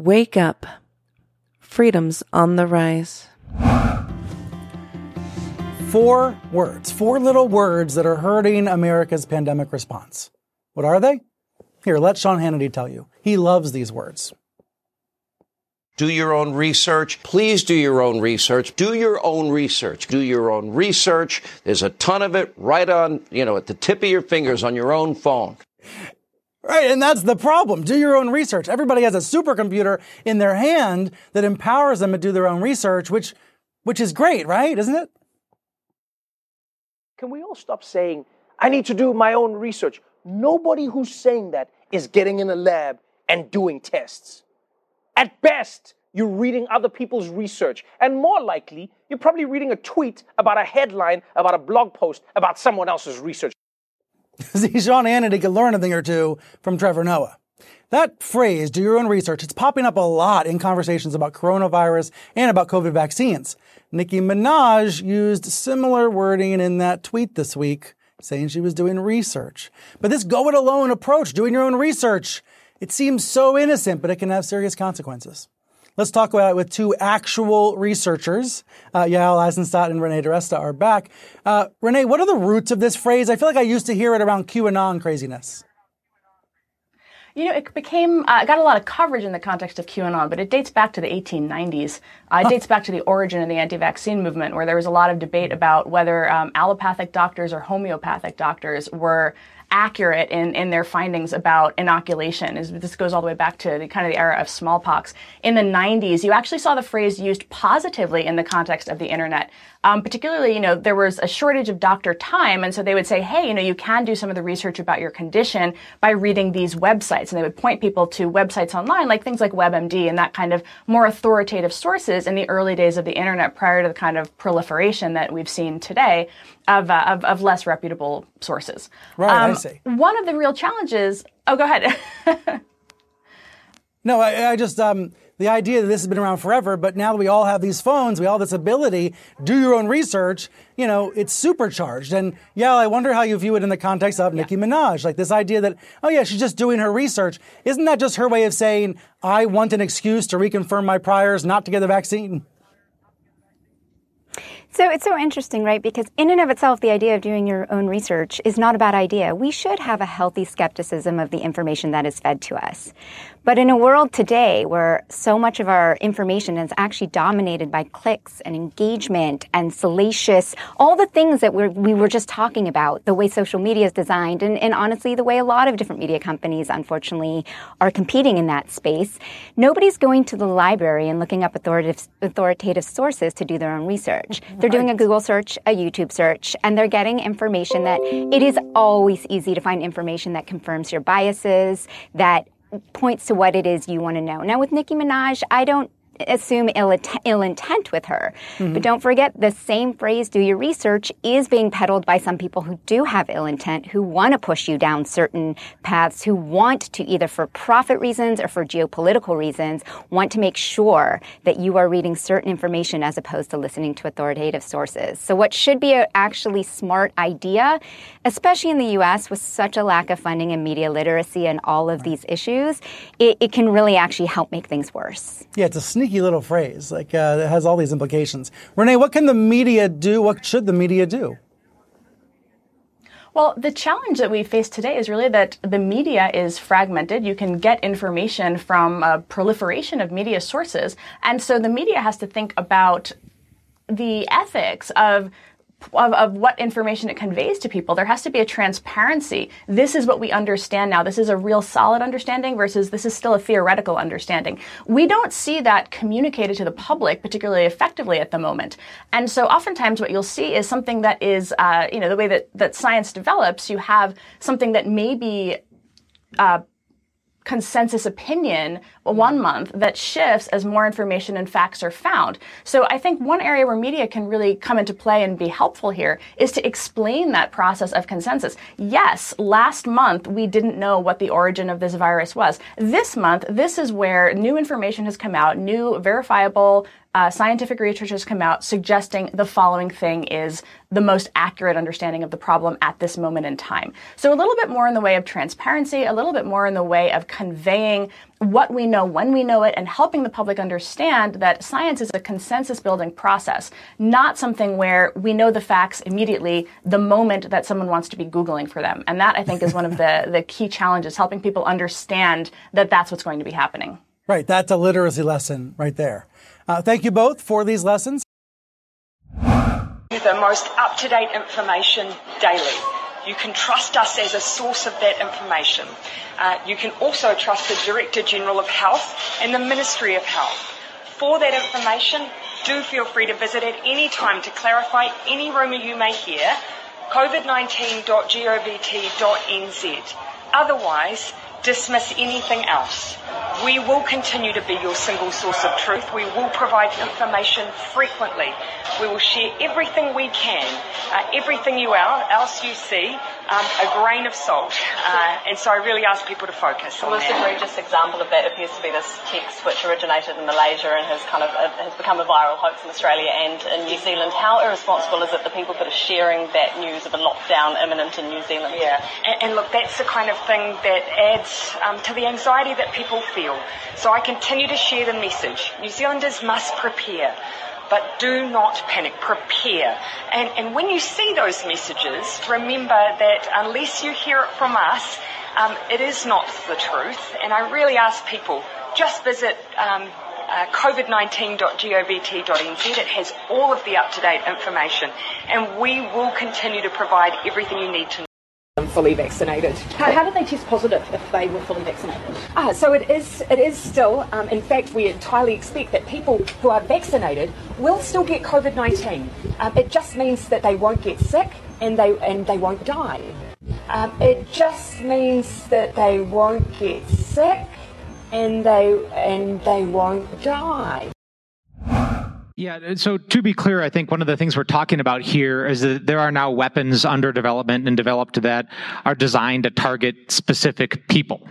Wake up. Freedom's on the rise. Four words, four little words that are hurting America's pandemic response. What are they? Here, let Sean Hannity tell you. He loves these words. Do your own research. Please do your own research. Do your own research. Do your own research. There's a ton of it right on, you know, at the tip of your fingers on your own phone. Right, and that's the problem. Do your own research. Everybody has a supercomputer in their hand that empowers them to do their own research, which which is great, right? Isn't it? Can we all stop saying, I need to do my own research? Nobody who's saying that is getting in a lab and doing tests. At best, you're reading other people's research. And more likely, you're probably reading a tweet about a headline about a blog post about someone else's research. Sean Hannity could learn a thing or two from Trevor Noah. That phrase, do your own research, it's popping up a lot in conversations about coronavirus and about COVID vaccines. Nicki Minaj used similar wording in that tweet this week, saying she was doing research. But this go it alone approach, doing your own research, it seems so innocent, but it can have serious consequences. Let's talk about it with two actual researchers. Uh, Yael Eisenstadt and Renee DiResta are back. Uh, Renee, what are the roots of this phrase? I feel like I used to hear it around QAnon craziness. You know, it became, uh, got a lot of coverage in the context of QAnon, but it dates back to the 1890s. Uh, it dates back to the origin of the anti vaccine movement, where there was a lot of debate about whether um, allopathic doctors or homeopathic doctors were accurate in, in their findings about inoculation. This goes all the way back to the kind of the era of smallpox. In the 90s, you actually saw the phrase used positively in the context of the internet. Um, particularly, you know, there was a shortage of doctor time, and so they would say, hey, you know, you can do some of the research about your condition by reading these websites. And they would point people to websites online, like things like WebMD and that kind of more authoritative sources in the early days of the internet prior to the kind of proliferation that we've seen today of, uh, of, of, less reputable sources. Right, um, I see. One of the real challenges, oh, go ahead. no, I, I just, um, the idea that this has been around forever, but now that we all have these phones, we all have this ability, do your own research, you know, it's supercharged. And yeah, I wonder how you view it in the context of yeah. Nicki Minaj. Like this idea that, oh yeah, she's just doing her research. Isn't that just her way of saying, I want an excuse to reconfirm my priors not to get the vaccine? So it's so interesting, right? Because in and of itself, the idea of doing your own research is not a bad idea. We should have a healthy skepticism of the information that is fed to us. But in a world today where so much of our information is actually dominated by clicks and engagement and salacious, all the things that we're, we were just talking about, the way social media is designed, and, and honestly, the way a lot of different media companies, unfortunately, are competing in that space, nobody's going to the library and looking up authoritative, authoritative sources to do their own research. Mm-hmm. They're doing a Google search, a YouTube search, and they're getting information that it is always easy to find information that confirms your biases, that points to what it is you want to know. Now, with Nicki Minaj, I don't assume Ill, Ill intent with her. Mm-hmm. But don't forget, the same phrase, do your research, is being peddled by some people who do have ill intent, who want to push you down certain paths, who want to either for profit reasons or for geopolitical reasons, want to make sure that you are reading certain information as opposed to listening to authoritative sources. So what should be an actually smart idea, especially in the U.S. with such a lack of funding and media literacy and all of these issues, it, it can really actually help make things worse. Yeah, it's a sneaky sneaky little phrase. Like uh, it has all these implications. Renee, what can the media do? What should the media do? Well, the challenge that we face today is really that the media is fragmented. You can get information from a proliferation of media sources. And so the media has to think about the ethics of of, of, what information it conveys to people. There has to be a transparency. This is what we understand now. This is a real solid understanding versus this is still a theoretical understanding. We don't see that communicated to the public particularly effectively at the moment. And so oftentimes what you'll see is something that is, uh, you know, the way that, that science develops, you have something that may be uh, consensus opinion one month that shifts as more information and facts are found. So I think one area where media can really come into play and be helpful here is to explain that process of consensus. Yes, last month we didn't know what the origin of this virus was. This month, this is where new information has come out, new verifiable uh, scientific research has come out suggesting the following thing is the most accurate understanding of the problem at this moment in time. So a little bit more in the way of transparency, a little bit more in the way of conveying what we know when we know it and helping the public understand that science is a consensus building process, not something where we know the facts immediately the moment that someone wants to be Googling for them. And that I think is one of the, the key challenges, helping people understand that that's what's going to be happening. Right. That's a literacy lesson right there. Uh, thank you both for these lessons. The most up to date information daily. You can trust us as a source of that information. Uh, you can also trust the Director General of Health and the Ministry of Health. For that information, do feel free to visit at any time to clarify any rumour you may hear. COVID19.govt.nz. Otherwise, dismiss anything else. We will continue to be your single source of truth. We will provide information frequently. We will share everything we can, uh, everything you else you see, um, a grain of salt. Uh, and so I really ask people to focus the most that. egregious example of that appears to be this text which originated in Malaysia and has kind of uh, has become a viral hoax in Australia and in New Zealand. How irresponsible is it that people that are sharing that news of a lockdown imminent in New Zealand? Yeah, and, and look, that's the kind of thing that adds um, to the anxiety that people feel. So I continue to share the message. New Zealanders must prepare. But do not panic, prepare. And, and when you see those messages, remember that unless you hear it from us, um, it is not the truth. And I really ask people, just visit um, uh, covid19.govt.nz. It has all of the up-to-date information. And we will continue to provide everything you need to know. Fully vaccinated. How, how did they test positive if they were fully vaccinated? Ah, so it is. It is still. Um, in fact, we entirely expect that people who are vaccinated will still get COVID nineteen. Um, it just means that they won't get sick and they and they won't die. Um, it just means that they won't get sick and they and they won't die. Yeah, so to be clear, I think one of the things we're talking about here is that there are now weapons under development and developed that are designed to target specific people.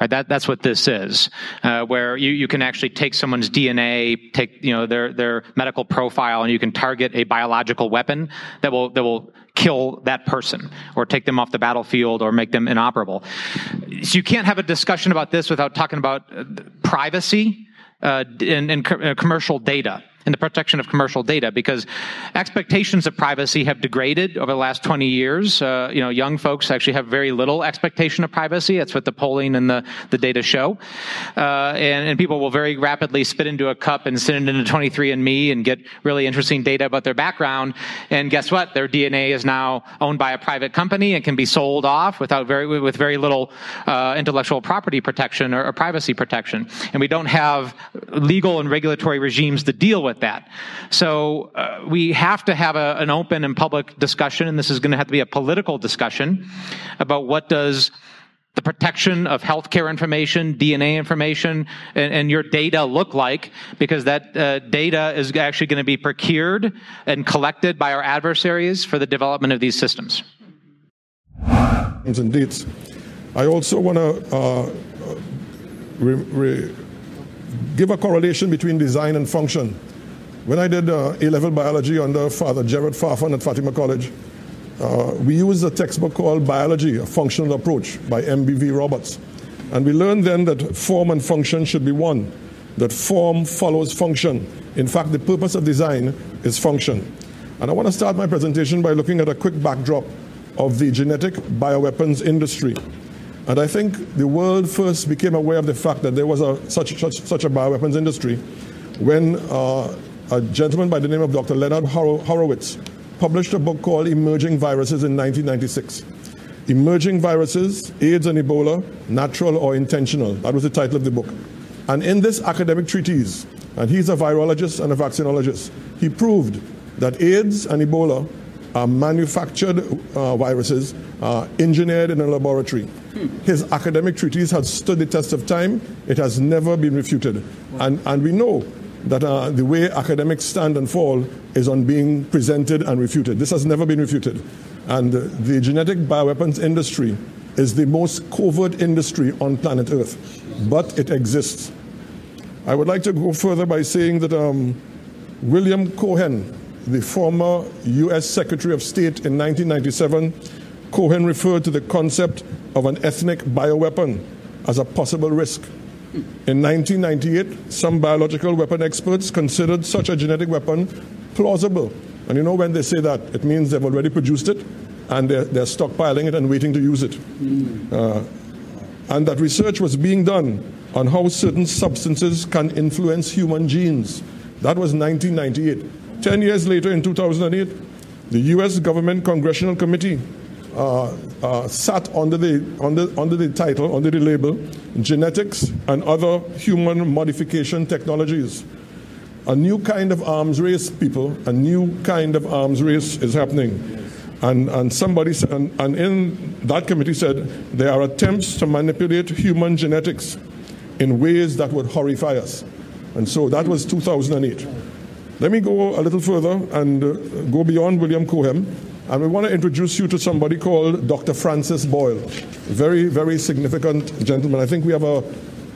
Right, that, that's what this is, uh, where you, you can actually take someone's DNA, take you know their their medical profile, and you can target a biological weapon that will that will kill that person or take them off the battlefield or make them inoperable. So you can't have a discussion about this without talking about uh, privacy uh, and, and uh, commercial data and the protection of commercial data because expectations of privacy have degraded over the last 20 years. Uh, you know, young folks actually have very little expectation of privacy. That's what the polling and the, the data show. Uh, and, and people will very rapidly spit into a cup and send it into 23andMe and get really interesting data about their background. And guess what? Their DNA is now owned by a private company and can be sold off without very, with very little uh, intellectual property protection or, or privacy protection. And we don't have legal and regulatory regimes to deal with that. So uh, we have to have a, an open and public discussion, and this is going to have to be a political discussion about what does the protection of healthcare information, DNA information, and, and your data look like, because that uh, data is actually going to be procured and collected by our adversaries for the development of these systems. Indeed. I also want to uh, re- re- give a correlation between design and function. When I did uh, A-level biology under Father Gerard Farfan at Fatima College, uh, we used a textbook called Biology, a Functional Approach by M.B.V. Roberts. And we learned then that form and function should be one, that form follows function. In fact, the purpose of design is function. And I want to start my presentation by looking at a quick backdrop of the genetic bioweapons industry. And I think the world first became aware of the fact that there was a, such, such, such a bioweapons industry when uh, a gentleman by the name of Dr. Leonard Horowitz published a book called Emerging Viruses in 1996. Emerging Viruses, AIDS and Ebola, Natural or Intentional. That was the title of the book. And in this academic treatise, and he's a virologist and a vaccinologist, he proved that AIDS and Ebola are manufactured uh, viruses uh, engineered in a laboratory. Hmm. His academic treatise has stood the test of time. It has never been refuted. Wow. And, and we know that uh, the way academics stand and fall is on being presented and refuted. This has never been refuted. And uh, the genetic bioweapons industry is the most covert industry on planet Earth, but it exists. I would like to go further by saying that um, William Cohen, the former U.S. Secretary of State in 1997, Cohen referred to the concept of an ethnic bioweapon as a possible risk. In 1998, some biological weapon experts considered such a genetic weapon plausible. And you know, when they say that, it means they've already produced it and they're, they're stockpiling it and waiting to use it. Uh, and that research was being done on how certain substances can influence human genes. That was 1998. Ten years later, in 2008, the U.S. government congressional committee sat under the, under, under the title, under the label, Genetics and Other Human Modification Technologies. A new kind of arms race, people, a new kind of arms race is happening. And, and somebody, and, and in that committee said there are attempts to manipulate human genetics in ways that would horrify us. And so that was 2008. Let me go a little further and uh, go beyond William Cohen. And we want to introduce you to somebody called Dr. Francis Boyle. Very, very significant gentleman. I think we have a,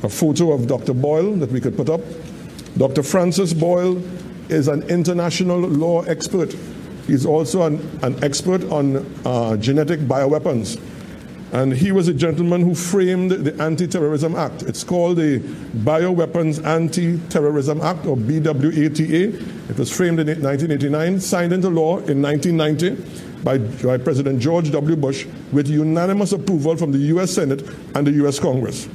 a photo of Dr. Boyle that we could put up. Dr. Francis Boyle is an international law expert. He's also an, an expert on uh, genetic bioweapons. And he was a gentleman who framed the Anti Terrorism Act. It's called the Bioweapons Anti Terrorism Act, or BWATA. It was framed in 1989, signed into law in 1990 by, by President George W. Bush with unanimous approval from the U.S. Senate and the U.S. Congress.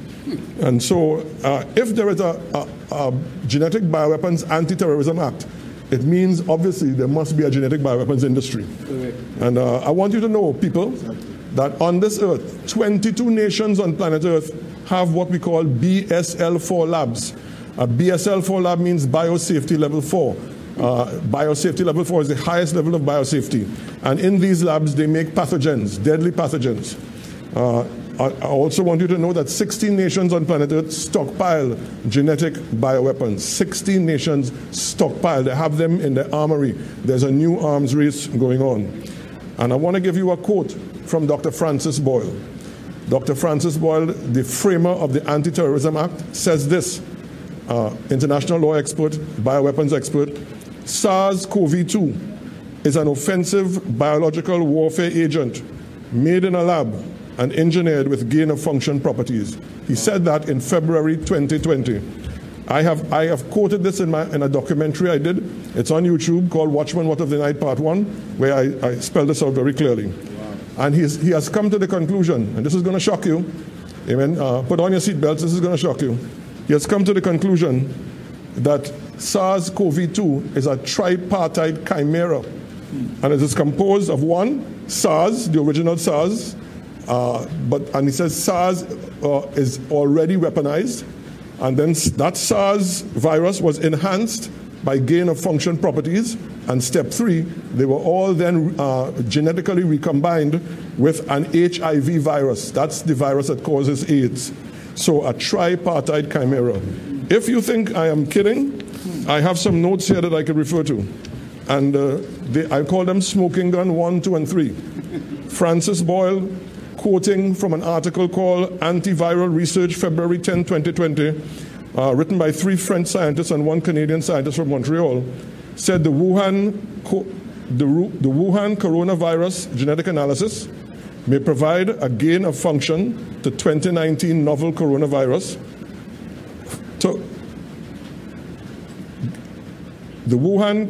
And so, uh, if there is a, a, a Genetic Bioweapons Anti Terrorism Act, it means obviously there must be a genetic bioweapons industry. Correct. And uh, I want you to know, people, that on this earth, 22 nations on planet Earth have what we call BSL 4 labs. A BSL 4 lab means biosafety level 4. Uh, biosafety level 4 is the highest level of biosafety. And in these labs, they make pathogens, deadly pathogens. Uh, I also want you to know that 16 nations on planet Earth stockpile genetic bioweapons. 16 nations stockpile. They have them in their armory. There's a new arms race going on. And I want to give you a quote from Dr. Francis Boyle. Dr. Francis Boyle, the framer of the Anti Terrorism Act, says this uh, international law expert, bioweapons expert SARS CoV 2 is an offensive biological warfare agent made in a lab and engineered with gain of function properties. He said that in February 2020. I have, I have quoted this in, my, in a documentary I did. It's on YouTube called Watchman What of the Night Part 1, where I, I spell this out very clearly. And he's, he has come to the conclusion, and this is going to shock you. Amen. Uh, put on your seatbelts, this is going to shock you. He has come to the conclusion that SARS CoV 2 is a tripartite chimera. And it is composed of one, SARS, the original SARS, uh, but and he says SARS uh, is already weaponized, and then that SARS virus was enhanced by gain of function properties. And step three, they were all then uh, genetically recombined with an HIV virus. That's the virus that causes AIDS. So a tripartite chimera. If you think I am kidding, I have some notes here that I could refer to. And uh, they, I call them smoking gun one, two, and three. Francis Boyle, quoting from an article called Antiviral Research, February 10, 2020, uh, written by three French scientists and one Canadian scientist from Montreal, said the Wuhan, the, the Wuhan coronavirus genetic analysis may provide a gain of function to 2019 novel coronavirus. To the Wuhan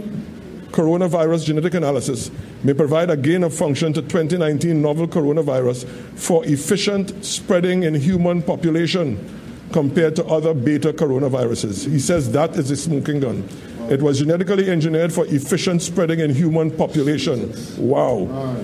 coronavirus genetic analysis may provide a gain of function to 2019 novel coronavirus for efficient spreading in human population compared to other beta coronaviruses. He says that is a smoking gun. It was genetically engineered for efficient spreading in human population. Wow.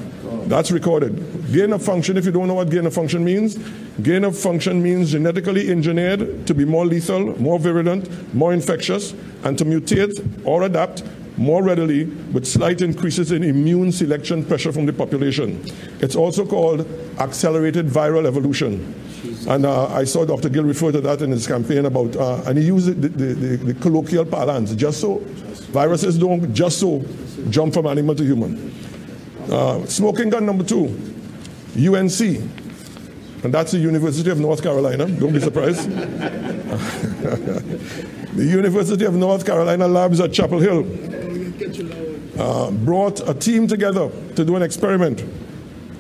That's recorded. Gain of function, if you don't know what gain of function means, gain of function means genetically engineered to be more lethal, more virulent, more infectious, and to mutate or adapt more readily with slight increases in immune selection pressure from the population. It's also called accelerated viral evolution. And uh, I saw Dr. Gill refer to that in his campaign about, uh, and he used the, the, the, the, colloquial parlance, just so. Viruses don't just so jump from animal to human. Uh, smoking gun number two, UNC. And that's the University of North Carolina. Don't be surprised. the University of North Carolina labs at Chapel Hill uh, brought a team together to do an experiment.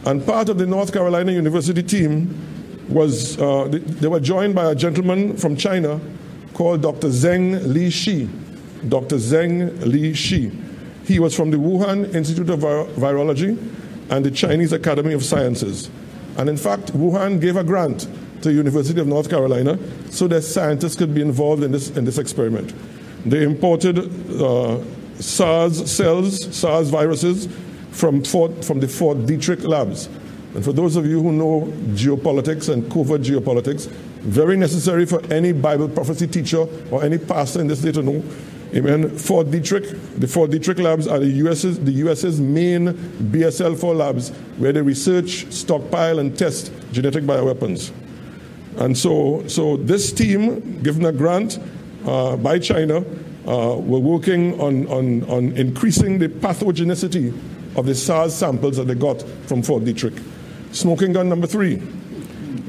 And part of the North Carolina University team was, uh, they were joined by a gentleman from China called Dr. Zheng Li Shi. Dr. Zheng Li Shi. He was from the Wuhan Institute of Vir- Virology and the Chinese Academy of Sciences. And in fact, Wuhan gave a grant to the University of North Carolina so that scientists could be involved in this, in this experiment. They imported uh, SARS cells, SARS viruses from, Fort, from the Fort Detrick labs. And for those of you who know geopolitics and covert geopolitics, very necessary for any Bible prophecy teacher or any pastor in this day to know. Amen. Fort Detrick, the Fort Detrick labs are the US's, the US's main BSL-4 labs where they research, stockpile, and test genetic bioweapons. And so, so this team, given a grant uh, by China, uh, were working on, on, on increasing the pathogenicity of the SARS samples that they got from Fort Detrick. Smoking gun number three.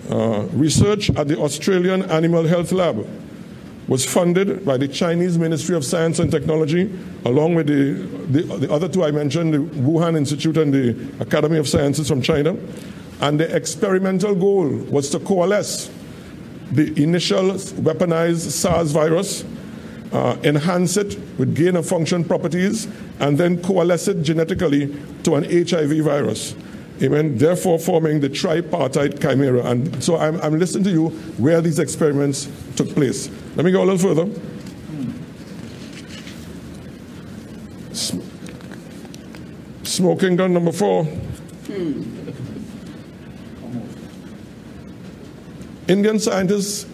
Uh, research at the Australian Animal Health Lab was funded by the Chinese Ministry of Science and Technology, along with the, the, the, other two I mentioned, the Wuhan Institute and the Academy of Sciences from China. And the experimental goal was to coalesce the initial weaponized SARS virus, uh, enhance it with gain of function properties, and then coalesce it genetically to an HIV virus. Amen. Therefore, forming the tripartite chimera. And so I'm, I'm listening to you where these experiments took place. Let me go a little further. Smoking gun number four. Indian scientists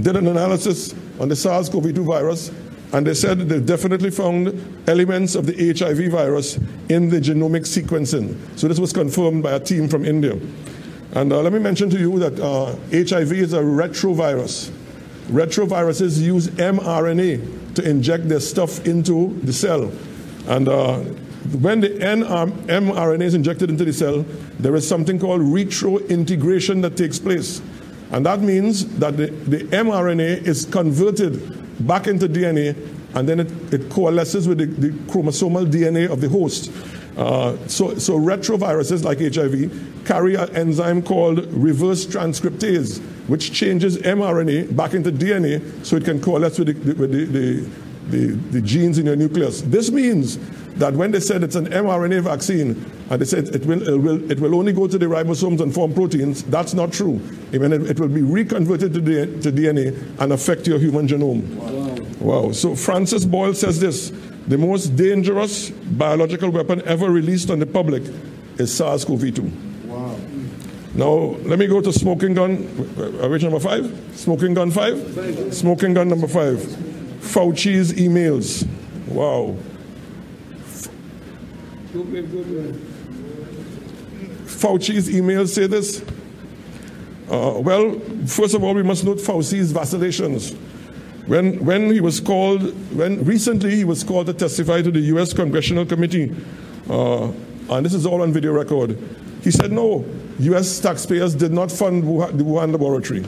did an analysis on the SARS CoV 2 virus, and they said they definitely found elements of the HIV virus in the genomic sequencing. So this was confirmed by a team from India. And uh, let me mention to you that uh, HIV is a retrovirus. Retroviruses use mRNA to inject their stuff into the cell. And uh, when the mRNA is injected into the cell, there is something called retrointegration that takes place. And that means that the, the mRNA is converted back into DNA and then it, it coalesces with the, the, chromosomal DNA of the host. Uh, so, so retroviruses like HIV carry an enzyme called reverse transcriptase, which changes mRNA back into DNA so it can coalesce with the, with the, the, the genes in your nucleus. This means that when they said it's an mRNA vaccine and they said it will, it will, it will only go to the ribosomes and form proteins, that's not true. I mean, it, it will be reconverted to, the, to DNA and affect your human genome. Wow. wow. So Francis Boyle says this the most dangerous biological weapon ever released on the public is SARS CoV 2. Wow. Now, let me go to smoking gun. Uh, Are we number five? Smoking gun five? Smoking gun number five. Fauci's emails. Wow. Fauci's emails say this. Uh, well, first of all, we must note Fauci's vacillations. When, when he was called, when recently he was called to testify to the U.S. Congressional Committee, uh, and this is all on video record, he said no, U.S. taxpayers did not fund Wuhan, the Wuhan laboratory.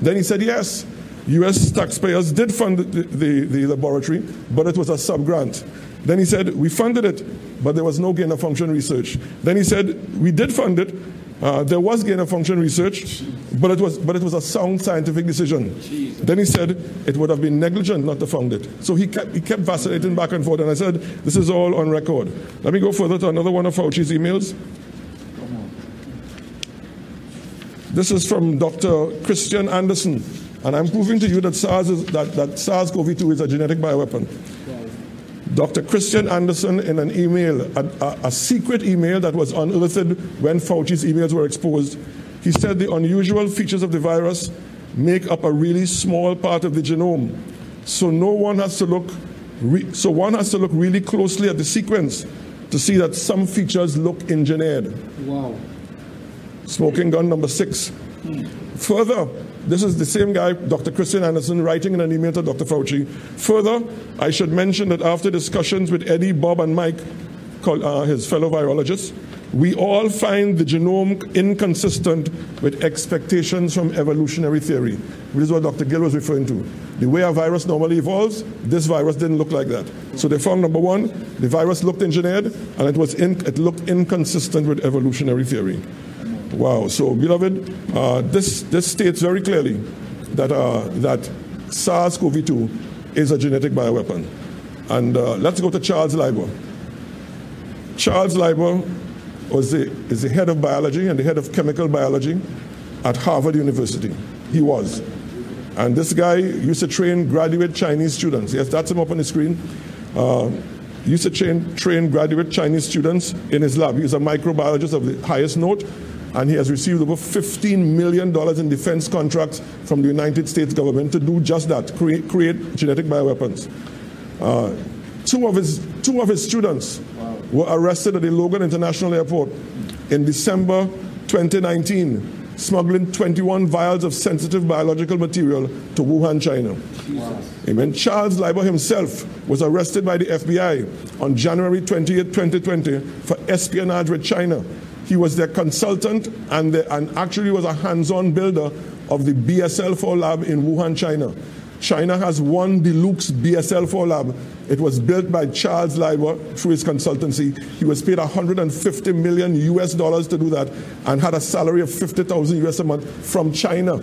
Then he said yes, U.S. taxpayers did fund the, the, the laboratory, but it was a sub grant. Then he said, We funded it, but there was no gain of function research. Then he said, We did fund it. Uh, there was gain of function research, but it was but it was a sound scientific decision. Then he said it would have been negligent not to fund it. So he kept he kept vacillating back and forth, and I said this is all on record. Let me go further to another one of Fauci's emails. This is from Dr. Kristian Andersen, and I'm proving to you that SARS is, that, that SARS-CoV-2 is a genetic bioweapon. Dr. Kristian Andersen, in an email, a, a, a, secret email that was unearthed when Fauci's emails were exposed, he said the unusual features of the virus make up a really small part of the genome. So no one has to look, re- so one has to look really closely at the sequence to see that some features look engineered. Wow. Smoking gun number six. Hmm. Further, this is the same guy, Dr. Kristian Andersen, writing in an email to Dr. Fauci. Further, I should mention that after discussions with Eddie, Bob, and Mike, uh, his fellow virologists, We all find the genome inconsistent with expectations from evolutionary theory. This is what Dr. Gill was referring to. The way a virus normally evolves, this virus didn't look like that. So they found number one, the virus looked engineered and it, was in, it looked inconsistent with evolutionary theory. Wow. So, beloved, uh, this, this states very clearly that, uh, that SARS CoV 2 is a genetic bioweapon. And uh, let's go to Charles Lieber. Charles Lieber was the, is the head of biology and the head of chemical biology at Harvard University. He was. And this guy used to train graduate Chinese students. Yes, that's him up on the screen. Uh, used to train, train graduate Chinese students in his lab. He's a microbiologist of the highest note, and he has received over $15 million in defense contracts from the United States government to do just that create, create genetic bioweapons. Uh, two, of his, two of his students were arrested at the Logan International Airport in December 2019 smuggling 21 vials of sensitive biological material to Wuhan, China. Wow. Amen. Charles Lieber himself was arrested by the FBI on January 28, 2020 for espionage with China. He was their consultant and, the, and actually was a hands-on builder of the BSL-4 lab in Wuhan, China. China has one deluxe BSL-4 lab. It was built by Charles Lieber through his consultancy. He was paid 150 million US dollars to do that and had a salary of 50,000 US a month from China.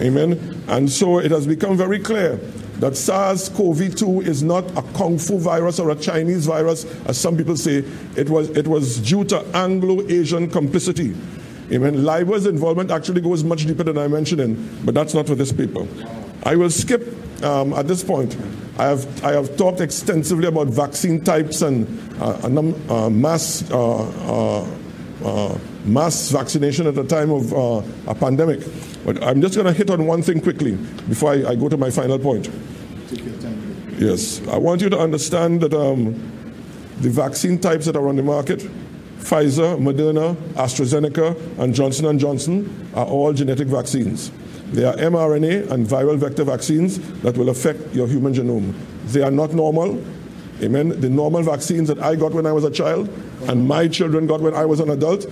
Amen. And so it has become very clear that SARS-CoV-2 is not a kung fu virus or a Chinese virus, as some people say. It was, it was due to Anglo-Asian complicity. Amen. Lieber's involvement actually goes much deeper than I mentioned, in, but that's not for this paper. I will skip um, at this point. I have, I have talked extensively about vaccine types and uh, uh, mass, uh, uh, uh, mass vaccination at the time of uh, a pandemic. But I'm just going to hit on one thing quickly before I, I go to my final point. Yes, I want you to understand that um, the vaccine types that are on the market Pfizer, Moderna, AstraZeneca, and Johnson & Johnson are all genetic vaccines. They are mRNA and viral vector vaccines that will affect your human genome. They are not normal. Amen. The normal vaccines that I got when I was a child and my children got when I was an adult,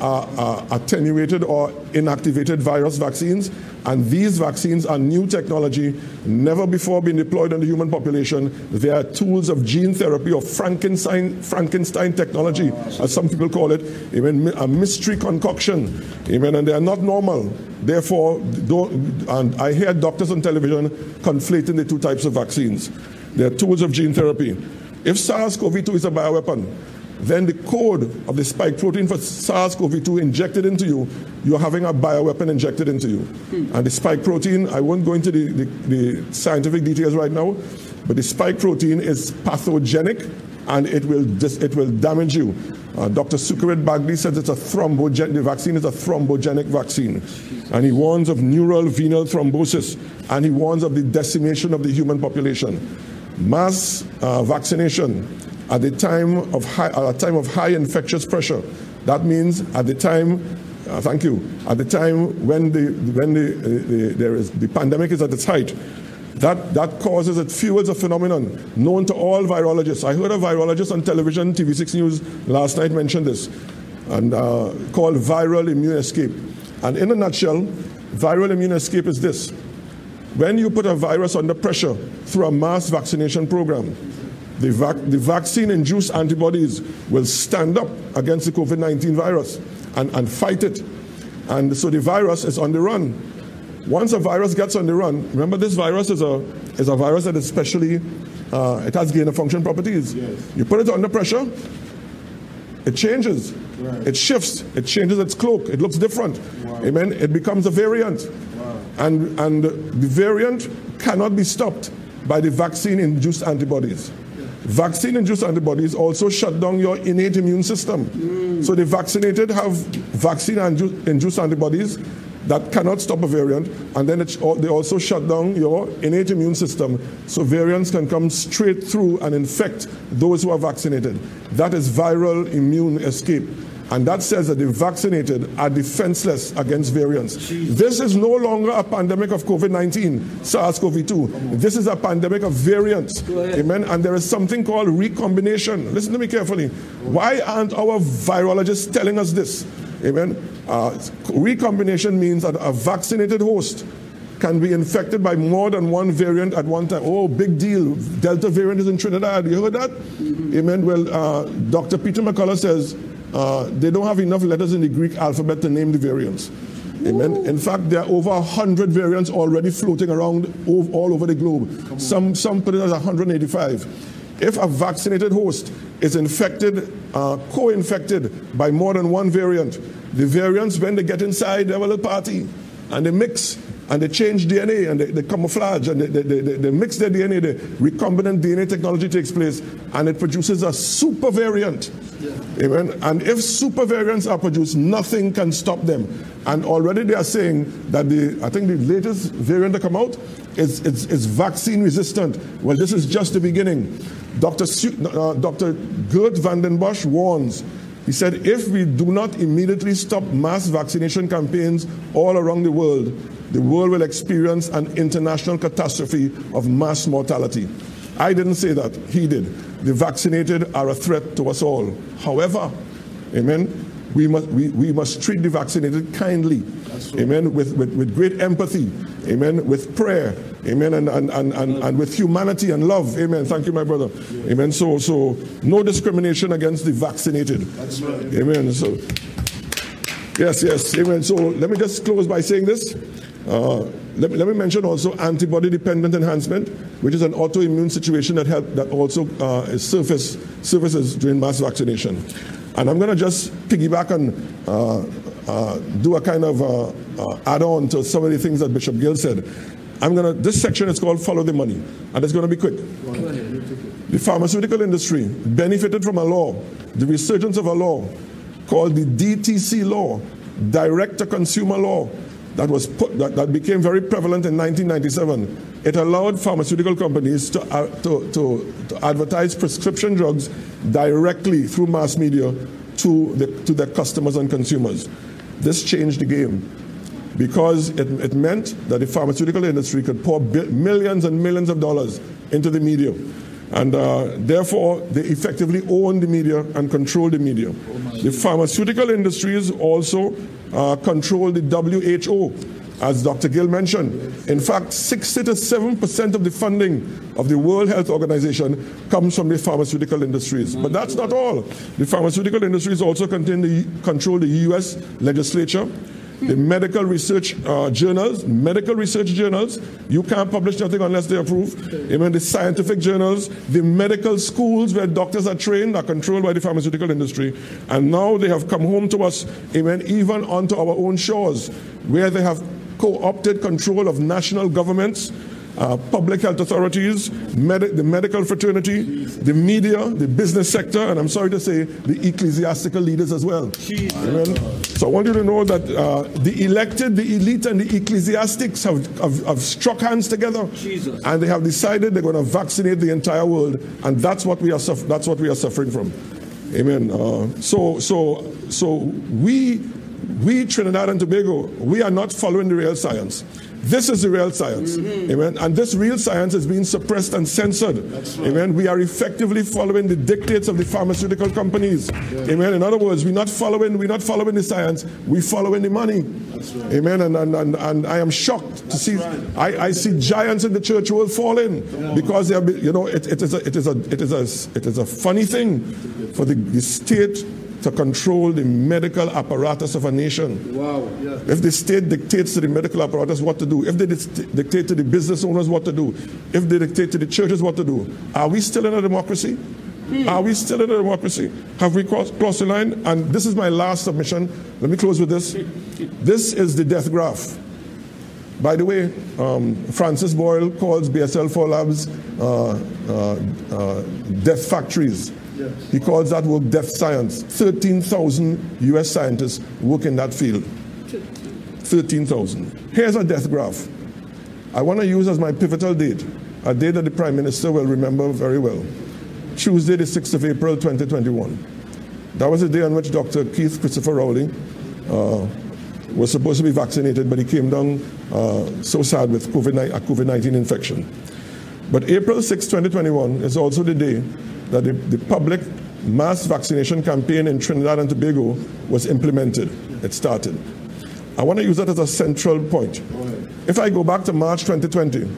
are attenuated or inactivated virus vaccines. And these vaccines are new technology, never before been deployed in the human population. They are tools of gene therapy or Frankenstein, Frankenstein technology, as some people call it, even a mystery concoction, amen, and they are not normal. Therefore, and I hear doctors on television conflating the two types of vaccines. They are tools of gene therapy. If SARS-CoV-2 is a bioweapon, then the code of the spike protein for SARS-CoV-2 injected into you, you're having a bioweapon injected into you. Hmm. And the spike protein, I won't go into the, the, the, scientific details right now, but the spike protein is pathogenic and it will, dis- it will damage you. Uh, Dr. Sucharit Bhakdi says it's a thrombogenic, the vaccine is a thrombogenic vaccine. And he warns of neural venal thrombosis and he warns of the decimation of the human population. Mass uh, vaccination at the time of high, at a time of high infectious pressure. That means at the time, uh, thank you, at the time when the when the, the, there is the pandemic is at its height. That, that causes, it fuels a phenomenon known to all virologists. I heard a virologist on television, TV6 News, last night mention this, and uh, called viral immune escape. And in a nutshell, viral immune escape is this. When you put a virus under pressure through a mass vaccination program, the, vac- the vaccine induced antibodies will stand up against the COVID 19 virus and, and fight it. And so the virus is on the run. Once a virus gets on the run, remember this virus is a, is a virus that is specially, uh, it has gain of function properties. Yes. You put it under pressure, it changes, right. it shifts, it changes its cloak, it looks different. Wow. Amen. It becomes a variant. Wow. And, and the variant cannot be stopped by the vaccine induced antibodies. Vaccine induced antibodies also shut down your innate immune system. Mm. So the vaccinated have vaccine induced antibodies that cannot stop a variant, and then they also shut down your innate immune system. So variants can come straight through and infect those who are vaccinated. That is viral immune escape. And that says that the vaccinated are defenseless against variants. This is no longer a pandemic of COVID 19, SARS CoV 2. This is a pandemic of variants. Amen. And there is something called recombination. Listen to me carefully. Why aren't our virologists telling us this? Amen. Uh, recombination means that a vaccinated host can be infected by more than one variant at one time. Oh, big deal. Delta variant is in Trinidad. You heard that? Mm-hmm. Amen. Well, uh, Dr. Peter McCullough says uh, they don't have enough letters in the Greek alphabet to name the variants. Amen. Ooh. In fact, there are over 100 variants already floating around all over the globe. Some, some put it as 185. If a vaccinated host is infected, uh, co infected by more than one variant, the variants, when they get inside, they have a little party and they mix and they change DNA and they, they camouflage and they, they, they, they, mix their DNA, the recombinant DNA technology takes place and it produces a super variant. Yeah. Amen. And if super variants are produced, nothing can stop them. And already they are saying that the, I think the latest variant to come out is, is, is vaccine resistant. Well, this is just the beginning. Dr. uh, Dr. Geert Vanden Bossche warns he said, if we do not immediately stop mass vaccination campaigns all around the world, the world will experience an international catastrophe of mass mortality. I didn't say that, he did. The vaccinated are a threat to us all. However, amen, we must, we, we must treat the vaccinated kindly, amen, with, with, with great empathy, amen, with prayer, amen, and, and, and, and, with humanity and love, amen. Thank you, my brother, amen. So, so no discrimination against the vaccinated, amen. So, yes, yes, amen. So let me just close by saying this. Uh, let, me, let me mention also antibody-dependent enhancement, which is an autoimmune situation that help, that also uh, surface, surfaces during mass vaccination. And I'm going to just piggyback and uh, uh, do a kind of uh, uh, add-on to some of the things that Bishop Gill said. I'm going to. This section is called "Follow the Money," and it's going to be quick. The pharmaceutical industry benefited from a law, the resurgence of a law called the DTC law, Direct to Consumer Law, that was put, that, that became very prevalent in 1997. It allowed pharmaceutical companies to, uh, to, to, to, advertise prescription drugs directly through mass media to, the, to their customers and consumers. This changed the game because it, it meant that the pharmaceutical industry could pour millions and millions of dollars into the media. And uh, therefore, they effectively own the media and control the media. The pharmaceutical industries also uh, control the WHO, as Dr. Gill mentioned. In fact, 60 to 7% of the funding of the World Health Organization comes from the pharmaceutical industries. But that's not all. The pharmaceutical industries also the, control the US legislature the medical research uh, journals, medical research journals, you can't publish nothing unless they approve. Even the scientific journals, the medical schools where doctors are trained are controlled by the pharmaceutical industry. And now they have come home to us, even, even onto our own shores, where they have co opted control of national governments uh, public health authorities, med- the medical fraternity, the media, the business sector, and I'm sorry to say, the ecclesiastical leaders as well. Amen. So I want you to know that uh, the elected, the elite, and the ecclesiastics have, have, have struck hands together, Jesus. and they have decided they're going to vaccinate the entire world, and that's what we are, suf- that's what we are suffering from. Amen. Uh, so, so, so we, we Trinidad and Tobago, we are not following the real science. This is the real science. Mm-hmm. Amen. And this real science is being suppressed and censored. Right. Amen. We are effectively following the dictates of the pharmaceutical companies. Yeah. Amen. In other words, we're not following, we're not following the science, we're following the money. Right. Amen. And, and, and, and I am shocked to see right. I, I see giants in the church world falling because they are you know it, it is a it is a it is a it is a funny thing for the, the state to control the medical apparatus of a nation. Wow. Yeah. If the state dictates to the medical apparatus what to do, if they dictate to the business owners what to do, if they dictate to the churches what to do, are we still in a democracy? Hmm. Are we still in a democracy? Have we crossed, crossed the line? And this is my last submission. Let me close with this. This is the death graph. By the way, um, Francis Boyle calls BSL 4 labs uh, uh, uh, death factories. He calls that work death science. 13,000 US scientists work in that field. 13,000. Here's a death graph. I want to use as my pivotal date, a date that the Prime Minister will remember very well. Tuesday, the 6th of April, 2021. That was the day on which Dr. Keith Christopher Rowley uh, was supposed to be vaccinated, but he came down uh, so sad with COVID a COVID 19 infection. But April 6, 2021 is also the day that the, the public mass vaccination campaign in Trinidad and Tobago was implemented. It started. I want to use that as a central point. If I go back to March 2020,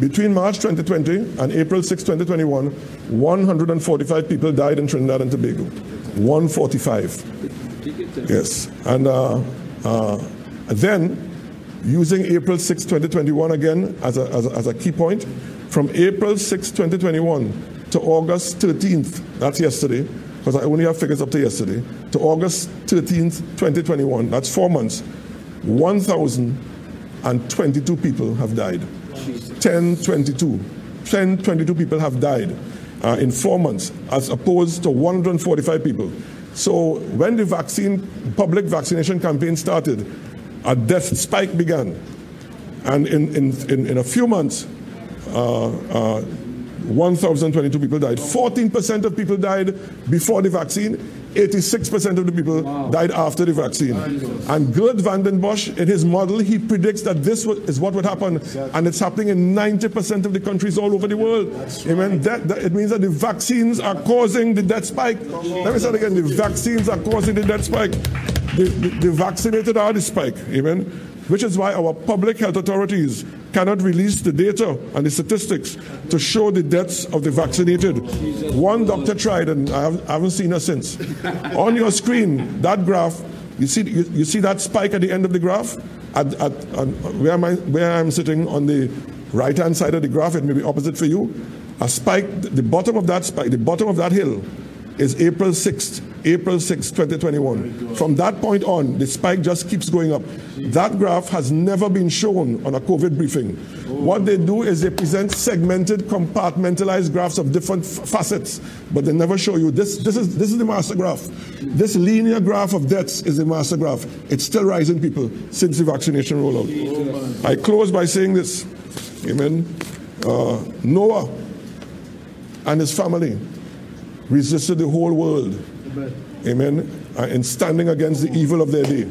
between March 2020 and April 6, 2021, 145 people died in Trinidad and Tobago. 145. Yes. And uh, uh, then, using April 6, 2021 again as a, as a, as a key point, from April 6, 2021 to August 13th, that's yesterday, because I only have figures up to yesterday, to August 13th, 2021, that's four months, 1,022 people have died. 1022. 1022 people have died uh, in four months, as opposed to 145 people. So when the vaccine, public vaccination campaign started, a death spike began. And in, in, in, in a few months, uh, uh, 1,022 people died. 14% of people died before the vaccine. 86% of the people wow. died after the vaccine. And Geert Vanden Bossche, in his model, he predicts that this is what would happen. Exactly. And it's happening in 90% of the countries all over the world. That's Amen. Right. That, that, it means that the vaccines are causing the death spike. Let me say it again. The vaccines are causing the death spike. The, the, the vaccinated are the spike. Amen which is why our public health authorities cannot release the data and the statistics to show the deaths of the vaccinated. One doctor tried, and I haven't seen her since. On your screen, that graph, you see, you, you see that spike at the end of the graph? At, at, at where, am I, where I'm sitting on the right hand side of the graph, it may be opposite for you. A spike, the bottom of that spike, the bottom of that hill is April 6th, April 6, 2021. From that point on, the spike just keeps going up. That graph has never been shown on a COVID briefing. What they do is they present segmented, compartmentalized graphs of different facets, but they never show you this. This is this is the master graph. This linear graph of deaths is the master graph. It's still rising, people, since the vaccination rollout. I close by saying this. Amen. Uh, Noah and his family resisted the whole world. Amen. Uh, in standing against the evil of their day.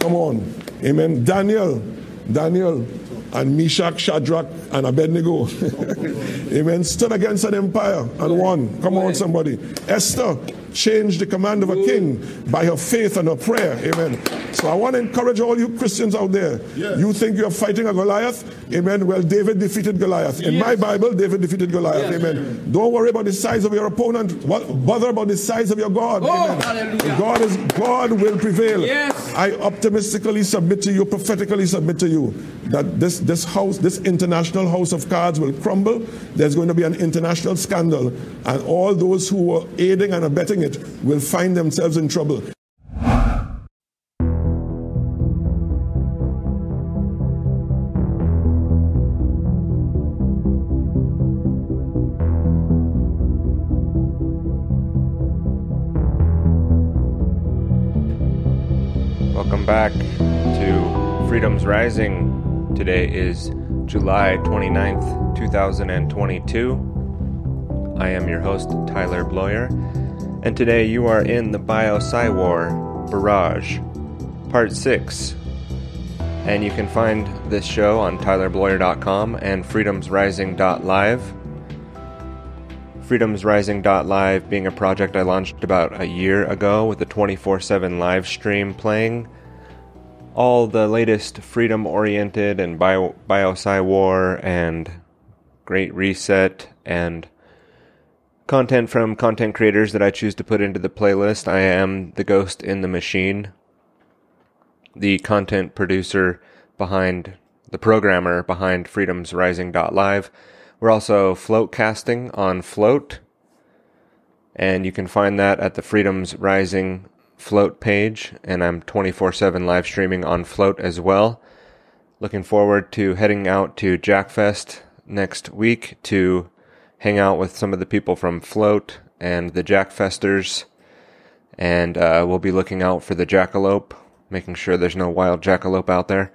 Come on. Amen. Daniel, Daniel, and Meshach, Shadrach, and Abednego. Amen. Stood against an empire and won. Come on, somebody. Esther changed the command of a king by her faith and her prayer. Amen. So I want to encourage all you Christians out there. Yes. You think you're fighting a Goliath? Amen. Well, David defeated Goliath. In yes. my Bible, David defeated Goliath. Yes. Amen. Don't worry about the size of your opponent. What, bother about the size of your God. Oh, Amen. Hallelujah. God is God will prevail. Yes. I optimistically submit to you, prophetically submit to you that this, this house, this international house of cards will crumble. There's going to be an international scandal, and all those who were aiding and abetting it will find themselves in trouble. Welcome back to Freedom's Rising. Today is July 29th, 2022. I am your host, Tyler Bloyer, and today you are in the Bio-PsyWar Barrage, Part 6. And you can find this show on tylerbloyer.com and freedomsrising.live. Freedomsrising.live being a project I launched about a year ago with a 24 7 live stream playing all the latest freedom oriented and bio, Bio-PsyWar and great reset and content from content creators that I choose to put into the playlist. I am the ghost in the machine, the content producer behind the programmer behind Freedom's Rising.live. We're also floatcasting on Float, and you can find that at the Freedom's Rising Float page, and I'm 24 7 live streaming on Float as well. Looking forward to heading out to Jackfest next week to hang out with some of the people from Float and the Jackfesters. And uh, we'll be looking out for the jackalope, making sure there's no wild jackalope out there.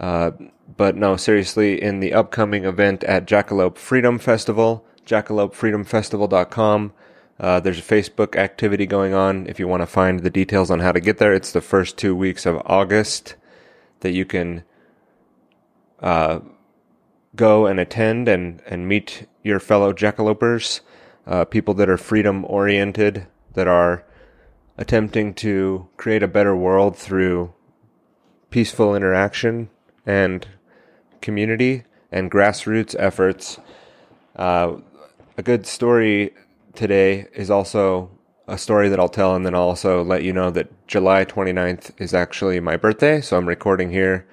Uh, but no, seriously, in the upcoming event at Jackalope Freedom Festival, jackalopefreedomfestival.com, Uh, there's a Facebook activity going on. If you want to find the details on how to get there, it's the first two weeks of August that you can uh, go and attend and, and meet your fellow jackalopers, uh, people that are freedom oriented, that are attempting to create a better world through peaceful interaction and community and grassroots efforts. Uh, a good story today is also a story that I'll tell, and then I'll also let you know that July 29th is actually my birthday. So I'm recording here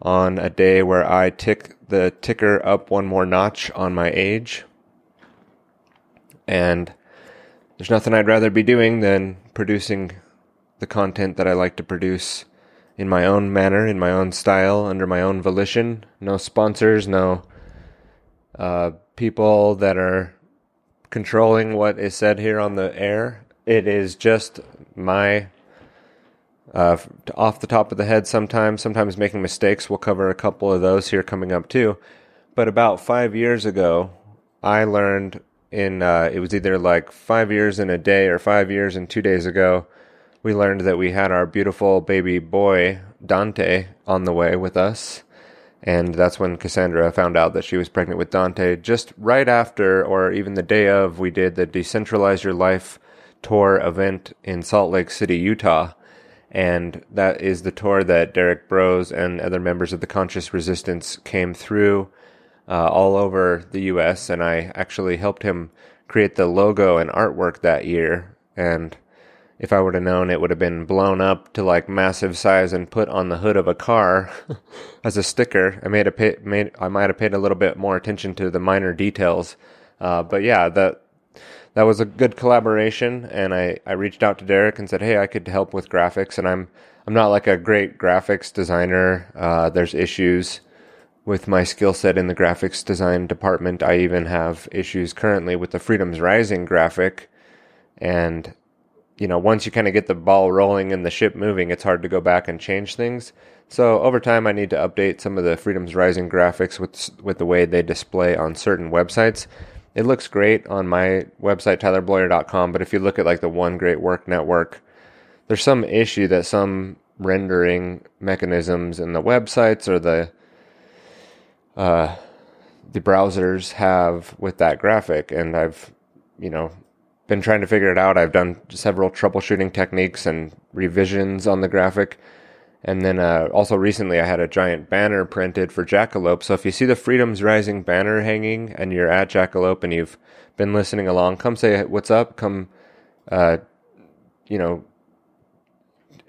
on a day where I tick the ticker up one more notch on my age. And there's nothing I'd rather be doing than producing the content that I like to produce in my own manner, in my own style, under my own volition. No sponsors, no uh, people that are controlling what is said here on the air. It is just my uh, off the top of the head sometimes, sometimes making mistakes. We'll cover a couple of those here coming up too. But about five years ago, I learned in, uh, it was either like five years in a day or five years and two days ago, we learned that we had our beautiful baby boy, Dante, on the way with us. And that's when Cassandra found out that she was pregnant with Dante. Just right after, or even the day of, we did the Decentralize Your Life tour event in Salt Lake City, Utah. And that is the tour that Derek Broze and other members of the Conscious Resistance came through uh, all over the US. And I actually helped him create the logo and artwork that year. And if I would have known it would have been blown up to like massive size and put on the hood of a car as a sticker. I made a pay, made I might have paid a little bit more attention to the minor details. Uh, but yeah, that that was a good collaboration, and I, I reached out to Derek and said, hey, I could help with graphics, and I'm I'm not like a great graphics designer. Uh, there's issues with my skill set in the graphics design department. I even have issues currently with the Freedoms Rising graphic, and you know, once you kind of get the ball rolling and the ship moving, it's hard to go back and change things. So over time, I need to update some of the Freedoms Rising graphics with with the way they display on certain websites. It looks great on my website tylerbloyer.com, but if you look at like the One Great Work Network, there's some issue that some rendering mechanisms in the websites or the uh, the browsers have with that graphic, and I've you know been trying to figure it out. I've done several troubleshooting techniques and revisions on the graphic. And then uh, also recently, I had a giant banner printed for Jackalope. So if you see the Freedoms Rising banner hanging and you're at Jackalope and you've been listening along, come say what's up. Come, uh, you know,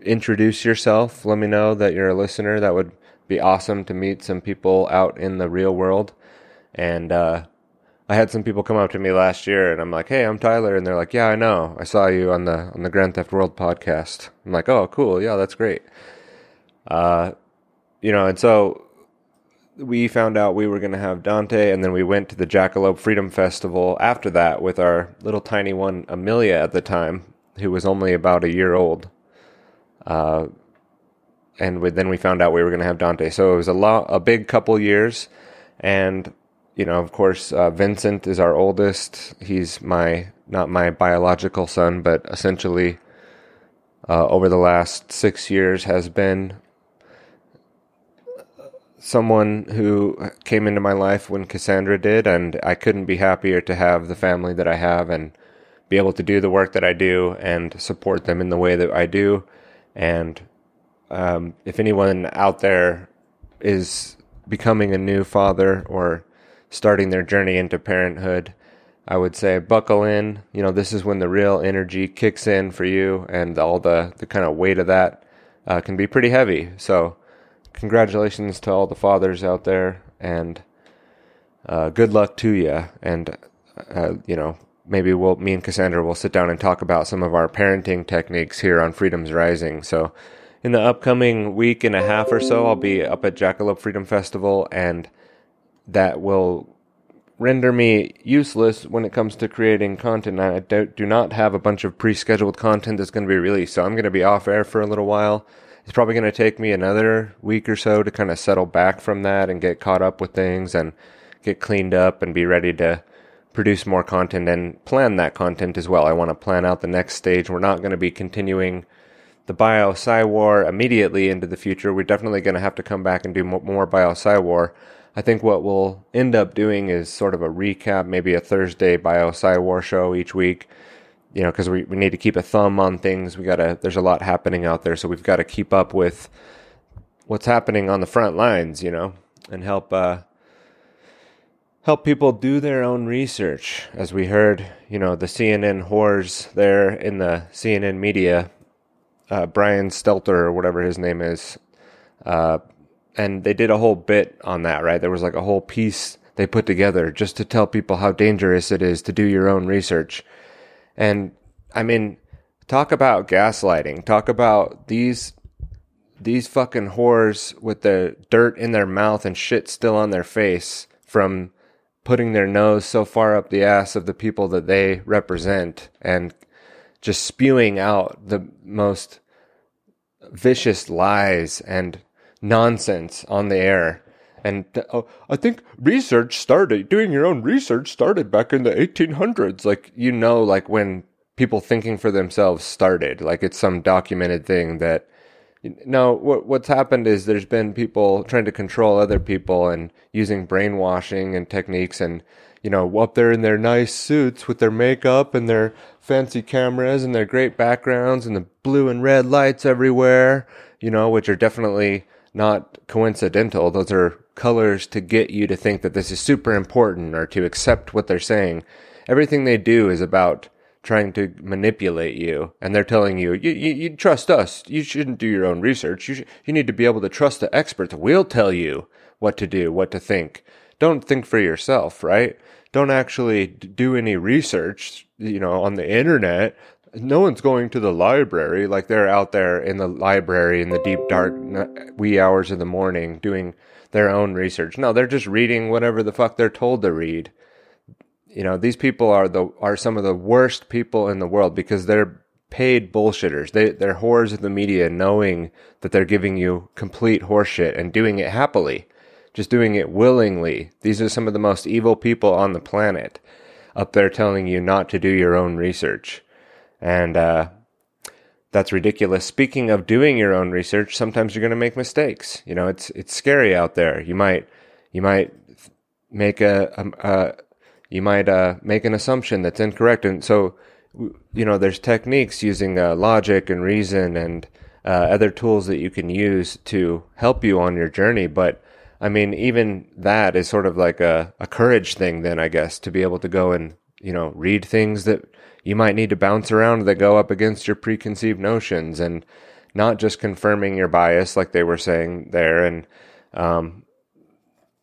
introduce yourself. Let me know that you're a listener. That would be awesome to meet some people out in the real world. And uh, I had some people come up to me last year, and I'm like, "Hey, I'm Tyler," and they're like, "Yeah, I know. I saw you on the on the Grand Theft World podcast." I'm like, "Oh, cool. Yeah, that's great." Uh, you know, and so we found out we were going to have Dante, and then we went to the Jackalope Freedom Festival after that with our little tiny one, Amelia, at the time, who was only about a year old. Uh, and we, then we found out we were going to have Dante. So it was a lot, a big couple years, and you know, of course, uh, Vincent is our oldest. He's my not my biological son, but essentially, uh, over the last six years, has been someone who came into my life when Cassandra did, and I couldn't be happier to have the family that I have and be able to do the work that I do and support them in the way that I do. And um, if anyone out there is becoming a new father or starting their journey into parenthood, I would say buckle in. You know, this is when the real energy kicks in for you, and all the, the kind of weight of that uh, can be pretty heavy. So, congratulations to all the fathers out there, and uh, good luck to you. And, uh, you know, maybe we'll, me and Cassandra will sit down and talk about some of our parenting techniques here on Freedom's Rising. So, in the upcoming week and a half or so, I'll be up at Jackalope Freedom Festival and that will render me useless when it comes to creating content. I do not have a bunch of pre-scheduled content that's going to be released, so I'm going to be off air for a little while. It's probably going to take me another week or so to kind of settle back from that and get caught up with things and get cleaned up and be ready to produce more content and plan that content as well. I want to plan out the next stage. We're not going to be continuing the Bio-PsyWar immediately into the future. We're definitely going to have to come back and do more Bio-PsyWar. I think what we'll end up doing is sort of a recap, maybe a Thursday Bio-PsyWar show each week. You know, because we, we need to keep a thumb on things. We gotta. There's a lot happening out there, so we've got to keep up with what's happening on the front lines. You know, and help uh, help people do their own research. As we heard, you know, the CNN whores there in the CNN media, uh, Brian Stelter or whatever his name is, uh, and they did a whole bit on that. Right, there was like a whole piece they put together just to tell people how dangerous it is to do your own research. And I mean, talk about gaslighting. Talk about these these fucking whores with the dirt in their mouth and shit still on their face from putting their nose so far up the ass of the people that they represent and just spewing out the most vicious lies and nonsense on the air. And uh, I think research started, doing your own research started back in the 1800s. Like, you know, like when people thinking for themselves started, like it's some documented thing that, no, what, what's happened is there's been people trying to control other people and using brainwashing and techniques and, you know, up there in their nice suits with their makeup and their fancy cameras and their great backgrounds and the blue and red lights everywhere, you know, which are definitely not coincidental. Those are colors to get you to think that this is super important or to accept what they're saying. Everything they do is about trying to manipulate you and they're telling you, you, you, you trust us. You shouldn't do your own research. You, sh- you need to be able to trust the experts. We'll tell you what to do, what to think. Don't think for yourself, right? Don't actually do any research, you know, on the internet no one's going to the library. Like they're out there in the library in the deep dark wee hours of the morning doing their own research. No they're just reading whatever the fuck they're told to read. You know these people are the are some of the worst people in the world because they're paid bullshitters. They they're whores of the media knowing that they're giving you complete horseshit and doing it happily just doing it willingly. These are some of the most evil people on the planet up there telling you not to do your own research and uh, that's ridiculous. Speaking of doing your own research, sometimes you're going to make mistakes. You know, it's it's scary out there. You might you might make a, a, a you might uh, make an assumption that's incorrect, and so you know there's techniques using uh, logic and reason and uh, other tools that you can use to help you on your journey. But I mean, even that is sort of like a, a courage thing, then I guess, to be able to go and you know read things that you might need to bounce around that go up against your preconceived notions and not just confirming your bias like they were saying there. And um,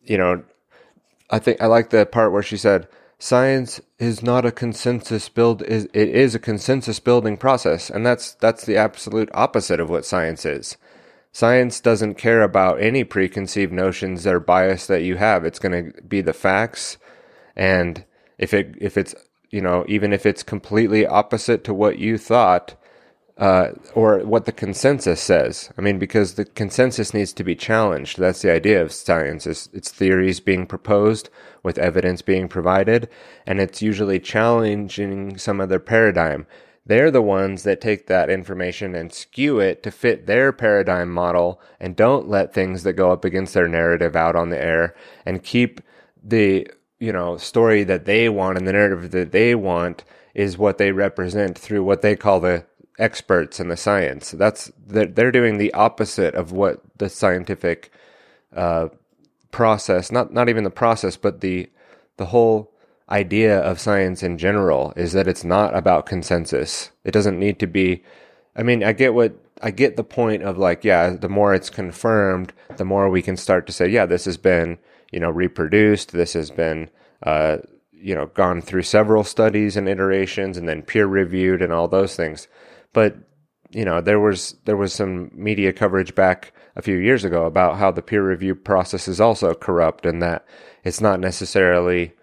you know i think i like the part where she said science is not a consensus build is it is a consensus building process. And that's that's the absolute opposite of what science is. Science doesn't care about any preconceived notions or bias that you have. It's going to be the facts. And if it if it's you know, even if it's completely opposite to what you thought, uh, or what the consensus says. I mean, because the consensus needs to be challenged. That's the idea of science. Is it's theories being proposed with evidence being provided, and it's usually challenging some other paradigm. They're the ones that take that information and skew it to fit their paradigm model and don't let things that go up against their narrative out on the air and keep the you know story that they want and the narrative that they want is what they represent through what they call the experts in the science. That's they're doing the opposite of what the scientific uh, process not not even the process, but the the whole idea of science in general is that it's not about consensus. It doesn't need to be. I mean, I get what I get the point of like, yeah, the more it's confirmed, the more we can start to say, yeah, this has been you know, reproduced. This has been, uh, you know, gone through several studies and iterations and then peer reviewed and all those things. But, you know, there was, there was some media coverage back a few years ago about how the peer review process is also corrupt and that it's not necessarily,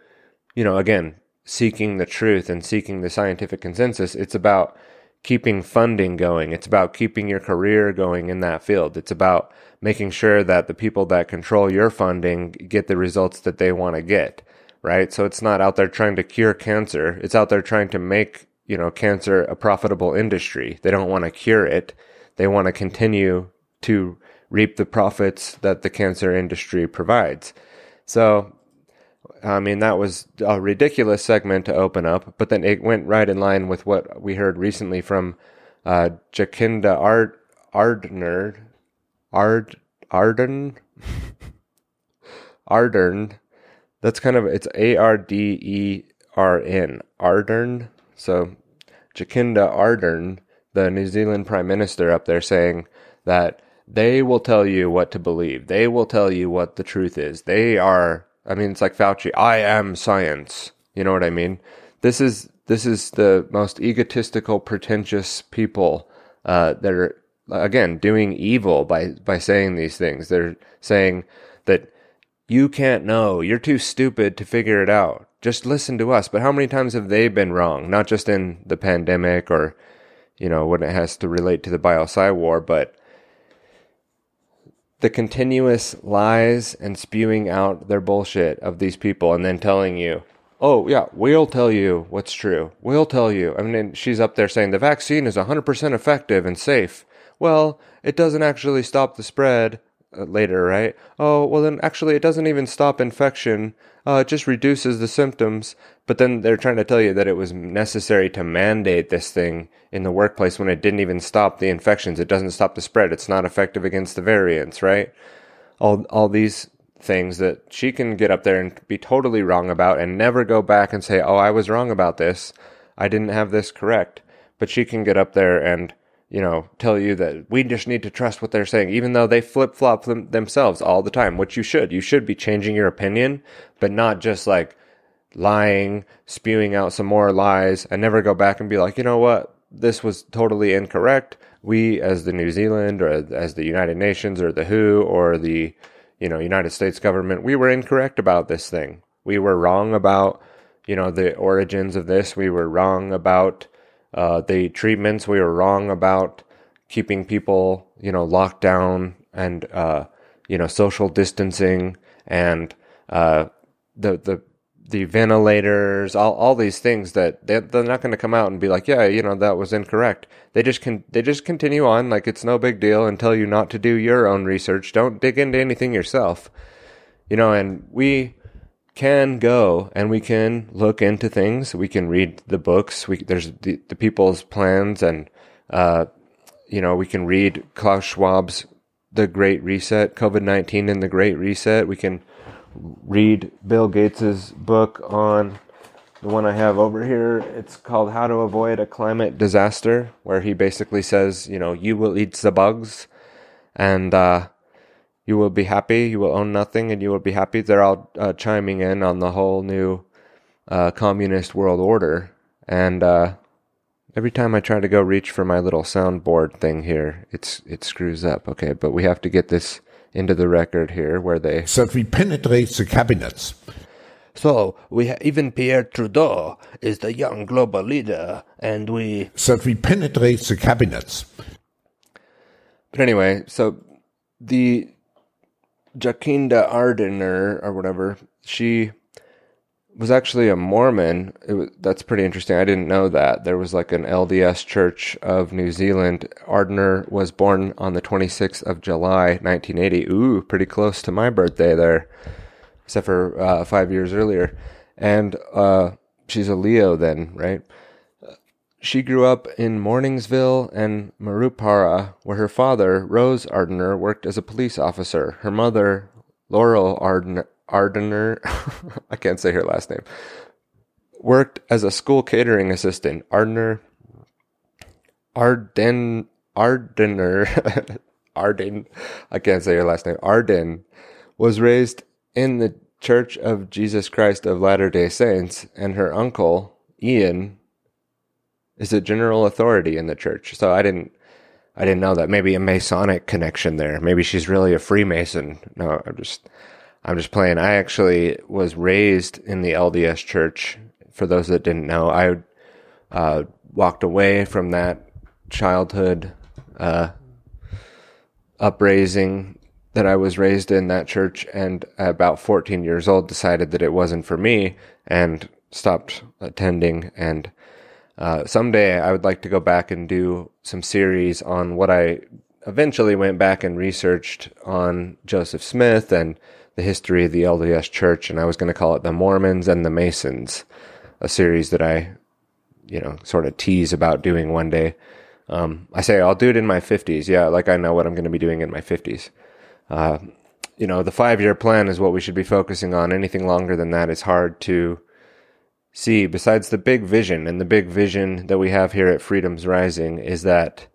you know, again, seeking the truth and seeking the scientific consensus. It's about keeping funding going. It's about keeping your career going in that field. It's about making sure that the people that control your funding get the results that they want to get. right? So it's not out there trying to cure cancer. It's out there trying to make, you know, cancer a profitable industry. They don't want to cure it. They want to continue to reap the profits that the cancer industry provides. So, I mean, that was a ridiculous segment to open up, but then it went right in line with what we heard recently from uh, Jacinda Ard- Ardner, Ard Arden, Ardern. That's kind of it's A R D E R N Ardern. So Jacinda Ardern, the New Zealand Prime Minister, up there saying that they will tell you what to believe. They will tell you what the truth is. They are. I mean, it's like Fauci. I am science. You know what I mean? This is this is the most egotistical, pretentious people uh, that are again doing evil by by saying these things. They're saying that you can't know. You're too stupid to figure it out. Just listen to us. But how many times have they been wrong? Not just in the pandemic or you know when it has to relate to the Bio-PsyWar, but the continuous lies and spewing out their bullshit of these people and then telling you Oh, yeah, we'll tell you what's true. We'll tell you. I mean, she's up there saying the vaccine is 100% effective and safe. Well, it doesn't actually stop the spread uh, later, right? Oh, well, then actually, it doesn't even stop infection. Uh, it just reduces the symptoms. But then they're trying to tell you that it was necessary to mandate this thing in the workplace when it didn't even stop the infections. It doesn't stop the spread. It's not effective against the variants, right? All, all these things that she can get up there and be totally wrong about and never go back and say, Oh, I was wrong about this. I didn't have this correct. But she can get up there and, you know, tell you that we just need to trust what they're saying, even though they flip flop them themselves all the time, which you should. You should be changing your opinion, but not just like lying, spewing out some more lies and never go back and be like, you know what? This was totally incorrect. We, as the New Zealand or as the United Nations or the WHO or the you know, United States government, we were incorrect about this thing. We were wrong about, you know, the origins of this. We were wrong about uh, the treatments. We were wrong about keeping people, you know, locked down and, uh, you know, social distancing and uh, the the the ventilators, all all these things that they, they're not going to come out and be like, yeah, you know, that was incorrect. They just can they just continue on like it's no big deal and tell you not to do your own research. Don't dig into anything yourself, you know. And we can go and we can look into things. We can read the books. We there's the, the people's plans and uh, you know we can read Klaus Schwab's The Great Reset, COVID nineteen and the Great Reset. We can read Bill Gates's book on the one I have over here. It's called How to Avoid a Climate Disaster, where he basically says, you know, you will eat the bugs and uh, you will be happy, you will own nothing, and you will be happy. They're all uh, chiming in on the whole new uh, communist world order. And uh, every time I try to go reach for my little soundboard thing here, it's it screws up. Okay, but we have to get this into the record here where they that we penetrate the cabinets. So we ha- even Pierre Trudeau is the young global leader, and we that we penetrate the cabinets. But anyway, so the Jacinda Ardern or whatever, she was actually a Mormon. Was, that's pretty interesting. I didn't know that. There was like an LDS Church of New Zealand. Ardner was born on the 26th of July, 1980. Ooh, pretty close to my birthday there, except for uh, five years earlier. And uh, she's a Leo then, right? She grew up in Morrinsville and Murupara, where her father, Rose Ardner, worked as a police officer. Her mother, Laurel Ardner, Ardener, I can't say her last name, worked as a school catering assistant. Ardner, Arden, Ardener, Arden, I can't say her last name. Arden was raised in the Church of Jesus Christ of Latter day Saints, and her uncle, Ian, is a general authority in the church. So I didn't. I didn't know that. Maybe a Masonic connection there. Maybe she's really a Freemason. No, I'm just I'm just playing. I actually was raised in the LDS church. For those that didn't know, I uh, walked away from that childhood uh, upraising that I was raised in that church and about 14 years old decided that it wasn't for me and stopped attending. And uh, someday I would like to go back and do some series on what I eventually went back and researched on Joseph Smith and the history of the LDS Church. And I was going to call it The Mormons and the Masons, a series that I, you know, sort of tease about doing one day. Um, I say I'll do it in my 50s. Yeah, like I know what I'm going to be doing in my 50s. Uh, you know, the five year plan is what we should be focusing on. Anything longer than that is hard to see. Besides the big vision, and the big vision that we have here at Freedom's Rising is that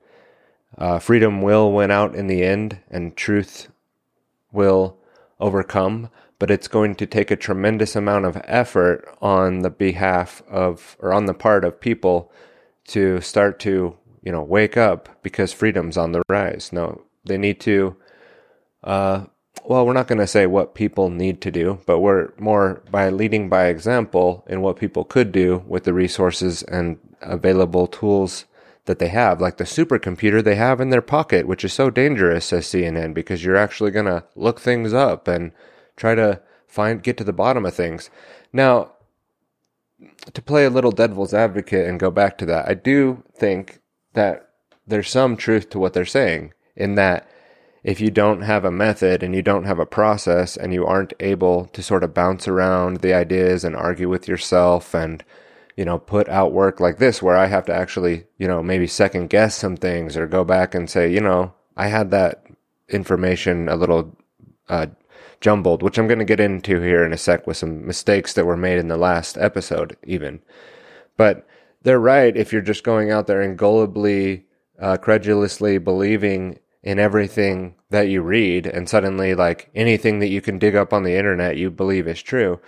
uh, freedom will win out in the end, and truth will overcome. But it's going to take a tremendous amount of effort on the behalf of, or on the part of people to start to, you know, wake up because freedom's on the rise. No, they need to uh, well, we're not going to say what people need to do, but we're more by leading by example in what people could do with the resources and available tools that they have, like the supercomputer they have in their pocket, which is so dangerous, says CNN, because you're actually going to look things up and try to find, get to the bottom of things. Now, to play a little devil's advocate and go back to that, I do think that there's some truth to what they're saying in that if you don't have a method and you don't have a process and you aren't able to sort of bounce around the ideas and argue with yourself and you know put out work like this where I have to actually you know maybe second guess some things or go back and say you know I had that information a little uh, jumbled which I'm going to get into here in a sec with some mistakes that were made in the last episode even. But they're right if you're just going out there and gullibly uh, credulously believing in everything that you read and suddenly like anything that you can dig up on the internet you believe is true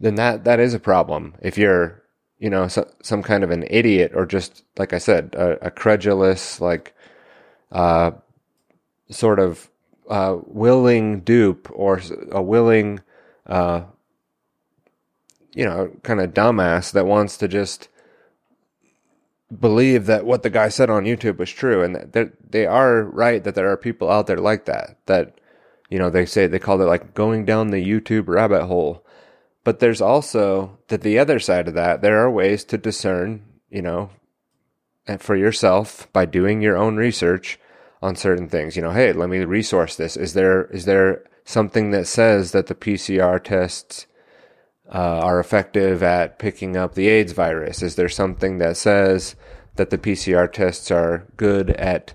then that that is a problem. If you're you know so, some kind of an idiot or just like i said a, a credulous like uh sort of uh willing dupe or a willing uh you know kind of dumbass that wants to just believe that what the guy said on YouTube was true, and that they are right that there are people out there like that. That you know they say they call it like going down the YouTube rabbit hole. But there's also that the other side of that. There are ways to discern, you know, and for yourself by doing your own research on certain things. You know, hey, let me resource this. Is there is there something that says that the PCR tests uh, are effective at picking up the AIDS virus? Is there something that says that the PCR tests are good at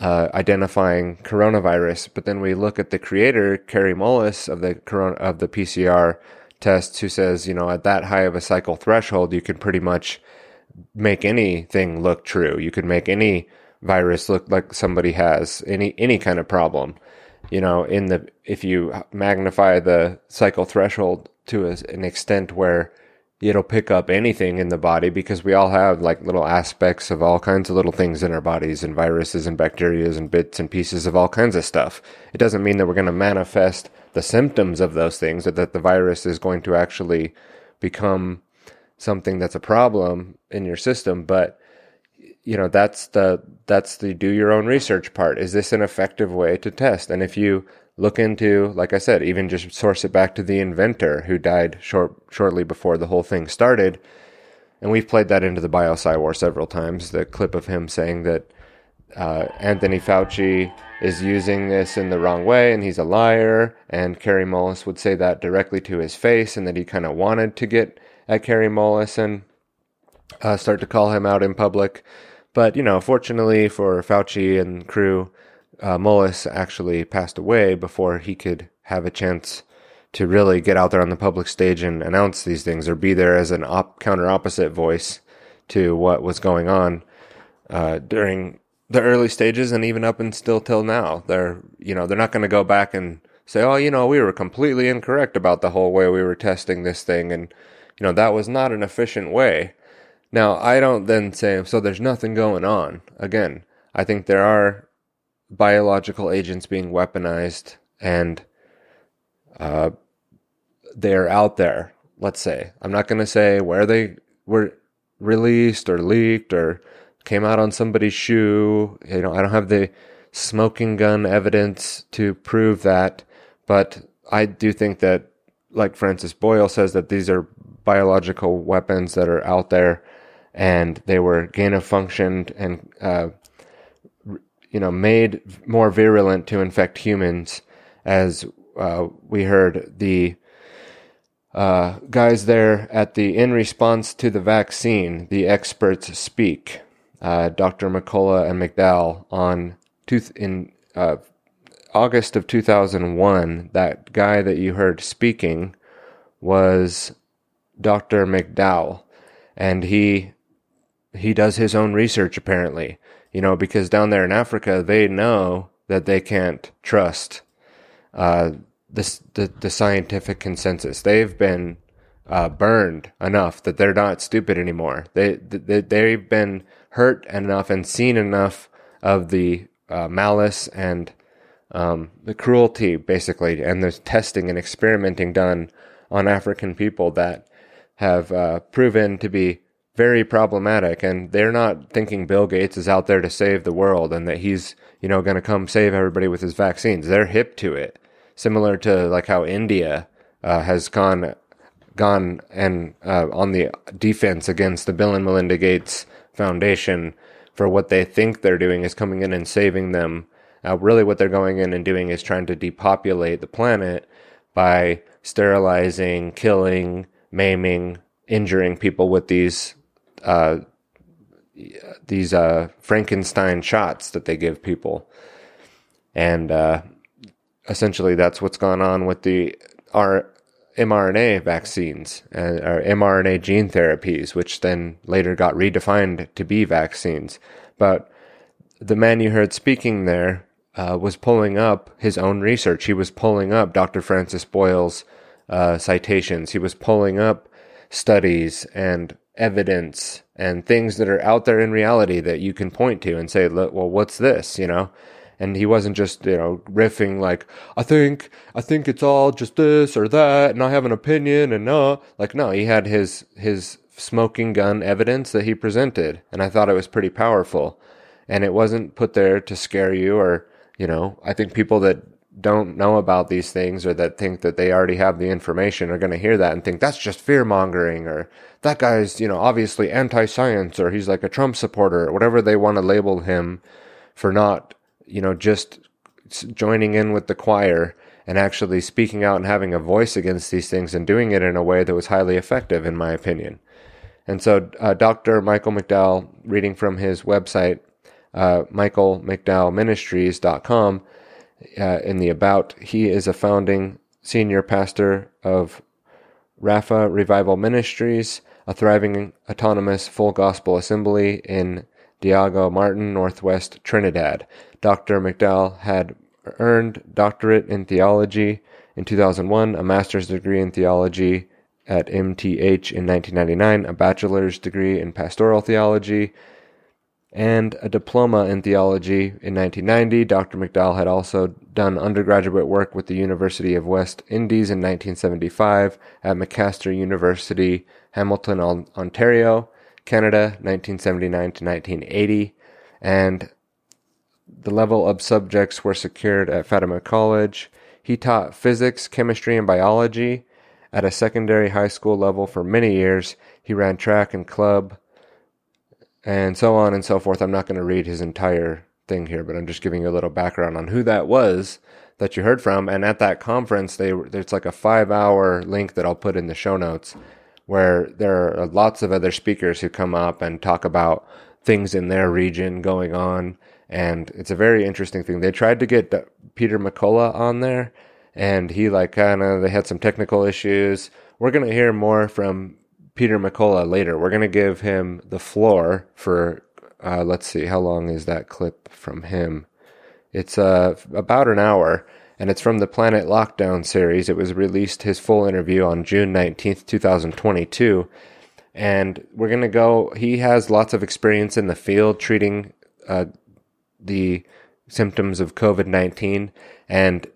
uh, identifying coronavirus? But then we look at the creator, Kary Mullis of the corona of the PCR tests, who says, you know, at that high of a cycle threshold, you can pretty much make anything look true. You can make any virus look like somebody has any any kind of problem. You know, in the if you magnify the cycle threshold to a, an extent where it'll pick up anything in the body because we all have like little aspects of all kinds of little things in our bodies and viruses and bacterias and bits and pieces of all kinds of stuff. It doesn't mean that we're going to manifest the symptoms of those things or that the virus is going to actually become something that's a problem in your system, but you know, that's the that's the do your own research part. Is this an effective way to test? And if you look into, like I said, even just source it back to the inventor who died short shortly before the whole thing started. And we've played that into the Bio-PsyWar several times. The clip of him saying that uh, Anthony Fauci is using this in the wrong way and he's a liar. And Kary Mullis would say that directly to his face and that he kind of wanted to get at Kary Mullis and uh, start to call him out in public. But, you know, fortunately for Fauci and crew, uh, Mullis actually passed away before he could have a chance to really get out there on the public stage and announce these things or be there as an op- counter opposite voice to what was going on uh, during the early stages and even up and still till now. They're you know they're not going to go back and say, oh, you know, we were completely incorrect about the whole way we were testing this thing, and you know that was not an efficient way. Now I don't then say so. There's nothing going on. Again, I think there are biological agents being weaponized and uh, they're out there. Let's say I'm not going to say where they were released or leaked or came out on somebody's shoe. You know, I don't have the smoking gun evidence to prove that, but I do think that, like Francis Boyle says, that these are biological weapons that are out there, and they were gain of function and uh, you know made more virulent to infect humans, as uh, we heard the uh, guys there at the in response to the vaccine, the experts speak. Uh, Dr. McCullough and McDowell on two in uh, August of 2001. That guy that you heard speaking was Dr. McDowell, and he he does his own research apparently. You know, because down there in Africa, they know that they can't trust uh, the, the, the scientific consensus. They've been uh, burned enough that they're not stupid anymore. They, they they've been hurt enough and seen enough of the uh, malice and um, the cruelty, basically, and the testing and experimenting done on African people that have uh, proven to be very problematic. And they're not thinking Bill Gates is out there to save the world and that he's you know going to come save everybody with his vaccines. They're hip to it similar to like how India uh, has gone gone and uh, on the defense against the Bill and Melinda Gates Foundation for what they think they're doing is coming in and saving them. Uh, really, what they're going in and doing is trying to depopulate the planet by sterilizing, killing, maiming, injuring people with these uh, these uh, Frankenstein shots that they give people, and uh, essentially that's what's gone on with the our mRNA vaccines and or mRNA gene therapies, which then later got redefined to be vaccines. But the man you heard speaking there uh, was pulling up his own research. He was pulling up Dr. Francis Boyle's uh, citations. He was pulling up studies and evidence and things that are out there in reality that you can point to and say, well, what's this? You know, and he wasn't just you know riffing like I think I think it's all just this or that, and I have an opinion, and no, like no, he had his his smoking gun evidence that he presented, and I thought it was pretty powerful, and it wasn't put there to scare you or you know I think people that don't know about these things or that think that they already have the information are going to hear that and think that's just fear mongering or that guy's you know obviously anti-science or he's like a Trump supporter or whatever they want to label him for not you know, just joining in with the choir and actually speaking out and having a voice against these things and doing it in a way that was highly effective, in my opinion. And so, uh, Dr. Michael McDowell, reading from his website, uh, michaelmcdowellministries.com, uh, in the About, he is a founding senior pastor of Rafa Revival Ministries, a thriving autonomous full gospel assembly in Diego Martin, Northwest Trinidad. Dr. McDowell had earned doctorate in theology in 2001, a master's degree in theology at MTH in 1999, a bachelor's degree in pastoral theology, and a diploma in theology in 1990. Dr. McDowell had also done undergraduate work with the University of West Indies in 1975 at McMaster University, Hamilton, Ontario, Canada, 1979 to 1980, and the level of subjects were secured at Fatima College. He taught physics, chemistry, and biology at a secondary high school level for many years. He ran track and club, and so on and so forth. I'm not going to read his entire thing here, but I'm just giving you a little background on who that was that you heard from. And at that conference, they there's like a five hour link that I'll put in the show notes where there are uh, lots of other speakers who come up and talk about things in their region going on and it's a very interesting thing. They tried to get Peter McCullough on there, and he like kind of they had some technical issues. We're gonna hear more from Peter McCullough later. We're gonna give him the floor for uh, let's see how long is that clip from him. It's uh, about an hour, and it's from the Planet Lockdown series. It was released his full interview on June nineteenth, two thousand twenty-two. And we're gonna go. He has lots of experience in the field treating uh, the symptoms of COVID 19 and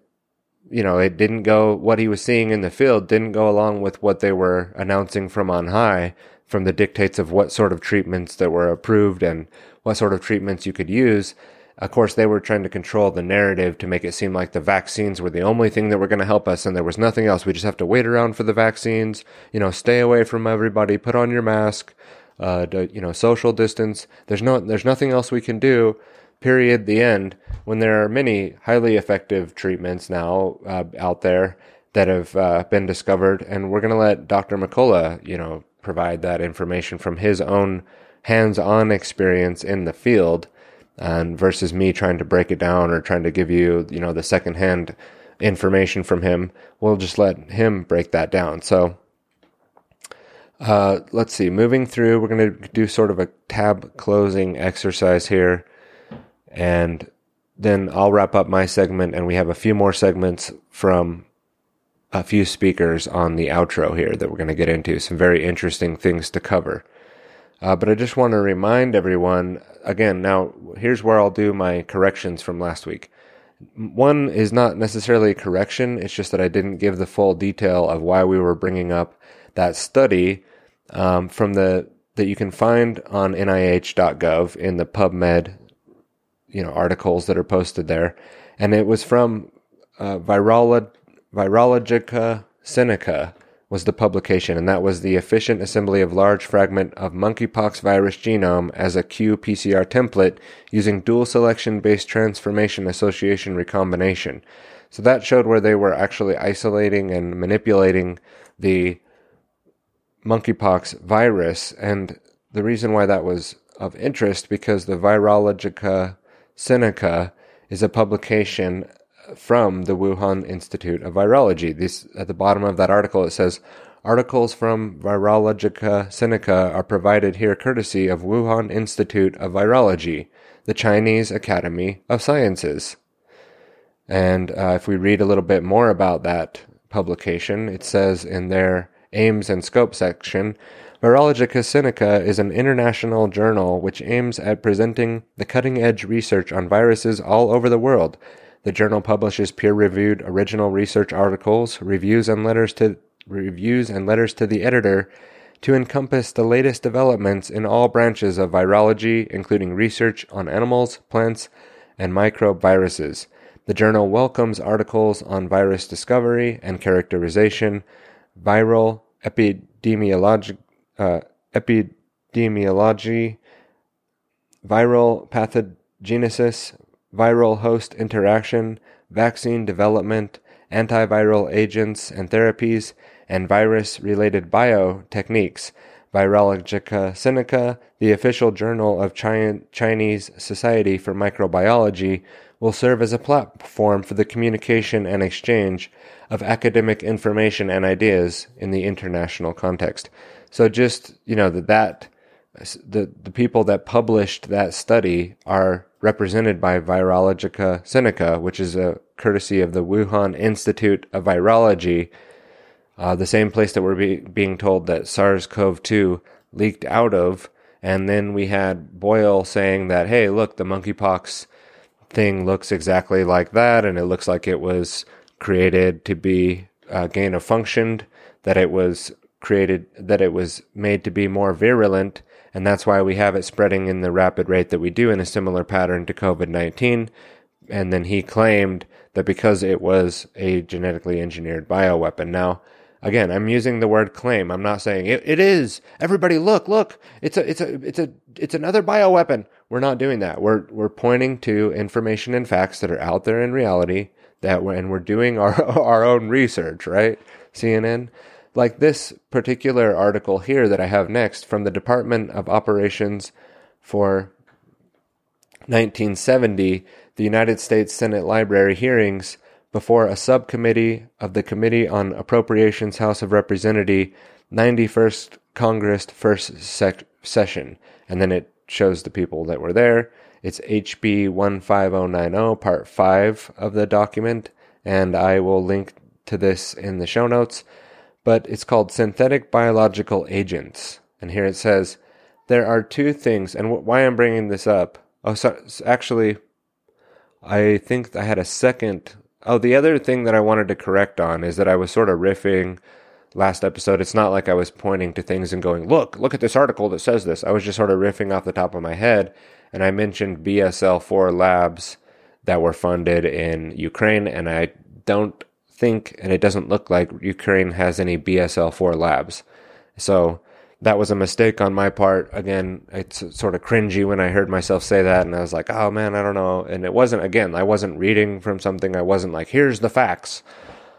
you know, it didn't go, what he was seeing in the field didn't go along with what they were announcing from on high, from the dictates of what sort of treatments that were approved and what sort of treatments you could use. Of course, they were trying to control the narrative to make it seem like the vaccines were the only thing that were going to help us and there was nothing else. We just have to wait around for the vaccines, you know, stay away from everybody, put on your mask, uh, you know, social distance. There's no, there's nothing else we can do. Period. The end. When there are many highly effective treatments now uh, out there that have uh, been discovered, and we're going to let Dr. McCullough, you know, provide that information from his own hands-on experience in the field, and versus me trying to break it down or trying to give you, you know, the secondhand information from him. We'll just let him break that down. So uh, let's see. Moving through, we're going to do sort of a tab closing exercise here, and then I'll wrap up my segment, and we have a few more segments from a few speakers on the outro here that we're going to get into. Some very interesting things to cover. Uh, but I just want to remind everyone again. Now, here's where I'll do my corrections from last week. One is not necessarily a correction; it's just that I didn't give the full detail of why we were bringing up that study um, from the that you can find on NIH.gov in the PubMed, you know, articles that are posted there, and it was from uh, Virolo- Virologica Sinica was the publication, and that was the efficient assembly of large fragment of monkeypox virus genome as a qPCR template using dual selection based transformation association recombination. So that showed where they were actually isolating and manipulating the monkeypox virus. And the reason why that was of interest because the Virologica Sinica is a publication from the Wuhan Institute of Virology. This at the bottom of that article it says articles from Virologica Sinica are provided here courtesy of Wuhan Institute of Virology, the Chinese Academy of Sciences. And uh, if we read a little bit more about that publication, it says in their aims and scope section, Virologica Sinica is an international journal which aims at presenting the cutting edge research on viruses all over the world. The journal publishes peer reviewed original research articles, reviews and letters to reviews and letters to the editor to encompass the latest developments in all branches of virology, including research on animals, plants, and microviruses. The journal welcomes articles on virus discovery and characterization, viral epidemiology, uh, epidemiology, viral pathogenesis, viral host interaction, vaccine development, antiviral agents and therapies, and virus related biotechniques. Virologica Sinica, the official journal of Chinese Society for Microbiology, will serve as a platform for the communication and exchange of academic information and ideas in the international context. So just, you know, that, that the, the people that published that study are represented by Virologica Seneca, which is a courtesy of the Wuhan Institute of Virology, uh, the same place that we're be, being told that SARS-CoV-2 leaked out of. And then we had Boyle saying that, hey, look, the monkeypox thing looks exactly like that, and it looks like it was created to be uh, gain of function, that it was created, that it was made to be more virulent, and that's why we have it spreading in the rapid rate that we do in a similar pattern to COVID 19. And then he claimed that because it was a genetically engineered bioweapon. Now, again, I'm using the word claim. I'm not saying it, it is. Everybody look, look. It's a, it's a, it's a, it's another bioweapon. We're not doing that. We're, we're pointing to information and facts that are out there in reality that and we're doing our, our own research, right? CNN. Like this particular article here that I have next from the Department of Operations for 1970, the United States Senate Library hearings before a subcommittee of the Committee on Appropriations House of Representatives 91st Congress first sec- session. And then it shows the people that were there. It's HB 15090, part 5 of the document, and I will link to this in the show notes. But it's called Synthetic Biological Agents. And here it says there are two things, and wh- why I'm bringing this up. Oh, so, actually, I think I had a second. Oh, the other thing that I wanted to correct on is that I was sort of riffing last episode, it's not like I was pointing to things and going, look, look at this article that says this. I was just sort of riffing off the top of my head. And I mentioned BSL 4 labs that were funded in Ukraine. And I don't think, and it doesn't look like Ukraine has any BSL 4 labs. So that was a mistake on my part. Again, it's sort of cringy when I heard myself say that, and I was like, oh man, I don't know. And it wasn't, again, I wasn't reading from something. I wasn't like, here's the facts.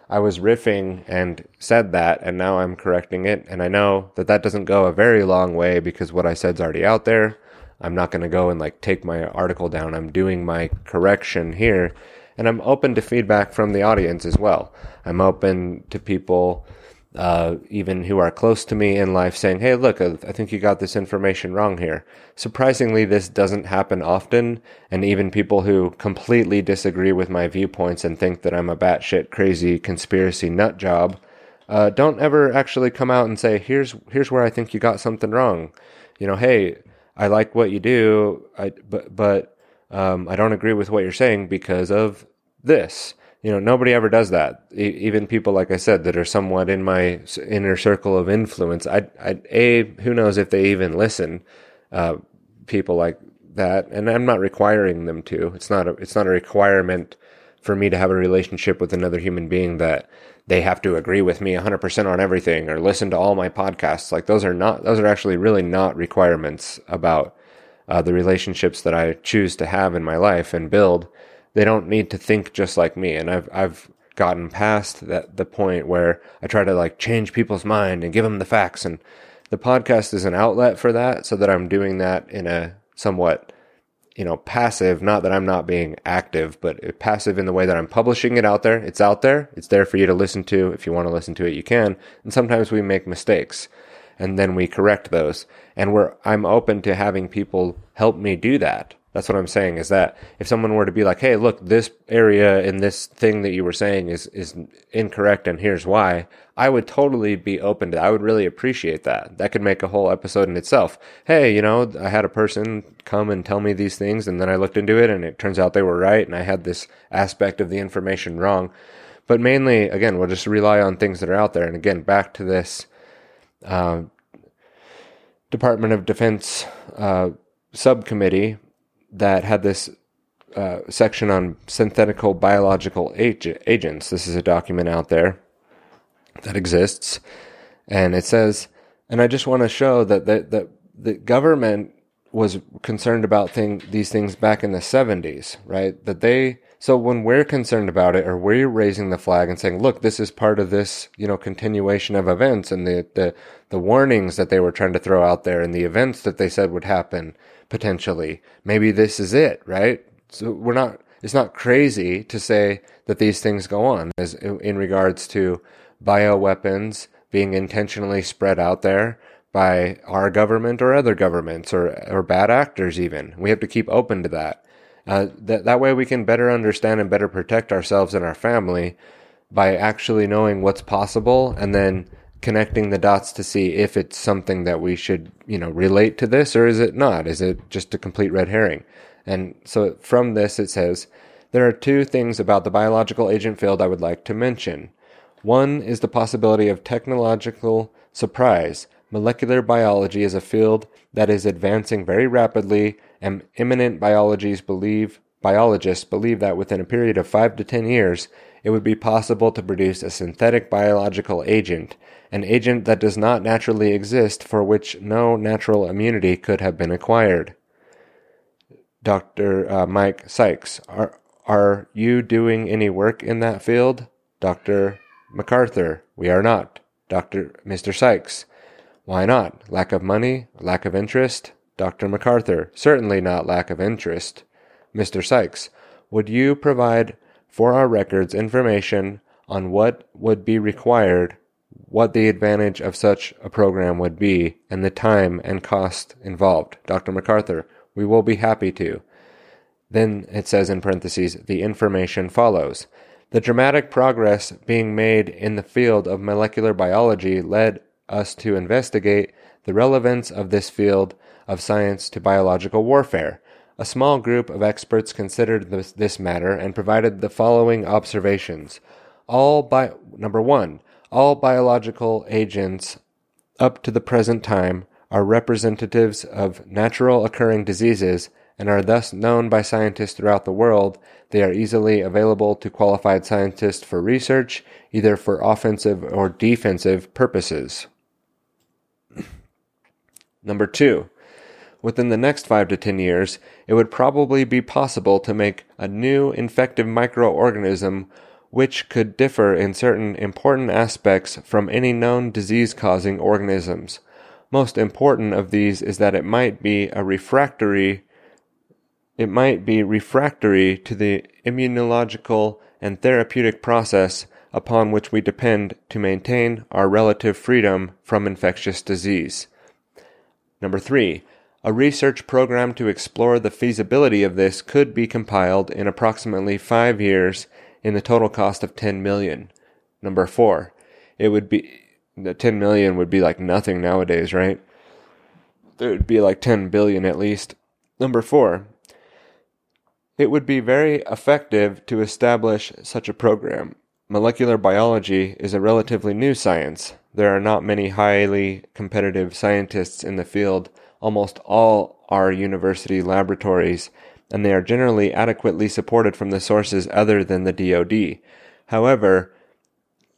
I was riffing and said that, and now I'm correcting it. And I know that that doesn't go a very long way because what I said's already out there. I'm not going to go and like take my article down. I'm doing my correction here. And I'm open to feedback from the audience as well. I'm open to people uh, even who are close to me in life saying, Hey, look, I think you got this information wrong here. Surprisingly, this doesn't happen often. And even people who completely disagree with my viewpoints and think that I'm a batshit crazy conspiracy nut job, uh, don't ever actually come out and say, here's, here's where I think you got something wrong. You know, Hey, I like what you do, I, but, but, um, I don't agree with what you're saying because of this. You know nobody ever does that. E- even people like i said that are somewhat in my inner circle of influence. I i a who knows if they even listen uh, people like that. And i'm not requiring them to. It's not a it's not a requirement for me to have a relationship with another human being that they have to agree with me 100% on everything or listen to all my podcasts. Like those are not those are actually really not requirements about uh, the relationships that i choose to have in my life and build they don't need to think just like me. And I've, I've gotten past that, the point where I try to like change people's mind and give them the facts. And the podcast is an outlet for that so that I'm doing that in a somewhat, you know, passive, not that I'm not being active, but passive in the way that I'm publishing it out there. It's out there. It's there for you to listen to. If you want to listen to it, you can. And sometimes we make mistakes and then we correct those. And we're, I'm open to having people help me do that. That's what I'm saying is that if someone were to be like, "Hey, look, this area in this thing that you were saying is is incorrect and here's why." I would totally be open to that. I would really appreciate that. That could make a whole episode in itself. Hey, you know, I had a person come and tell me these things and then I looked into it and it turns out they were right and I had this aspect of the information wrong. But mainly, again, we'll just rely on things that are out there. And again, back to this uh, Department of Defense uh, subcommittee that had this uh, section on synthetical biological ag- agents. This is a document out there that exists, and it says, and I just want to show that the, the, the government was concerned about thing, these things back in the 70s, right? That they, so when we're concerned about it, or we're raising the flag and saying, look, this is part of this, you know, continuation of events and the, the, the warnings that they were trying to throw out there and the events that they said would happen potentially. Maybe this is it, right? So we're not, it's not crazy to say that these things go on as in regards to bioweapons being intentionally spread out there by our government or other governments or, or bad actors even. We have to keep open to that. Uh, that, that way we can better understand and better protect ourselves and our family by actually knowing what's possible and then connecting the dots to see if it's something that we should, you know, relate to this or is it not? Is it just a complete red herring? And so from this, it says, there are two things about the biological agent field I would like to mention. One is the possibility of technological surprise. Molecular biology is a field that is advancing very rapidly, and eminent biologists believe biologists believe that within a period of 5 to 10 years, it would be possible to produce a synthetic biological agent an agent that does not naturally exist for which no natural immunity could have been acquired. Dr. Uh, Mike Sykes, are, are you doing any work in that field? Dr. MacArthur, we are not. Dr. Mr. Sykes, why not? Lack of money? Lack of interest? Dr. MacArthur, certainly not lack of interest. Mr. Sykes, would you provide for our records information on what would be required what the advantage of such a program would be and the time and cost involved. Dr. MacArthur, we will be happy to. Then it says in parentheses, the information follows. The dramatic progress being made in the field of molecular biology led us to investigate the relevance of this field of science to biological warfare. A small group of experts considered this, this matter and provided the following observations. All by number one, All biological agents up to the present time are representatives of natural occurring diseases and are thus known by scientists throughout the world. They are easily available to qualified scientists for research, either for offensive or defensive purposes. Number two, within the next five to ten years, it would probably be possible to make a new infective microorganism which could differ in certain important aspects from any known disease causing organisms. Most important of these is that it might be a refractory it might be refractory to the immunological and therapeutic process upon which we depend to maintain our relative freedom from infectious disease. Number three, a research program to explore the feasibility of this could be compiled in approximately five years in the total cost of 10 million. Number four, it would be, the 10 million would be like nothing nowadays, right? There would be like 10 billion at least. Number four, it would be very effective to establish such a program. Molecular biology is a relatively new science. There are not many highly competitive scientists in the field. Almost all are university laboratories, and they are generally adequately supported from the sources other than the DoD. However,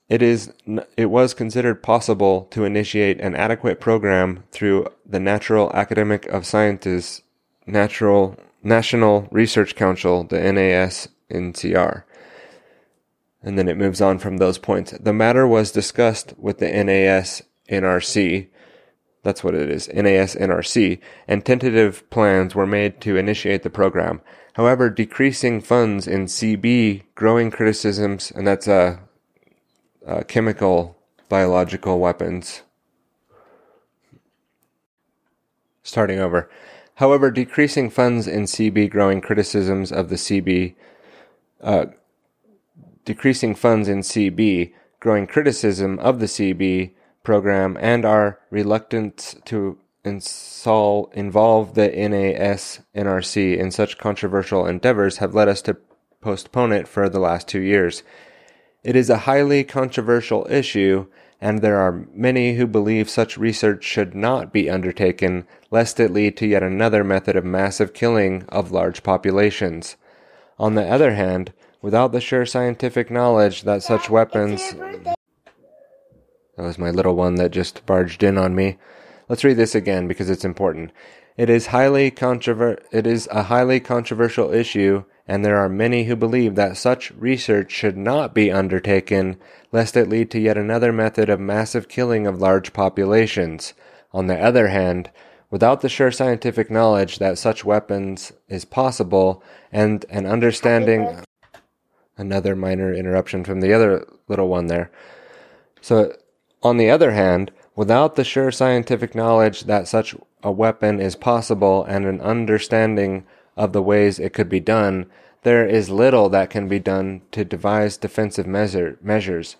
it is it was considered possible to initiate an adequate program through the Natural Academic of Sciences Natural National Research Council, the NAS-NCR. And then it moves on from those points. The matter was discussed with the NAS-NRC. That's what it is, NAS-NRC, and tentative plans were made to initiate the program. However, decreasing funds in CB, growing criticisms, and that's uh, uh, chemical biological weapons. Starting over. However, decreasing funds in CB growing criticisms of the CB, uh, decreasing funds in CB growing criticism of the CB program and our reluctance to insol, involve the NAS NRC in such controversial endeavors have led us to postpone it for the last two years. It is a highly controversial issue and there are many who believe such research should not be undertaken, lest it lead to yet another method of massive killing of large populations. On the other hand, without the sure scientific knowledge that such weapons. That was my little one that just barged in on me. Let's read this again because it's important. It is highly controver- it is a highly controversial issue and there are many who believe that such research should not be undertaken, lest it lead to yet another method of massive killing of large populations. On the other hand, without the sure scientific knowledge that such weapons is possible and an understanding another minor interruption from the other little one there. So on the other hand, without the sure scientific knowledge that such a weapon is possible and an understanding of the ways it could be done, there is little that can be done to devise defensive measure, measures.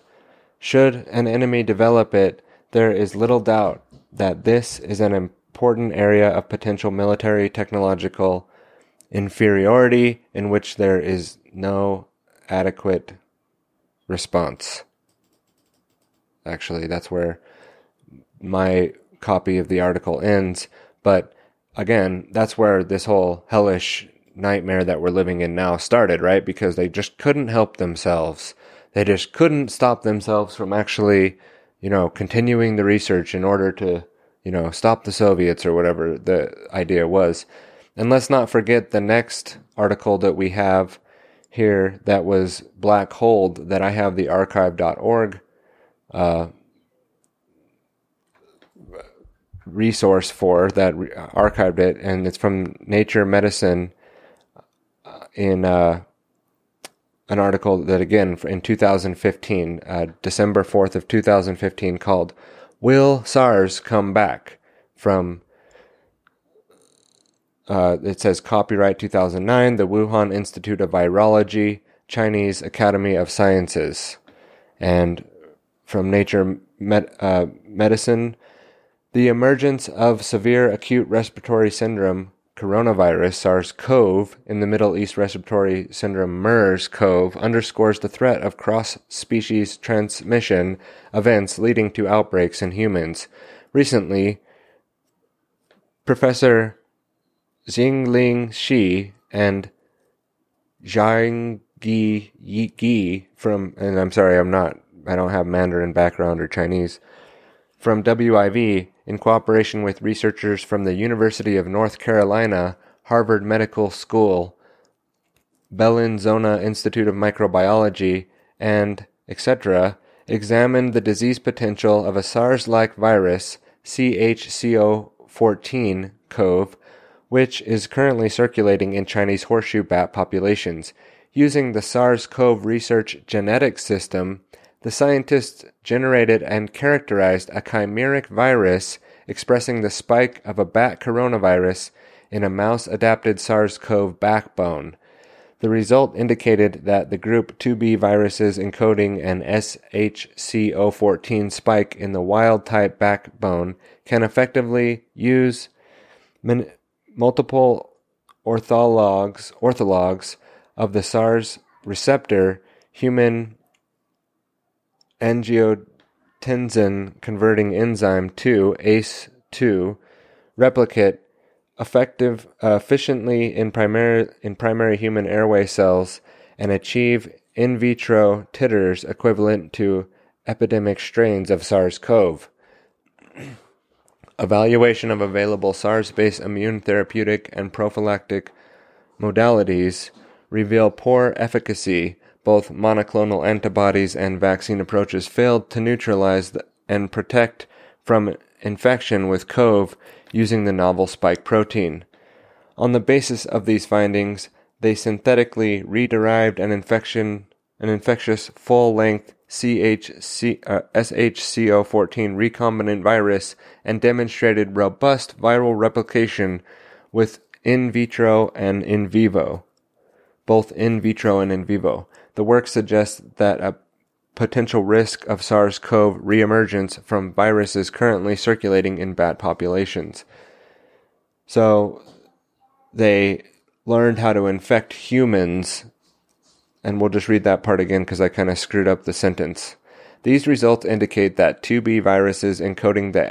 Should an enemy develop it, there is little doubt that this is an important area of potential military technological inferiority in which there is no adequate response. Actually, that's where my copy of the article ends, but again, that's where this whole hellish nightmare that we're living in now started, right? Because they just couldn't help themselves. They just couldn't stop themselves from actually, you know, continuing the research in order to, you know, stop the Soviets or whatever the idea was. And let's not forget the next article that we have here that was Black Hold that I have the archive.org resource for that re- archived it, and it's from Nature Medicine uh, in uh, an article that again in 2015, uh, December 4th of 2015, called "Will SARS Come Back?" From uh, it says copyright 2009, the Wuhan Institute of Virology, Chinese Academy of Sciences, and from Nature Med- uh, Medicine the emergence of severe acute respiratory syndrome coronavirus SARS-CoV in the Middle East Respiratory Syndrome MERS-CoV underscores the threat of cross-species transmission events leading to outbreaks in humans. Recently, Professor Xingling Shi and Zhang Yi from, and I'm sorry, I'm not, I don't have Mandarin background or Chinese, from WIV, in cooperation with researchers from the University of North Carolina, Harvard Medical School, Bellinzona Institute of Microbiology, and etc., examined the disease potential of a SARS-like virus, CHCO14 cove, which is currently circulating in Chinese horseshoe bat populations. Using the SARS-CoV research genetic system, the scientists generated and characterized a chimeric virus expressing the spike of a bat coronavirus in a mouse adapted SARS CoV backbone. The result indicated that the group 2B viruses encoding an SHCO14 spike in the wild type backbone can effectively use min- multiple orthologs, orthologs of the SARS receptor human angiotensin converting enzyme 2, ACE2, replicate effective, uh, efficiently in primary, in primary human airway cells and achieve in vitro titers equivalent to epidemic strains of SARS CoV. Evaluation of available SARS based immune therapeutic and prophylactic modalities reveal poor efficacy both monoclonal antibodies and vaccine approaches failed to neutralize and protect from infection with CoV using the novel spike protein. On the basis of these findings, they synthetically rederived an infection an infectious full-length CHC, uh, SHCO14 recombinant virus and demonstrated robust viral replication with in vitro and in vivo, both in vitro and in vivo. The work suggests that a potential risk of SARS CoV reemergence from viruses currently circulating in bat populations. So they learned how to infect humans, and we'll just read that part again because I kind of screwed up the sentence. These results indicate that 2B viruses encoding the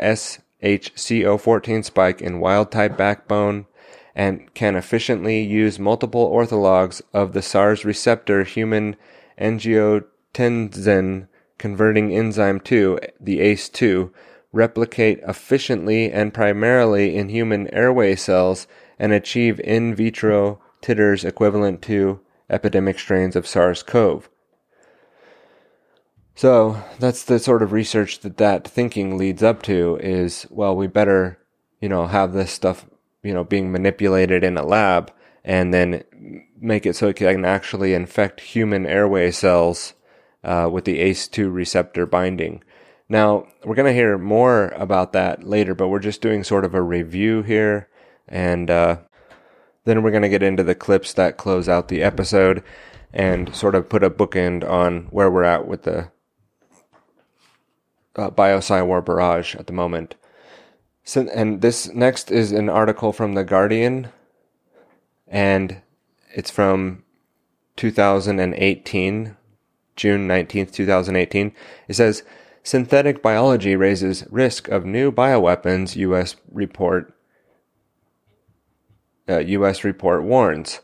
SHCO14 spike in wild type backbone and can efficiently use multiple orthologs of the SARS receptor human angiotensin converting enzyme 2, the ACE2, replicate efficiently and primarily in human airway cells and achieve in vitro titers equivalent to epidemic strains of SARS-CoV. So that's the sort of research that that thinking leads up to is, well, we better, you know, have this stuff you know, being manipulated in a lab and then make it so it can actually infect human airway cells uh, with the ACE2 receptor binding. Now, we're going to hear more about that later, but we're just doing sort of a review here. And uh, then we're going to get into the clips that close out the episode and sort of put a bookend on where we're at with the uh, Biosci War Barrage at the moment. So, and this next is an article from The Guardian, and it's from 2018, June 19th, 2018. It says, Synthetic biology raises risk of new bioweapons, U.S. report. Uh, U.S. report warns.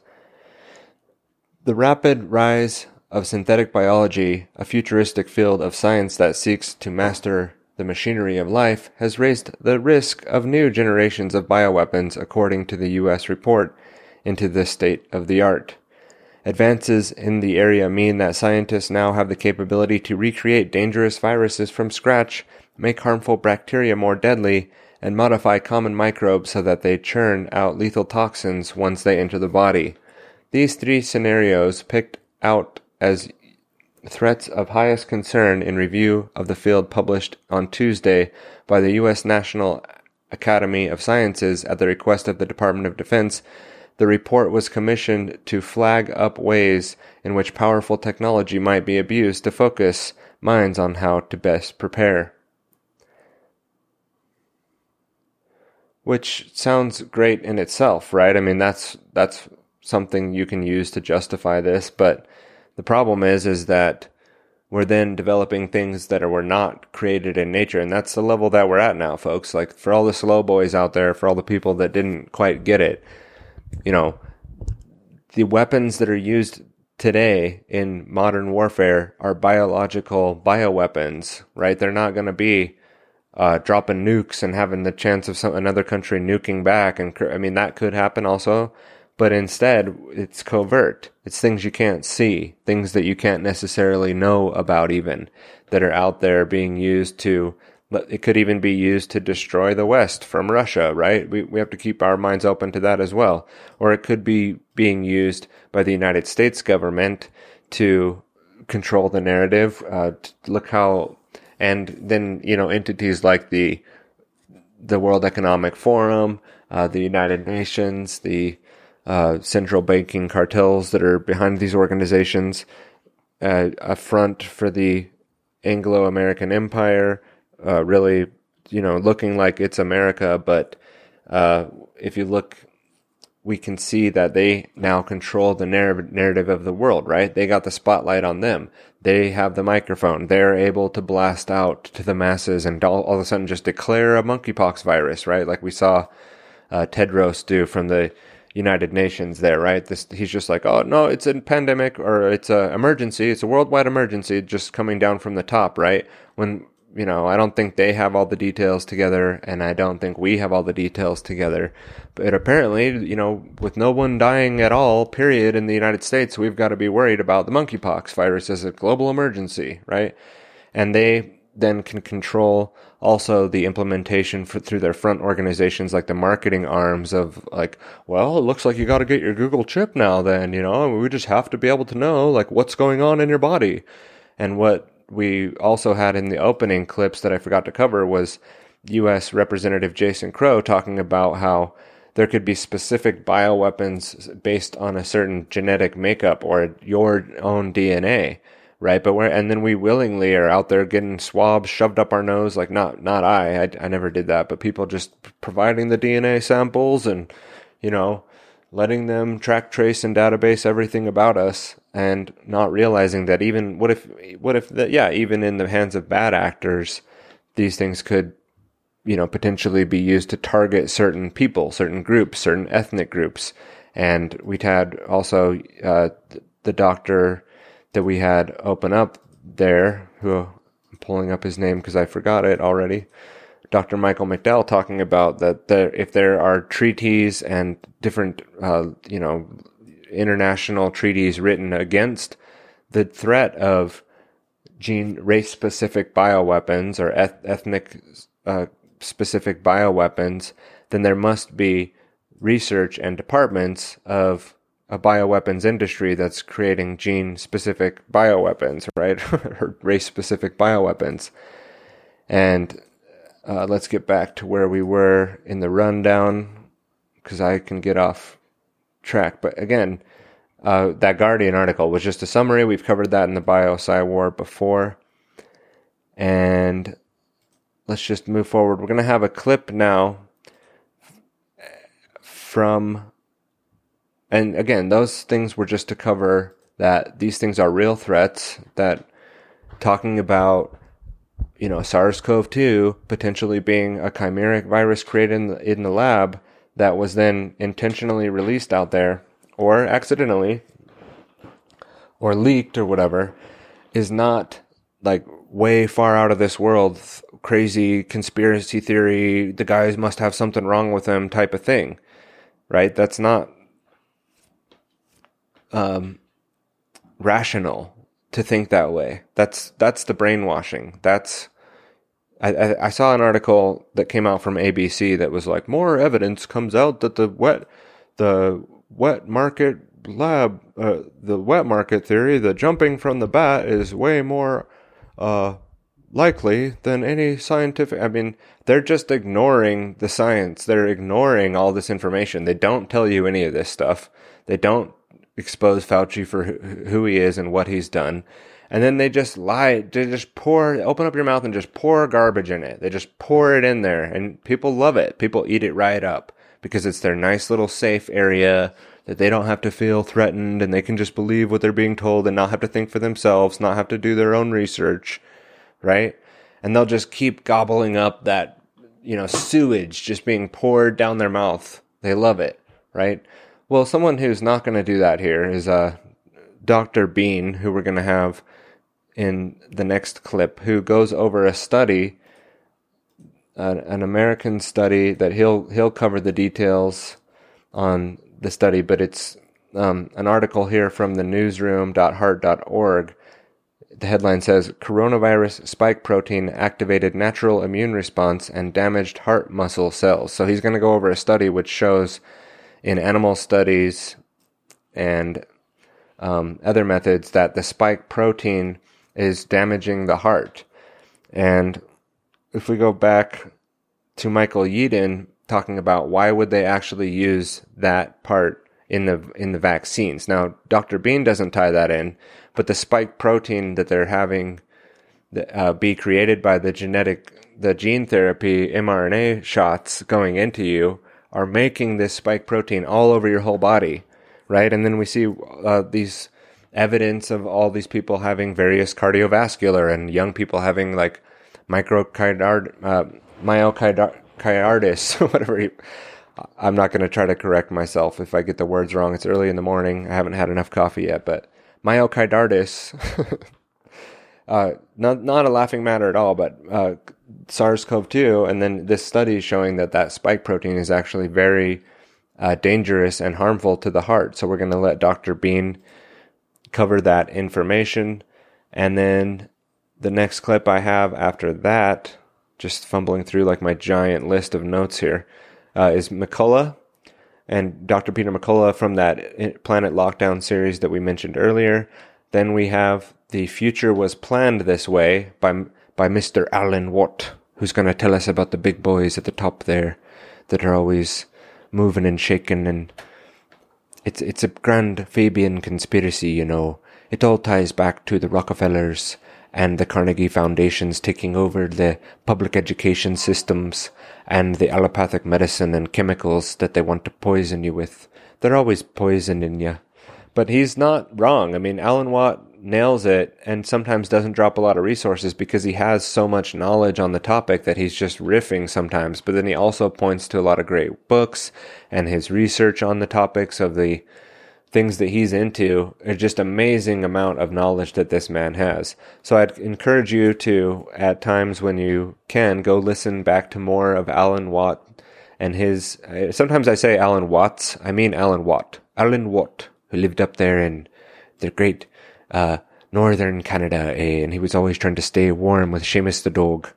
The rapid rise of synthetic biology, a futuristic field of science that seeks to master the machinery of life has raised the risk of new generations of bioweapons, according to the U.S. report, into the state of the art. Advances in the area mean that scientists now have the capability to recreate dangerous viruses from scratch, make harmful bacteria more deadly, and modify common microbes so that they churn out lethal toxins once they enter the body. These three scenarios, picked out as threats of highest concern in review of the field published on Tuesday by the U.S. National Academy of Sciences at the request of the Department of Defense. The report was commissioned to flag up ways in which powerful technology might be abused to focus minds on how to best prepare. which sounds great in itself, right? I mean, that's that's something you can use to justify this, but the problem is is that we're then developing things that are, were not created in nature, and that's the level that we're at now, folks. Like for all the slow boys out there, for all the people that didn't quite get it, you know, the weapons that are used today in modern warfare are biological bioweapons, right? They're not going to be uh, dropping nukes and having the chance of some another country nuking back, and I mean that could happen also. But instead, it's covert. It's things you can't see, things that you can't necessarily know about, even that are out there being used to. It could even be used to destroy the West from Russia, right? We, we have to keep our minds open to that as well. Or it could be being used by the United States government to control the narrative. Uh, look how, and then, you know, entities like the, the World Economic Forum, uh, the United Nations, the uh, central banking cartels that are behind these organizations, uh, a front for the Anglo American Empire, uh, really, you know, looking like it's America. But uh, if you look, we can see that they now control the narr- narrative of the world, right? They got the spotlight on them. They have the microphone. They're able to blast out to the masses and all, all of a sudden just declare a monkeypox virus, right? Like we saw uh, Tedros do from the United Nations there, right? This he's just like, oh no, it's a pandemic or it's a emergency, it's a worldwide emergency, just coming down from the top, right? When you know, I don't think they have all the details together, and I don't think we have all the details together. But apparently, you know, with no one dying at all, period, in the United States, we've got to be worried about the monkeypox virus as a global emergency, right? And they then can control also the implementation for, through their front organizations like the marketing arms of like well it looks like you got to get your google chip now then you know? We just have to be able to know like what's going on in your body. And what we also had in the opening clips that i forgot to cover was us representative jason crow talking about how there could be specific bioweapons based on a certain genetic makeup or your own dna right? But we're and then we willingly are out there getting swabs shoved up our nose. Like not not I, I, I never did that, but people just providing the DNA samples and you know letting them track, trace, and database everything about us, and not realizing that even what if what if that yeah even in the hands of bad actors, these things could you know potentially be used to target certain people, certain groups, certain ethnic groups. And we had also uh, the doctor that we had open up there, who I'm pulling up his name because I forgot it already. Dr. Michael McDowell talking about that there, if there are treaties and different, uh, you know, international treaties written against the threat of gene race specific bioweapons or eth- ethnic uh, specific bioweapons, then there must be research and departments of a bioweapons industry that's creating gene specific bioweapons, right? or race specific bioweapons. And uh, let's get back to where we were in the rundown because I can get off track. But again, uh, that Guardian article was just a summary. We've covered that in the BioSci War before. And let's just move forward. We're going to have a clip now from and again, those things were just to cover that these things are real threats, that talking about you know SARS-CoV-2 potentially being a chimeric virus created in the, in the lab that was then intentionally released out there or accidentally or leaked or whatever is not like way far out of this world crazy conspiracy theory the guys must have something wrong with them type of thing right? That's not um, rational to think that way. That's that's the brainwashing. That's I, I, saw an article that came out from ABC that was like more evidence comes out that the wet the wet market lab uh, the wet market theory the jumping from the bat is way more uh, likely than any scientific. I mean, they're just ignoring the science. They're ignoring all this information. They don't tell you any of this stuff. They don't expose Fauci for who he is and what he's done. And then they just lie, they just pour, open up your mouth and just pour garbage in it. They just pour it in there and people love it. People eat it right up because it's their nice little safe area that they don't have to feel threatened and they can just believe what they're being told and not have to think for themselves, not have to do their own research, right? And they'll just keep gobbling up that, you know, sewage just being poured down their mouth. They love it, right? Well, someone who's not going to do that here is uh, Dr. Bean, who we're going to have in the next clip, who goes over a study, an, an American study that he'll he'll cover the details on the study, but it's um, an article here from the newsroom.heart.org. The headline says Coronavirus spike protein activated natural immune response and damaged heart muscle cells. So he's going to go over a study which shows in animal studies and um, other methods that the spike protein is damaging the heart. And if we go back to Michael Yeadon, talking about why would they actually use that part in the in the vaccines. Now, Dr. Bean doesn't tie that in, but the spike protein that they're having uh, be created by the genetic the gene therapy mRNA shots going into you are making this spike protein all over your whole body, right? And then we see uh, these evidence of all these people having various cardiovascular and young people having like microcardard uh, myocardar Chiardis, whatever. He, I'm not going to try to correct myself if I get the words wrong. It's early in the morning. I haven't had enough coffee yet, but myocarditis, uh, not not a laughing matter at all, but uh, SARS-CoV-2, and then this study showing that that spike protein is actually very uh, dangerous and harmful to the heart. So we're going to let Dr. Bean cover that information, and then the next clip I have after that just fumbling through like my giant list of notes here, uh, is McCullough and Dr. Peter McCullough from that Planet Lockdown series that we mentioned earlier. Then we have The Future Was Planned This Way by, by Mr. Alan Watt, who's going to tell us about the big boys at the top there that are always moving and shaking and it's it's a grand Fabian conspiracy, you know. It all ties back to the Rockefellers and the Carnegie Foundations taking over the public education systems and the allopathic medicine and chemicals that they want to poison you with. They're always poisoning you. But he's not wrong. I mean, Alan Watt nails it and sometimes doesn't drop a lot of resources because he has so much knowledge on the topic that he's just riffing sometimes. But then he also points to a lot of great books and his research on the topics of the things that he's into are just amazing amount of knowledge that this man has. So I'd encourage you to, at times when you can, go listen back to more of Alan Watt and his. Uh, sometimes I say Alan Watts, I mean Alan Watt. Alan Watt, who lived up there in the great uh, northern Canada, eh, and he was always trying to stay warm with Seamus the dog.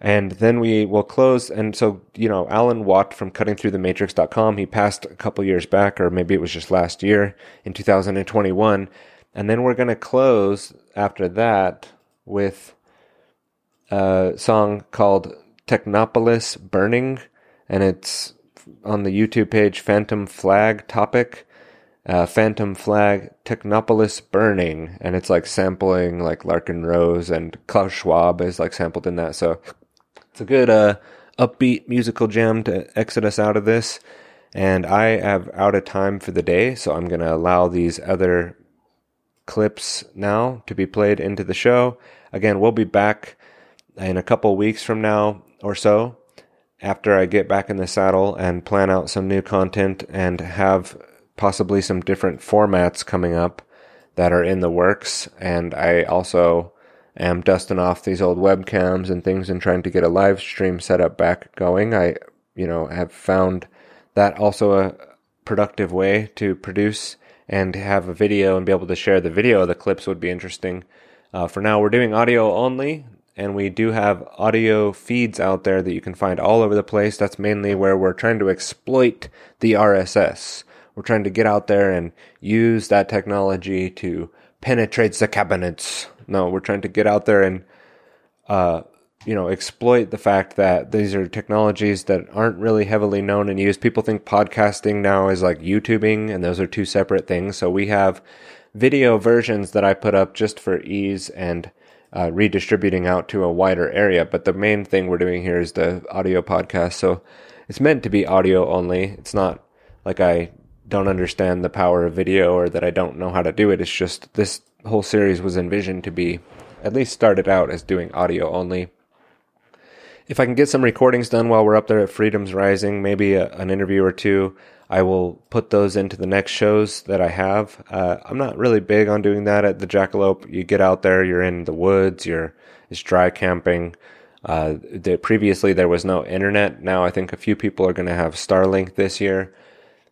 And then we will close. And so, you know, Alan Watt from cuttingthroughthematrix.com, he passed a couple years back, or maybe it was just last year in 2021. And then we're going to close after that with a song called Technopolis Burning. And it's on the YouTube page Phantom Flag topic. Uh, Phantom Flag Technopolis Burning, and it's like sampling like Larkin Rose and Klaus Schwab is like sampled in that. So it's a good uh, upbeat musical jam to exit us out of this. And I have out of time for the day, so I'm going to allow these other clips now to be played into the show. Again, we'll be back in a couple weeks from now or so after I get back in the saddle and plan out some new content and have possibly some different formats coming up that are in the works. And I also am dusting off these old webcams and things and trying to get a live stream setup back going. I, you know, have found that also a productive way to produce and have a video and be able to share the video the clips would be interesting. Uh, for now, we're doing audio only, and we do have audio feeds out there that you can find all over the place. That's mainly where we're trying to exploit the RSS. We're trying to get out there and use that technology to penetrate the cabinets no, we're trying to get out there and, uh, you know, exploit the fact that these are technologies that aren't really heavily known and used. People think podcasting now is like YouTubing, and those are two separate things. So we have video versions that I put up just for ease and uh, redistributing out to a wider area. But the main thing we're doing here is the audio podcast. So it's meant to be audio only. It's not like I don't understand the power of video or that I don't know how to do it. It's just this whole series was envisioned to be at least started out as doing audio only. If I can get some recordings done while we're up there at Freedom's Rising, maybe a, an interview or two, I will put those into the next shows that I have. Uh, I'm not really big on doing that at the Jackalope. You get out there, you're in the woods, you're it's dry camping. Uh, the, previously there was no internet. Now I think a few people are going to have Starlink this year.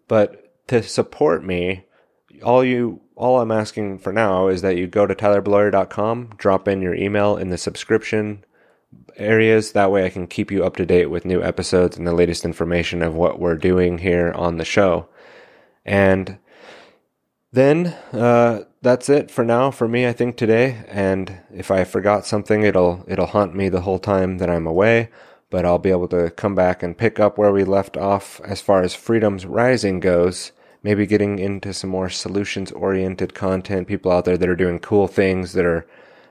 But to support me, all you all I'm asking for now is that you go to tylerbloyer.com, drop in your email in the subscription areas. That way I can keep you up to date with new episodes and the latest information of what we're doing here on the show. And then uh, that's it for now for me, I think today. And if I forgot something, it'll it'll haunt me the whole time that I'm away. But I'll be able to come back and pick up where we left off as far as Freedom's Rising goes maybe getting into some more solutions oriented content, people out there that are doing cool things that are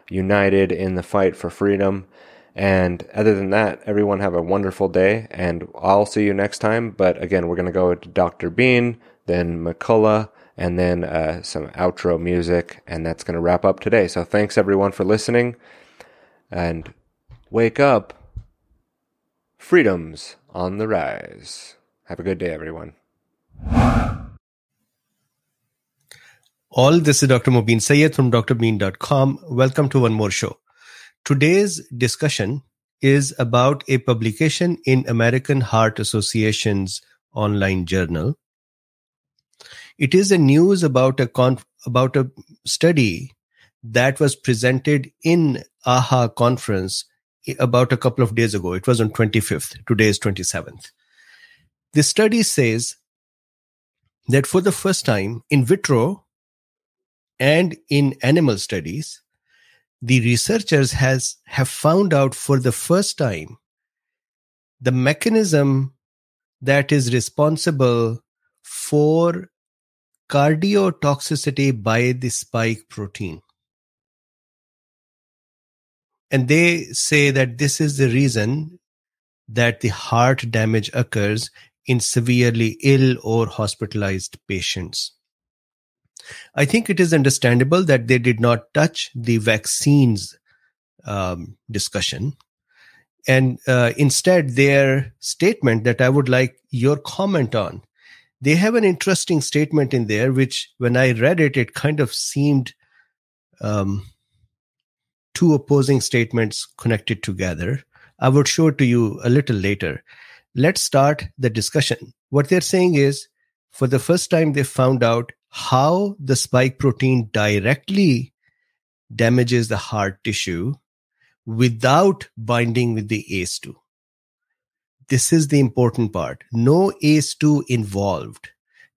united in the fight for freedom. And other than that, everyone have a wonderful day and I'll see you next time. But again, we're going to go to Dr. Bean, then McCullough, and then uh, some outro music. And that's going to wrap up today. So thanks everyone for listening and wake up. Freedoms on the rise. Have a good day, everyone. All this is Dr. Mobeen Sayed from drbean.com. Welcome to one more show. Today's discussion is about a publication in American Heart Association's online journal. It is a news about a conf- about a study that was presented in AHA conference eh, about a couple of days ago. It was on 25th. Today is 27th. The study says that for the first time in vitro and in animal studies, the researchers has have found out for the first time the mechanism that is responsible for cardiotoxicity by the spike protein. And they say that this is the reason that the heart damage occurs in severely ill or hospitalized patients. I think it is understandable that they did not touch the vaccines um, discussion. And uh, instead, their statement that I would like your comment on, they have an interesting statement in there, which when I read it, it kind of seemed um, two opposing statements connected together. I would show it to you a little later. Let's start the discussion. What they're saying is, for the first time, they found out how the spike protein directly damages the heart tissue without binding with the ACE2. This is the important part. No ACE2 involved,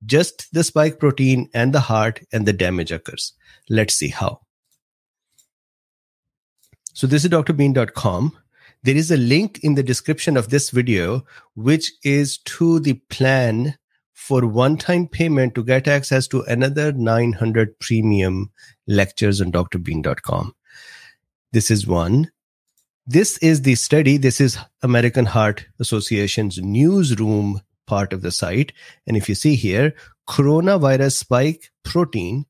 just the spike protein and the heart, and the damage occurs. Let's see how. So, this is drbean.com. There is a link in the description of this video, which is to the plan for one-time payment to get access to another 900 premium lectures on drbean.com. This is one. This is the study. This is American Heart Association's newsroom part of the site. And if you see here, coronavirus spike protein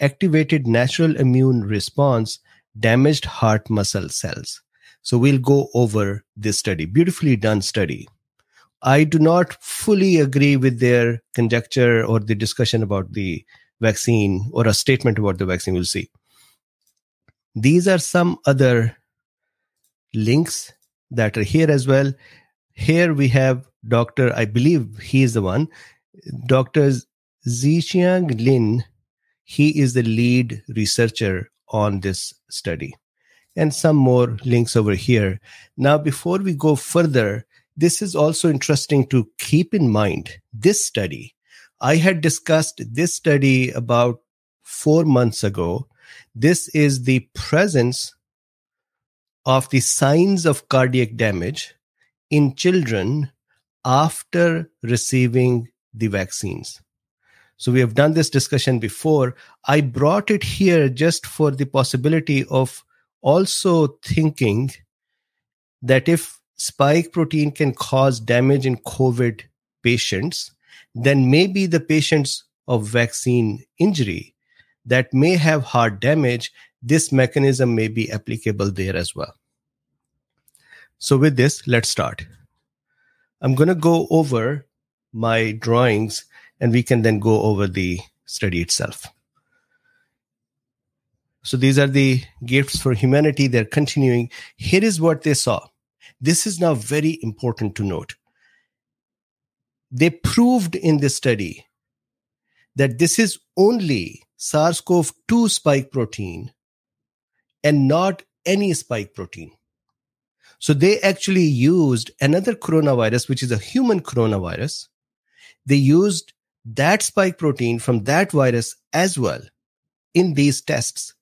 activated natural immune response damaged heart muscle cells. So we'll go over this study. Beautifully done study. I do not fully agree with their conjecture or the discussion about the vaccine or a statement about the vaccine. We'll see. These are some other links that are here as well. Here we have Dr. I believe he is the one, Dr. Zixiang Lin. He is the lead researcher on this study. And some more links over here. Now, before we go further, this is also interesting to keep in mind. This study, I had discussed this study about four months ago. This is the presence of the signs of cardiac damage in children after receiving the vaccines. So we have done this discussion before. I brought it here just for the possibility of also thinking that if spike protein can cause damage in COVID patients, then maybe the patients of vaccine injury that may have heart damage, this mechanism may be applicable there as well. So with this, let's start. I'm going to go over my drawings and we can then go over the study itself. So these are the gifts for humanity. They're continuing. Here is what they saw. This is now very important to note. They proved in this study that this is only SARS CoV 2 spike protein and not any spike protein. So they actually used another coronavirus, which is a human coronavirus. They used that spike protein from that virus as well in these tests.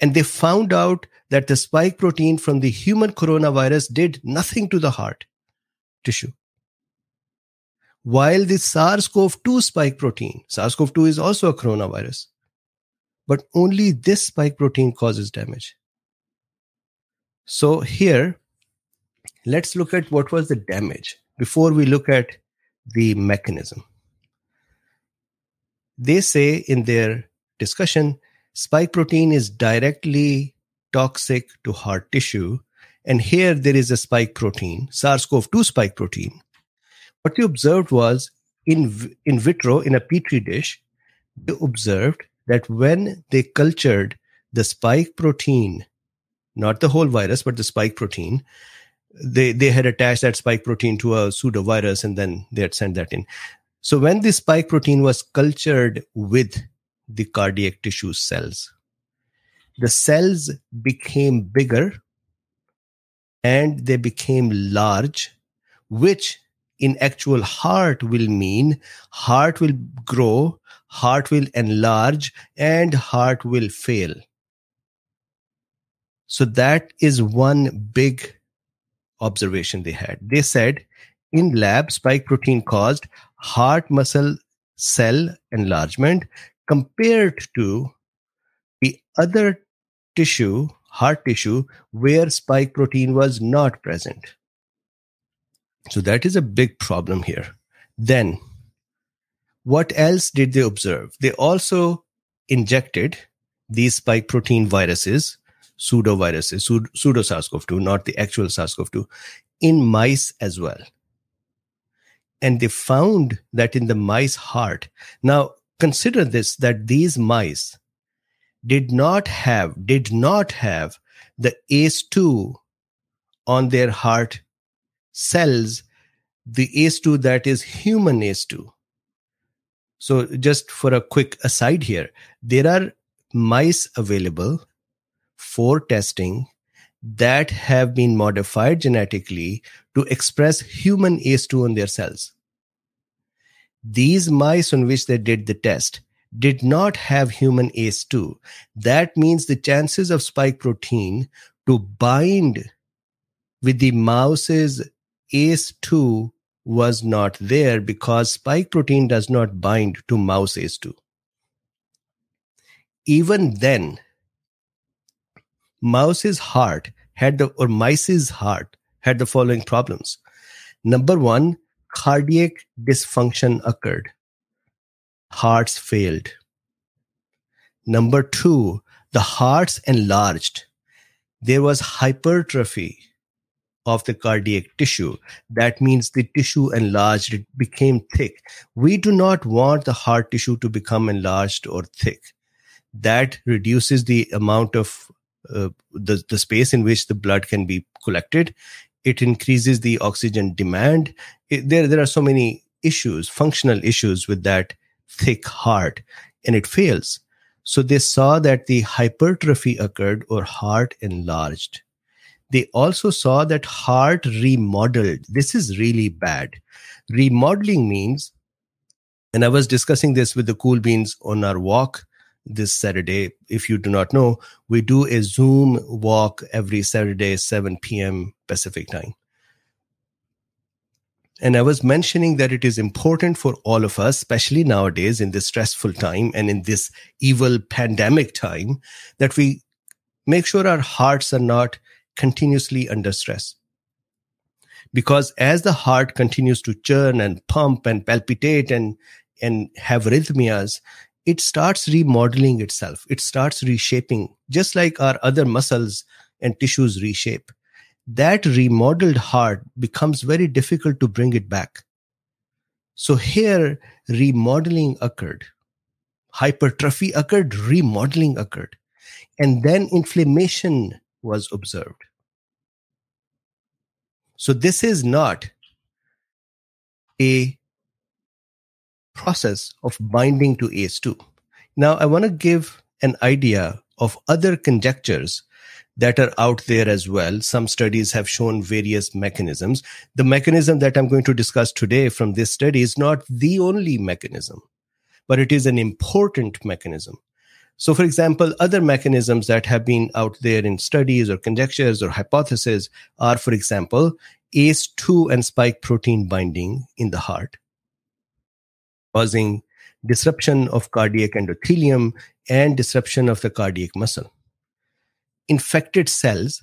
And they found out that the spike protein from the human coronavirus did nothing to the heart tissue. While the SARS CoV 2 spike protein, SARS CoV 2 is also a coronavirus, but only this spike protein causes damage. So here, let's look at what was the damage before we look at the mechanism. They say in their discussion, spike protein is directly toxic to heart tissue. And here there is a spike protein, SARS CoV 2 spike protein. What they observed was in, in vitro, in a petri dish, they observed that when they cultured the spike protein, not the whole virus, but the spike protein, they they had attached that spike protein to a pseudovirus and then they had sent that in. So when the spike protein was cultured with the cardiac tissue cells, the cells became bigger and they became large, which in actual heart will mean heart will grow, heart will enlarge, and heart will fail. So that is one big observation they had. They said in lab, spike protein caused heart muscle cell enlargement compared to the other tissue, heart tissue, where spike protein was not present. So that is a big problem here. Then, what else did they observe? They also injected these spike protein viruses pseudoviruses, pseudo SARS-CoV-2, not the actual SARS-CoV-2, in mice as well. And they found that in the mice heart. Now, consider this, that these mice did not have, did not have the ACE2 on their heart cells, the ACE2 that is human ACE2. So just for a quick aside here, there are mice available for testing that have been modified genetically to express human ACE2 on their cells. These mice on which they did the test did not have human ACE2. That means the chances of spike protein to bind with the mouse's ACE2 was not there because spike protein does not bind to mouse ACE2. Even then, mouse's heart had the or mice's heart had the following problems number one cardiac dysfunction occurred hearts failed number two the hearts enlarged there was hypertrophy of the cardiac tissue. That means the tissue enlarged, it became thick. We do not want the heart tissue to become enlarged or thick. That reduces the amount of uh, the, the space in which the blood can be collected. It increases the oxygen demand. It, there, there are so many issues, functional issues with that thick heart, and it fails. So they saw that the hypertrophy occurred or heart enlarged. They also saw that heart remodeled. This is really bad. Remodeling means, and I was discussing this with the cool beans on our walk this Saturday. If you do not know, we do a Zoom walk every Saturday, 7 p.m. Pacific time. And I was mentioning that it is important for all of us, especially nowadays in this stressful time and in this evil pandemic time, that we make sure our hearts are not continuously under stress. Because as the heart continues to churn and pump and palpitate and, and have arrhythmias, it starts remodeling itself. It starts reshaping, just like our other muscles and tissues reshape that remodeled heart becomes very difficult to bring it back. So here, remodeling occurred, hypertrophy occurred, remodeling occurred, and then inflammation was observed. So this is not a process of binding to ACE2. Now, I want to give an idea of other conjectures that are out there as well. Some studies have shown various mechanisms. The mechanism that I'm going to discuss today from this study is not the only mechanism, but it is an important mechanism. So, for example, other mechanisms that have been out there in studies or conjectures or hypotheses are, for example, ACE2 and spike protein binding in the heart, causing disruption of cardiac endothelium and disruption of the cardiac muscle infected cells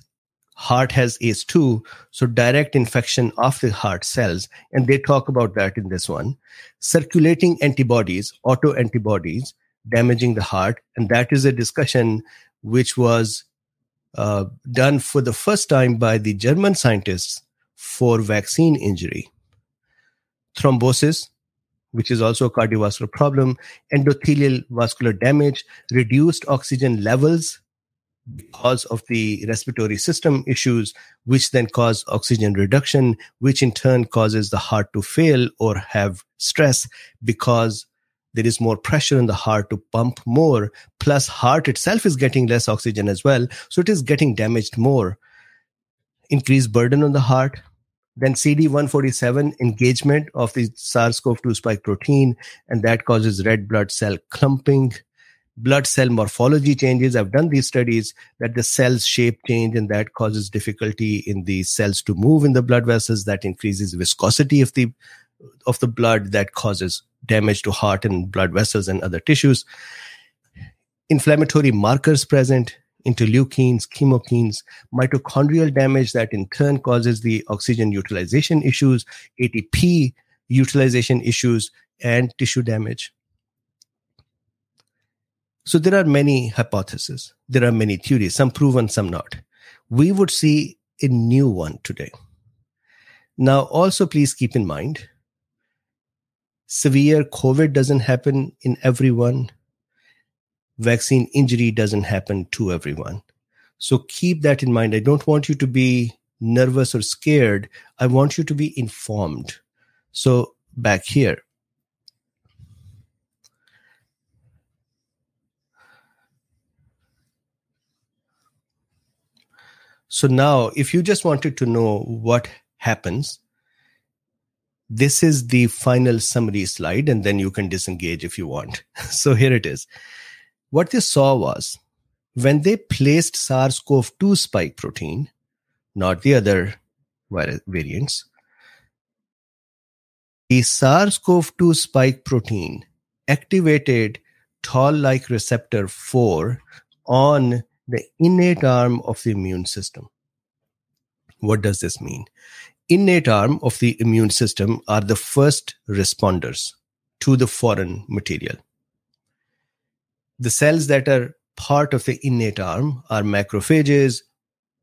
heart has ace2 so direct infection of the heart cells and they talk about that in this one. Circulating antibodies auto antibodies damaging the heart and that is a discussion which was uh, done for the first time by the german scientists for vaccine injury. Thrombosis which is also a cardiovascular problem endothelial vascular damage reduced oxygen levels because of the respiratory system issues, which then cause oxygen reduction, which in turn causes the heart to fail or have stress because there is more pressure in the heart to pump more. Plus, heart itself is getting less oxygen as well. So it is getting damaged more. Increased burden on the heart. Then CD147 engagement of the SARS-CoV-2 spike protein, and that causes red blood cell clumping blood cell morphology changes. I've done these studies that the cells shape change and that causes difficulty in the cells to move in the blood vessels. That increases viscosity of the of the blood that causes damage to heart and blood vessels and other tissues. Inflammatory markers present, interleukins, chemokines, mitochondrial damage that in turn causes the oxygen utilization issues, ATP utilization issues, and tissue damage. So there are many hypotheses. There are many theories, some proven, some not. We would see a new one today. Now, also please keep in mind, severe COVID doesn't happen in everyone. Vaccine injury doesn't happen to everyone. So keep that in mind. I don't want you to be nervous or scared. I want you to be informed. So back here, So now, if you just wanted to know what happens, this is the final summary slide, and then you can disengage if you want. so here it is. What they saw was when they placed SARS CoV 2 spike protein, not the other variants, the SARS CoV 2 spike protein activated toll like receptor 4 on the innate arm of the immune system. What does this mean? Innate arm of the immune system are the first responders to the foreign material. The cells that are part of the innate arm are macrophages,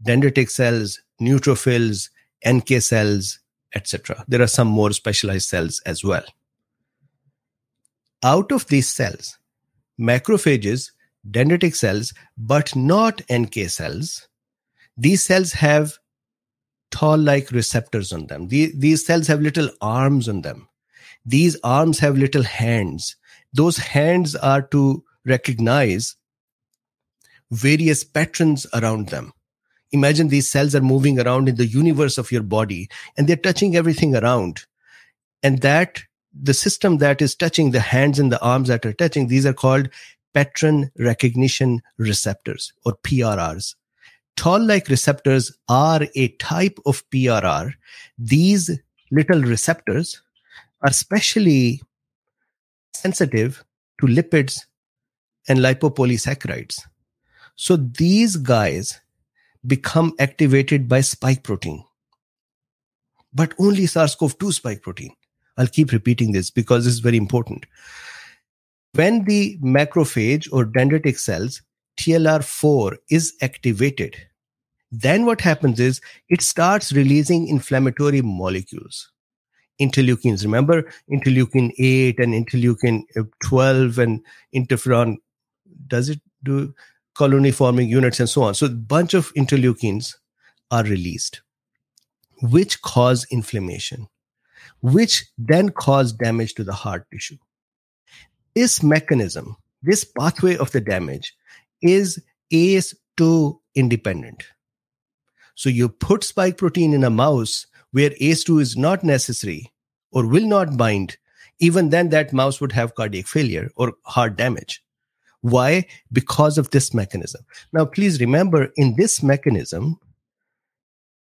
dendritic cells, neutrophils, NK cells, etc. There are some more specialized cells as well. Out of these cells, macrophages dendritic cells, but not NK cells. These cells have toll like receptors on them. The, these cells have little arms on them. These arms have little hands. Those hands are to recognize various patterns around them. Imagine these cells are moving around in the universe of your body and they're touching everything around. And that the system that is touching the hands and the arms that are touching, these are called pattern recognition receptors or PRRs. Toll like receptors are a type of PRR. These little receptors are specially sensitive to lipids and lipopolysaccharides. So these guys become activated by spike protein, but only SARS CoV 2 spike protein. I'll keep repeating this because this is very important. When the macrophage or dendritic cells, TLR4 is activated, then what happens is it starts releasing inflammatory molecules. Interleukins remember? Interleukin 8 and interleukin uh, 12 and interferon does it do colony forming units and so on? So a bunch of interleukins are released which cause inflammation which then cause damage to the heart tissue this mechanism this pathway of the damage is ACE2 independent so you put spike protein in a mouse where ACE2 is not necessary or will not bind, even then that mouse would have cardiac failure or heart damage. Why? Because of this mechanism. Now, please remember in this mechanism,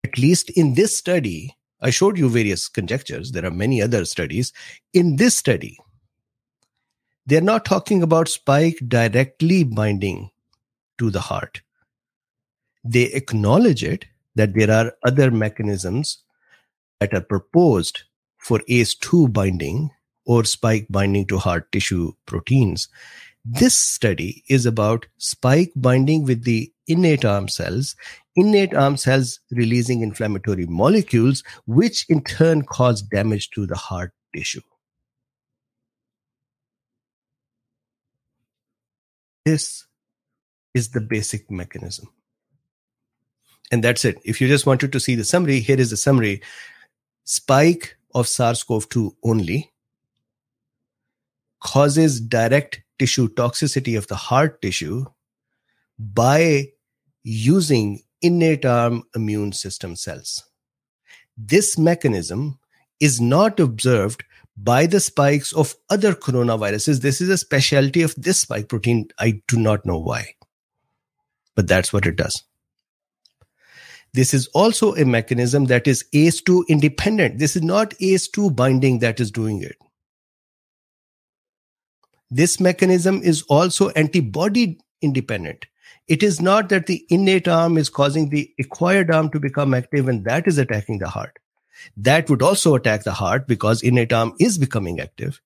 at least in this study, I showed you various conjectures. There are many other studies. In this study, they're not talking about spike directly binding to the heart. They acknowledge it that there are other mechanisms that are proposed for ACE2 binding or spike binding to heart tissue proteins. This study is about spike binding with the innate arm cells, innate arm cells releasing inflammatory molecules, which in turn cause damage to the heart tissue. This is the basic mechanism. And that's it. If you just wanted to see the summary, here is the summary. Spike of SARS CoV 2 only causes direct tissue toxicity of the heart tissue by using innate arm immune system cells. This mechanism is not observed by the spikes of other coronaviruses. This is a specialty of this spike protein. I do not know why, but that's what it does. This is also a mechanism that is ACE2 independent. This is not ACE2 binding that is doing it. This mechanism is also antibody independent. It is not that the innate arm is causing the acquired arm to become active and that is attacking the heart. That would also attack the heart because innate arm is becoming active.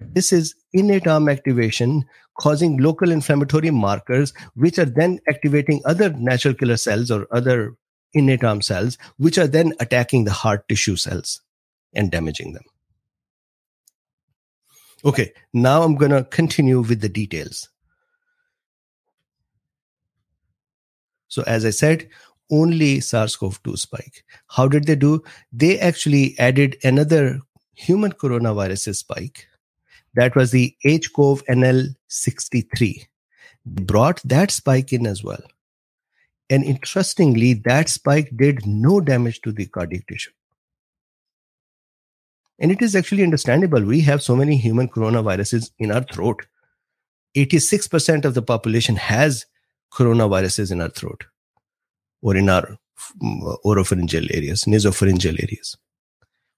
This is innate arm activation causing local inflammatory markers, which are then activating other natural killer cells or other innate arm cells, which are then attacking the heart tissue cells and damaging them. Okay, now I'm going to continue with the details. So, as I said, only SARS CoV 2 spike. How did they do? They actually added another human coronavirus spike that was the HCOV NL63. They Brought that spike in as well. And interestingly, that spike did no damage to the cardiac tissue. And it is actually understandable. We have so many human coronaviruses in our throat. 86% of the population has coronaviruses in our throat or in our mm, oropharyngeal areas, nasopharyngeal areas.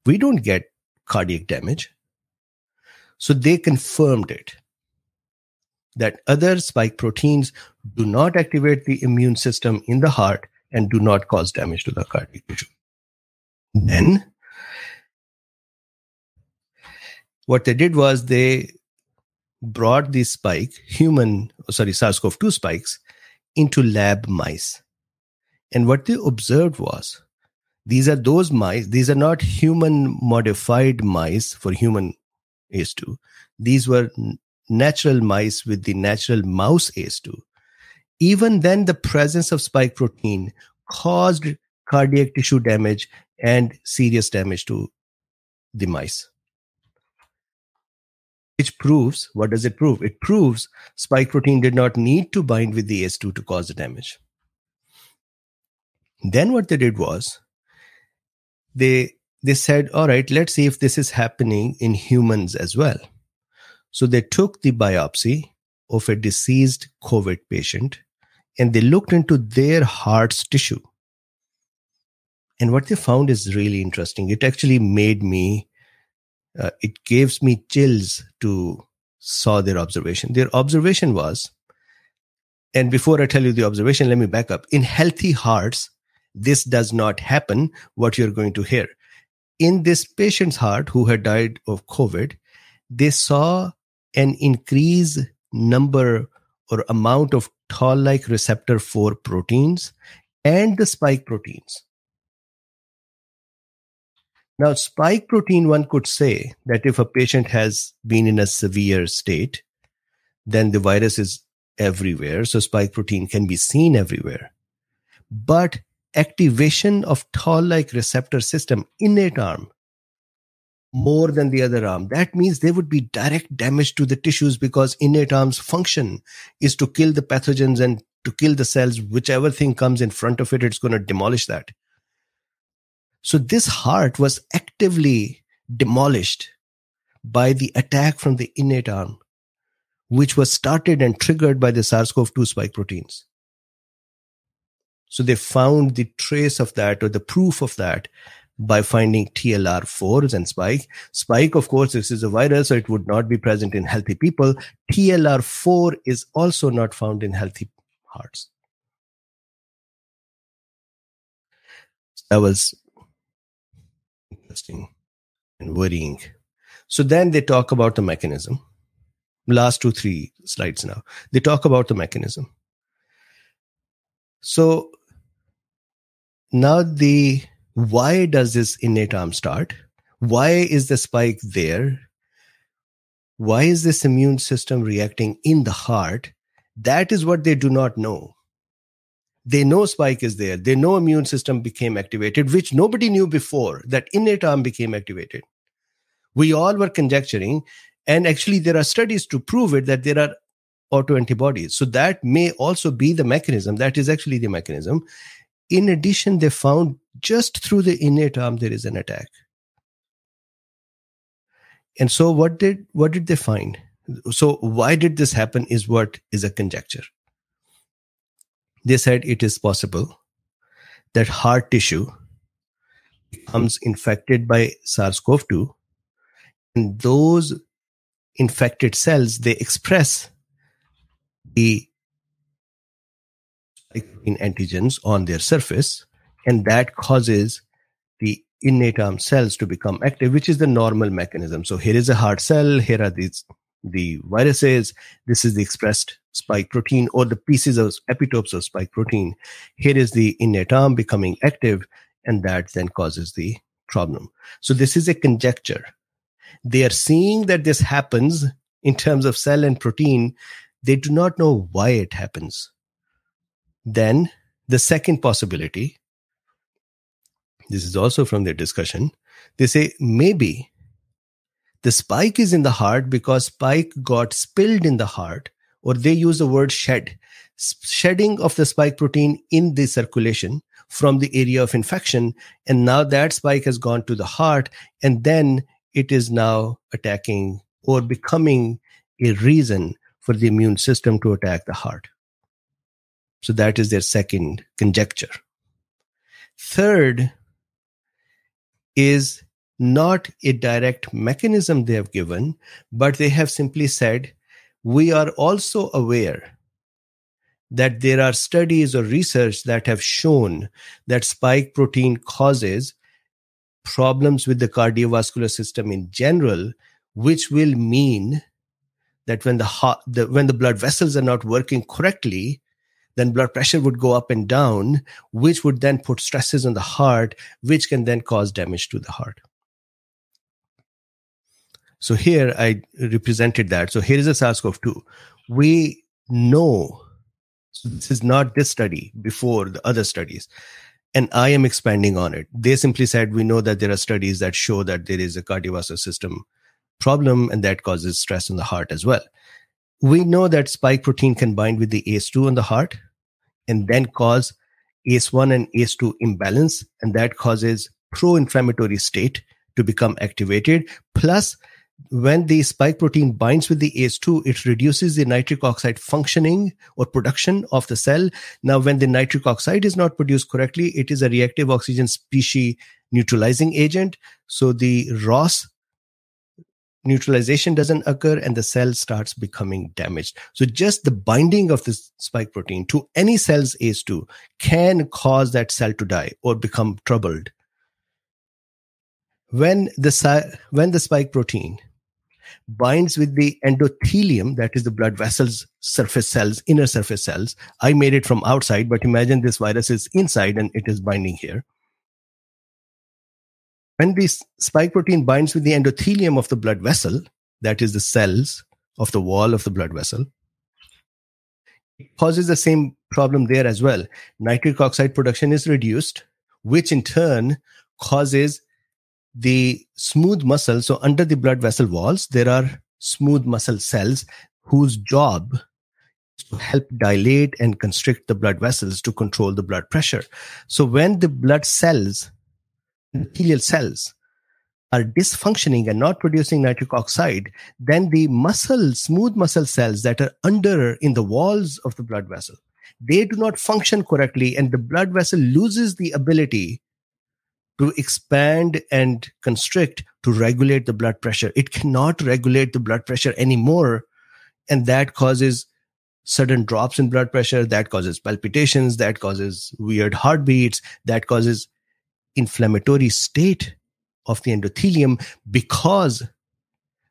We don't get cardiac damage. So they confirmed it that other spike proteins do not activate the immune system in the heart and do not cause damage to the cardiac tissue. Then, what they did was they brought the spike, human, sorry, SARS CoV 2 spikes, into lab mice. And what they observed was these are those mice, these are not human modified mice for human ACE2. These were natural mice with the natural mouse ACE2. Even then, the presence of spike protein caused cardiac tissue damage and serious damage to the mice. Which proves, what does it prove? It proves spike protein did not need to bind with the ACE2 to cause the damage. Then what they did was they they said, all right, let's see if this is happening in humans as well. So they took the biopsy of a deceased COVID patient and they looked into their heart's tissue. And what they found is really interesting. It actually made me, uh, it gives me chills to saw their observation. Their observation was, and before I tell you the observation, let me back up. In healthy hearts, this does not happen, what you're going to hear. In this patient's heart who had died of COVID, they saw an increased number or amount of toll like receptor 4 proteins and the spike proteins. Now, spike protein, one could say that if a patient has been in a severe state, then the virus is everywhere. So spike protein can be seen everywhere. But activation of toll-like receptor system, innate arm, more than the other arm. That means there would be direct damage to the tissues because innate arm's function is to kill the pathogens and to kill the cells. Whichever thing comes in front of it, it's going to demolish that. So this heart was actively demolished by the attack from the innate arm, which was started and triggered by the SARS-CoV-2 spike proteins. So they found the trace of that or the proof of that by finding TLR4s and spike. Spike, of course, this is a virus, so it would not be present in healthy people. TLR4 is also not found in healthy hearts. That was interesting and worrying. So then they talk about the mechanism. Last two, three slides now. They talk about the mechanism. So now the why does this innate arm start? Why is the spike there? Why is this immune system reacting in the heart? That is what they do not know. They know spike is there. They know immune system became activated, which nobody knew before that innate arm became activated. We all were conjecturing, and actually there are studies to prove it that there are autoantibodies. So that may also be the mechanism. That is actually the mechanism. In addition, they found just through the innate arm there is an attack. And so what did what did they find? So why did this happen is what is a conjecture they said it is possible that heart tissue becomes infected by SARS-CoV-2 and those infected cells they express the antigens on their surface and that causes the innate arm cells to become active which is the normal mechanism so here is a heart cell here are these the viruses. This is the expressed spike protein or the pieces of epitopes of spike protein. Here is the innate arm becoming active, and that then causes the problem. So this is a conjecture. They are seeing that this happens in terms of cell and protein. They do not know why it happens. Then the second possibility, this is also from their discussion, they say maybe the spike is in the heart because spike got spilled in the heart, or they use the word shed. Shedding of the spike protein in the circulation from the area of infection. And now that spike has gone to the heart, and then it is now attacking or becoming a reason for the immune system to attack the heart. So that is their second conjecture. Third is not a direct mechanism they have given, but they have simply said, we are also aware that there are studies or research that have shown that spike protein causes problems with the cardiovascular system in general, which will mean that when the, heart, the when the blood vessels are not working correctly, then blood pressure would go up and down, which would then put stresses on the heart, which can then cause damage to the heart. So here I represented that. So here is a SARS-CoV-2. We know so this is not this study before the other studies. And I am expanding on it. They simply said, we know that there are studies that show that there is a cardiovascular system problem and that causes stress on the heart as well. We know that spike protein can bind with the ACE2 on the heart and then cause ACE1 and ACE2 imbalance. And that causes pro-inflammatory state to become activated. Plus when the spike protein binds with the ACE2, it reduces the nitric oxide functioning or production of the cell. Now, when the nitric oxide is not produced correctly, it is a reactive oxygen species neutralizing agent. So the ROS neutralization doesn't occur and the cell starts becoming damaged. So just the binding of this spike protein to any cell's ACE2 can cause that cell to die or become troubled. When the, when the spike protein binds with the endothelium, that is the blood vessels, surface cells, inner surface cells. I made it from outside, but imagine this virus is inside and it is binding here. When this spike protein binds with the endothelium of the blood vessel, that is the cells of the wall of the blood vessel, it causes the same problem there as well. Nitric oxide production is reduced, which in turn causes the smooth muscle. So under the blood vessel walls, there are smooth muscle cells whose job is to help dilate and constrict the blood vessels to control the blood pressure. So when the blood cells endothelial cells are dysfunctioning and not producing nitric oxide, then the muscle, smooth muscle cells that are under in the walls of the blood vessel, they do not function correctly and the blood vessel loses the ability to expand and constrict to regulate the blood pressure. It cannot regulate the blood pressure anymore. And that causes sudden drops in blood pressure. That causes palpitations. That causes weird heartbeats. That causes inflammatory state of the endothelium because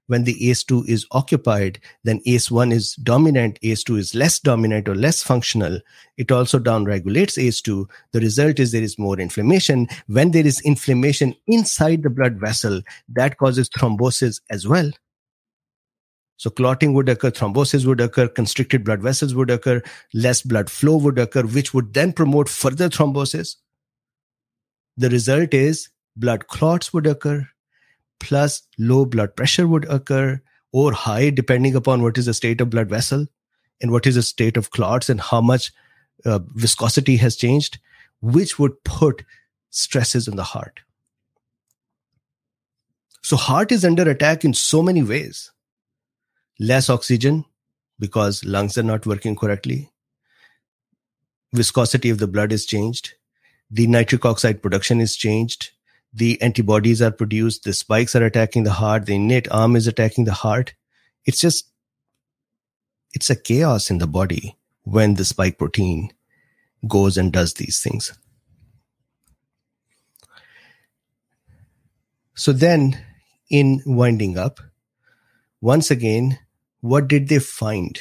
when the ACE2 is occupied, then ACE1 is dominant, ACE2 is less dominant or less functional. It also downregulates ACE2. The result is there is more inflammation. When there is inflammation inside the blood vessel, that causes thrombosis as well. So clotting would occur, thrombosis would occur, constricted blood vessels would occur, less blood flow would occur, which would then promote further thrombosis. The result is blood clots would occur, plus low blood pressure would occur, or high, depending upon what is the state of blood vessel and what is the state of clots and how much uh, viscosity has changed, which would put stresses on the heart. So, heart is under attack in so many ways. Less oxygen because lungs are not working correctly. Viscosity of the blood is changed the nitric oxide production is changed. The antibodies are produced. The spikes are attacking the heart. The innate arm is attacking the heart. It's just it's a chaos in the body when the spike protein goes and does these things. So then in winding up once again what did they find?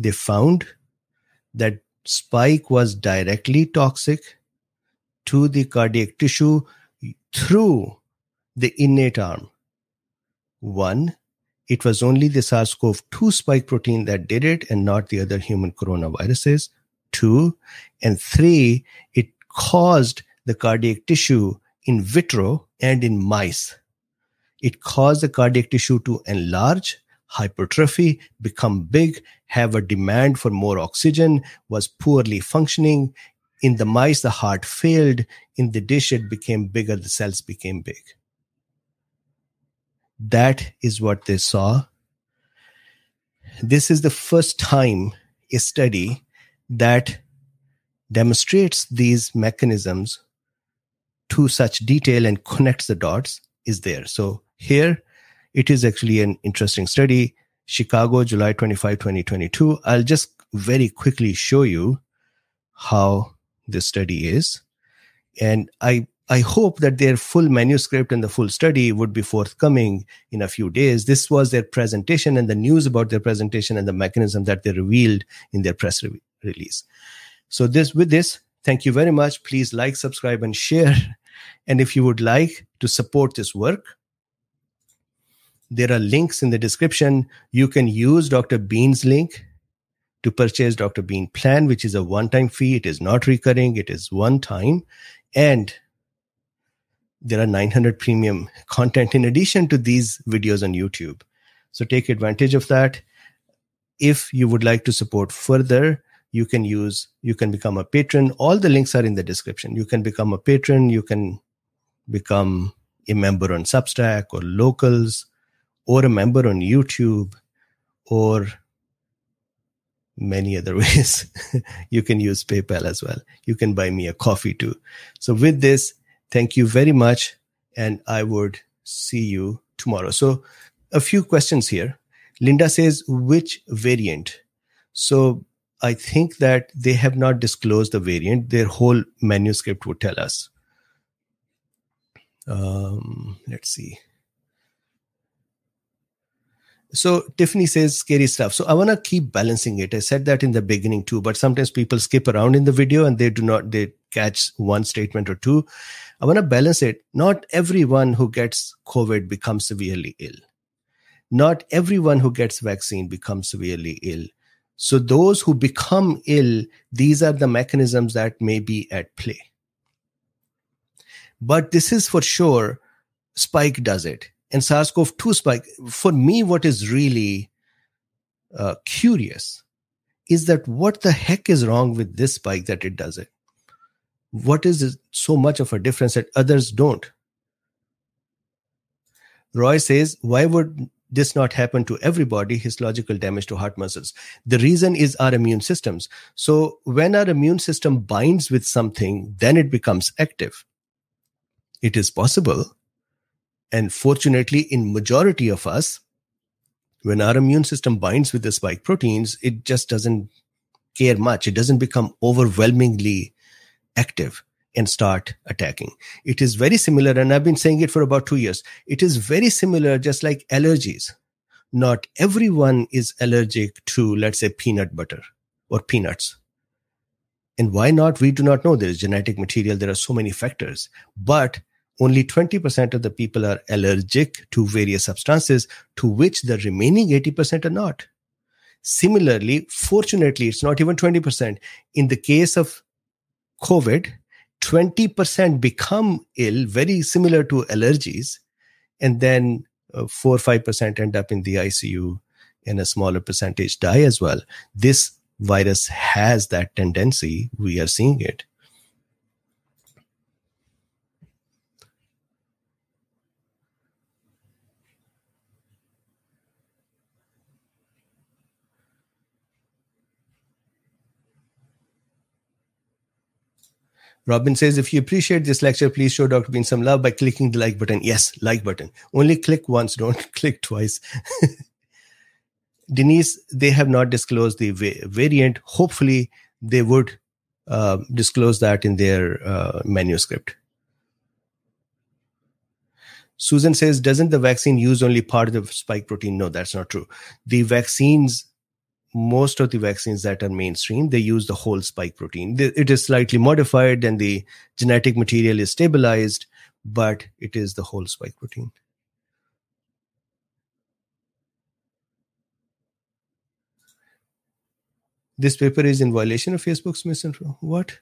They found that spike was directly toxic to the cardiac tissue through the innate arm. One, it was only the SARS CoV 2 spike protein that did it and not the other human coronaviruses. Two, and three, it caused the cardiac tissue in vitro and in mice. It caused the cardiac tissue to enlarge, hypertrophy, become big, have a demand for more oxygen, was poorly functioning, in the mice, the heart failed. In the dish, it became bigger. The cells became big. That is what they saw. This is the first time a study that demonstrates these mechanisms to such detail and connects the dots is there. So here it is actually an interesting study. Chicago, July 25, 2022. I'll just very quickly show you how this study is. And I I hope that their full manuscript and the full study would be forthcoming in a few days. This was their presentation and the news about their presentation and the mechanism that they revealed in their press re- release. So this with this, thank you very much. Please like, subscribe, and share. And if you would like to support this work, there are links in the description. You can use Dr. Bean's link to purchase Dr. Bean plan, which is a one time fee. It is not recurring, it is one time. And there are 900 premium content in addition to these videos on YouTube. So take advantage of that. If you would like to support further, you can use, you can become a patron. All the links are in the description. You can become a patron. You can become a member on Substack or locals or a member on YouTube or many other ways. you can use PayPal as well. You can buy me a coffee too. So with this, thank you very much. And I would see you tomorrow. So a few questions here. Linda says, which variant? So I think that they have not disclosed the variant. Their whole manuscript would tell us. Um, let's see. So Tiffany says scary stuff. So I want to keep balancing it. I said that in the beginning too, but sometimes people skip around in the video and they do not, they catch one statement or two. I want to balance it. Not everyone who gets COVID becomes severely ill. Not everyone who gets vaccine becomes severely ill. So those who become ill, these are the mechanisms that may be at play. But this is for sure, Spike does it. And SARS CoV 2 spike, for me, what is really uh, curious is that what the heck is wrong with this spike that it does it? What is so much of a difference that others don't? Roy says, why would this not happen to everybody histological damage to heart muscles the reason is our immune systems so when our immune system binds with something then it becomes active it is possible and fortunately in majority of us when our immune system binds with the spike proteins it just doesn't care much it doesn't become overwhelmingly active and start attacking. It is very similar, and I've been saying it for about two years. It is very similar, just like allergies. Not everyone is allergic to, let's say, peanut butter or peanuts. And why not? We do not know. There is genetic material. There are so many factors. But only 20% of the people are allergic to various substances to which the remaining 80% are not. Similarly, fortunately, it's not even 20%. In the case of COVID, 20% become ill, very similar to allergies, and then uh, 4 or 5% end up in the ICU, and a smaller percentage die as well. This virus has that tendency. We are seeing it. Robin says, if you appreciate this lecture, please show Dr. Bean some love by clicking the like button. Yes, like button. Only click once, don't click twice. Denise, they have not disclosed the variant. Hopefully, they would uh, disclose that in their uh, manuscript. Susan says, doesn't the vaccine use only part of the spike protein? No, that's not true. The vaccines most of the vaccines that are mainstream they use the whole spike protein. It is slightly modified and the genetic material is stabilized but it is the whole spike protein. This paper is in violation of facebook's misinformation. What?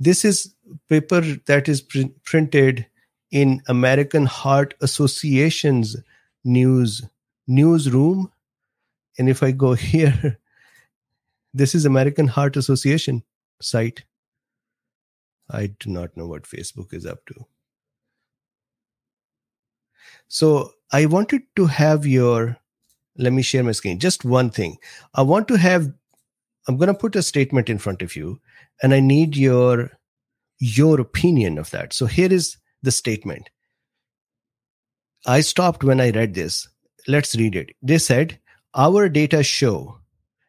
This is paper that is pr- printed in american heart association's news newsroom and if I go here, this is American Heart Association site. I do not know what Facebook is up to. So I wanted to have your, let me share my screen. Just one thing. I want to have, I'm going to put a statement in front of you and I need your, your opinion of that. So here is the statement. I stopped when I read this. Let's read it. They said, our data show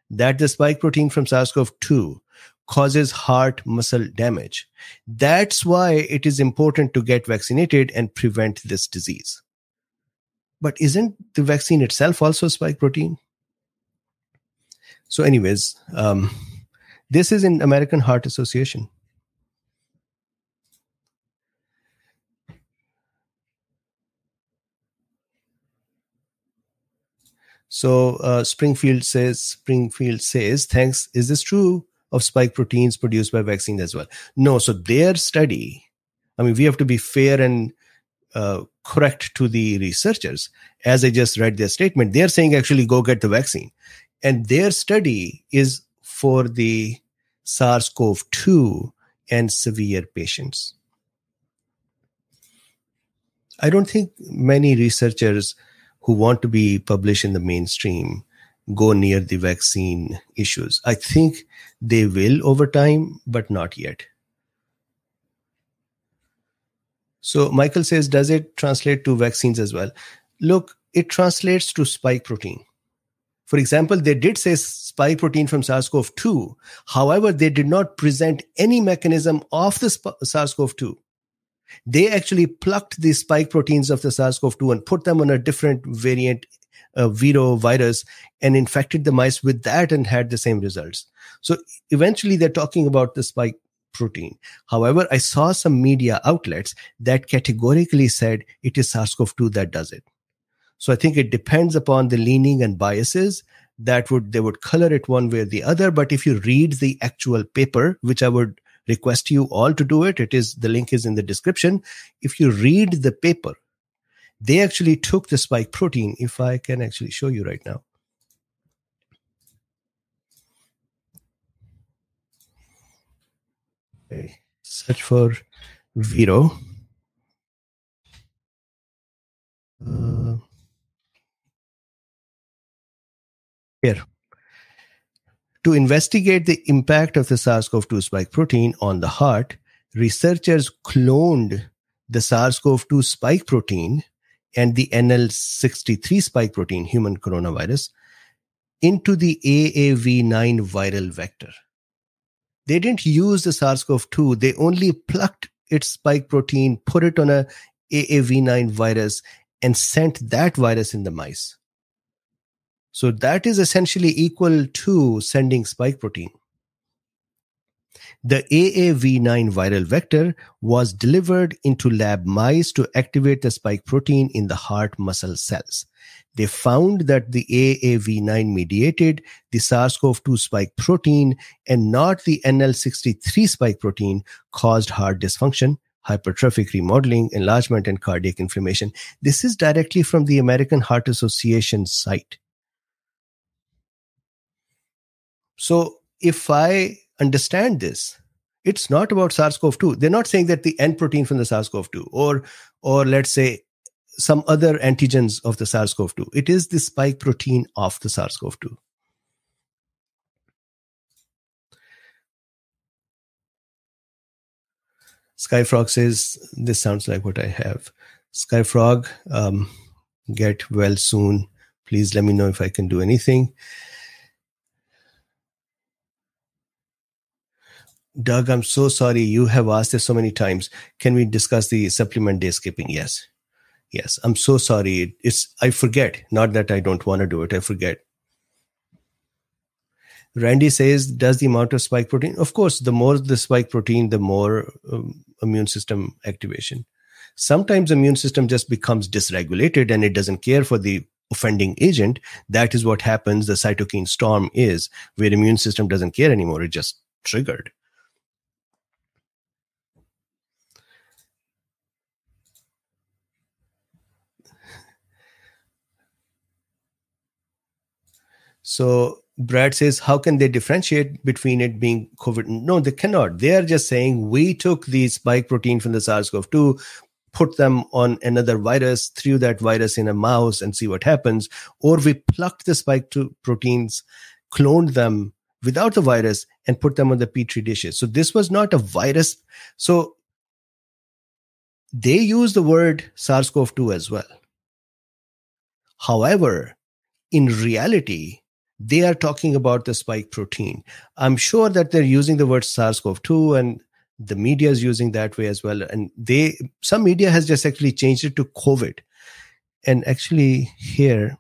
that the spike protein from SARS CoV 2 causes heart muscle damage. That's why it is important to get vaccinated and prevent this disease. But isn't the vaccine itself also spike protein? So, anyways, um, this is in American Heart Association. So uh, Springfield says, Springfield says, thanks. Is this true of spike proteins produced by vaccines as well? No. So their study, I mean, we have to be fair and uh, correct to the researchers. As I just read their statement, they're saying actually go get the vaccine. And their study is for the SARS CoV 2 and severe patients. I don't think many researchers who want to be published in the mainstream go near the vaccine issues. I think they will over time, but not yet. So Michael says, does it translate to vaccines as well? Look, it translates to spike protein. For example, they did say spike protein from SARS CoV 2. However, they did not present any mechanism of the SARS CoV 2. They actually plucked the spike proteins of the SARS CoV 2 and put them on a different variant uh, Vero virus and infected the mice with that and had the same results. So eventually they're talking about the spike protein. However, I saw some media outlets that categorically said it is SARS CoV 2 that does it. So I think it depends upon the leaning and biases that would they would color it one way or the other. But if you read the actual paper, which I would request you all to do it, it is the link is in the description. If you read the paper, they actually took the spike protein. If I can actually show you right now. Okay. Search for Vero. Uh, here. To investigate the impact of the SARS CoV 2 spike protein on the heart, researchers cloned the SARS CoV 2 spike protein and the NL63 spike protein, human coronavirus, into the AAV9 viral vector. They didn't use the SARS CoV 2, they only plucked its spike protein, put it on a AAV9 virus, and sent that virus in the mice. So that is essentially equal to sending spike protein. The AAV9 viral vector was delivered into lab mice to activate the spike protein in the heart muscle cells. They found that the AAV9 mediated the SARS-CoV-2 spike protein and not the NL63 spike protein caused heart dysfunction, hypertrophic remodeling, enlargement, and cardiac inflammation. This is directly from the American Heart Association site. So if I understand this, it's not about SARS-CoV-2. They're not saying that the N protein from the SARS-CoV-2 or or let's say some other antigens of the SARS-CoV-2. It is the spike protein of the SARS-CoV-2. Skyfrog says, This sounds like what I have. Skyfrog, um, get well soon. Please let me know if I can do anything. Doug, I'm so sorry. You have asked this so many times. Can we discuss the supplement day skipping? Yes. Yes. I'm so sorry. It's I forget. Not that I don't want to do it. I forget. Randy says, does the amount of spike protein? Of course, the more the spike protein, the more um, immune system activation. Sometimes immune system just becomes dysregulated and it doesn't care for the offending agent. That is what happens. The cytokine storm is where immune system doesn't care anymore. It just triggered. So Brad says, how can they differentiate between it being COVID? No, they cannot. They are just saying we took the spike protein from the SARS-CoV-2, put them on another virus, threw that virus in a mouse and see what happens. Or we plucked the spike proteins, cloned them without the virus and put them on the petri dishes. So this was not a virus. So they use the word SARS-CoV-2 as well. However, in reality, they are talking about the spike protein. I'm sure that they're using the word SARS-CoV-2 and the media is using that way as well. And they, some media has just actually changed it to COVID. And actually here,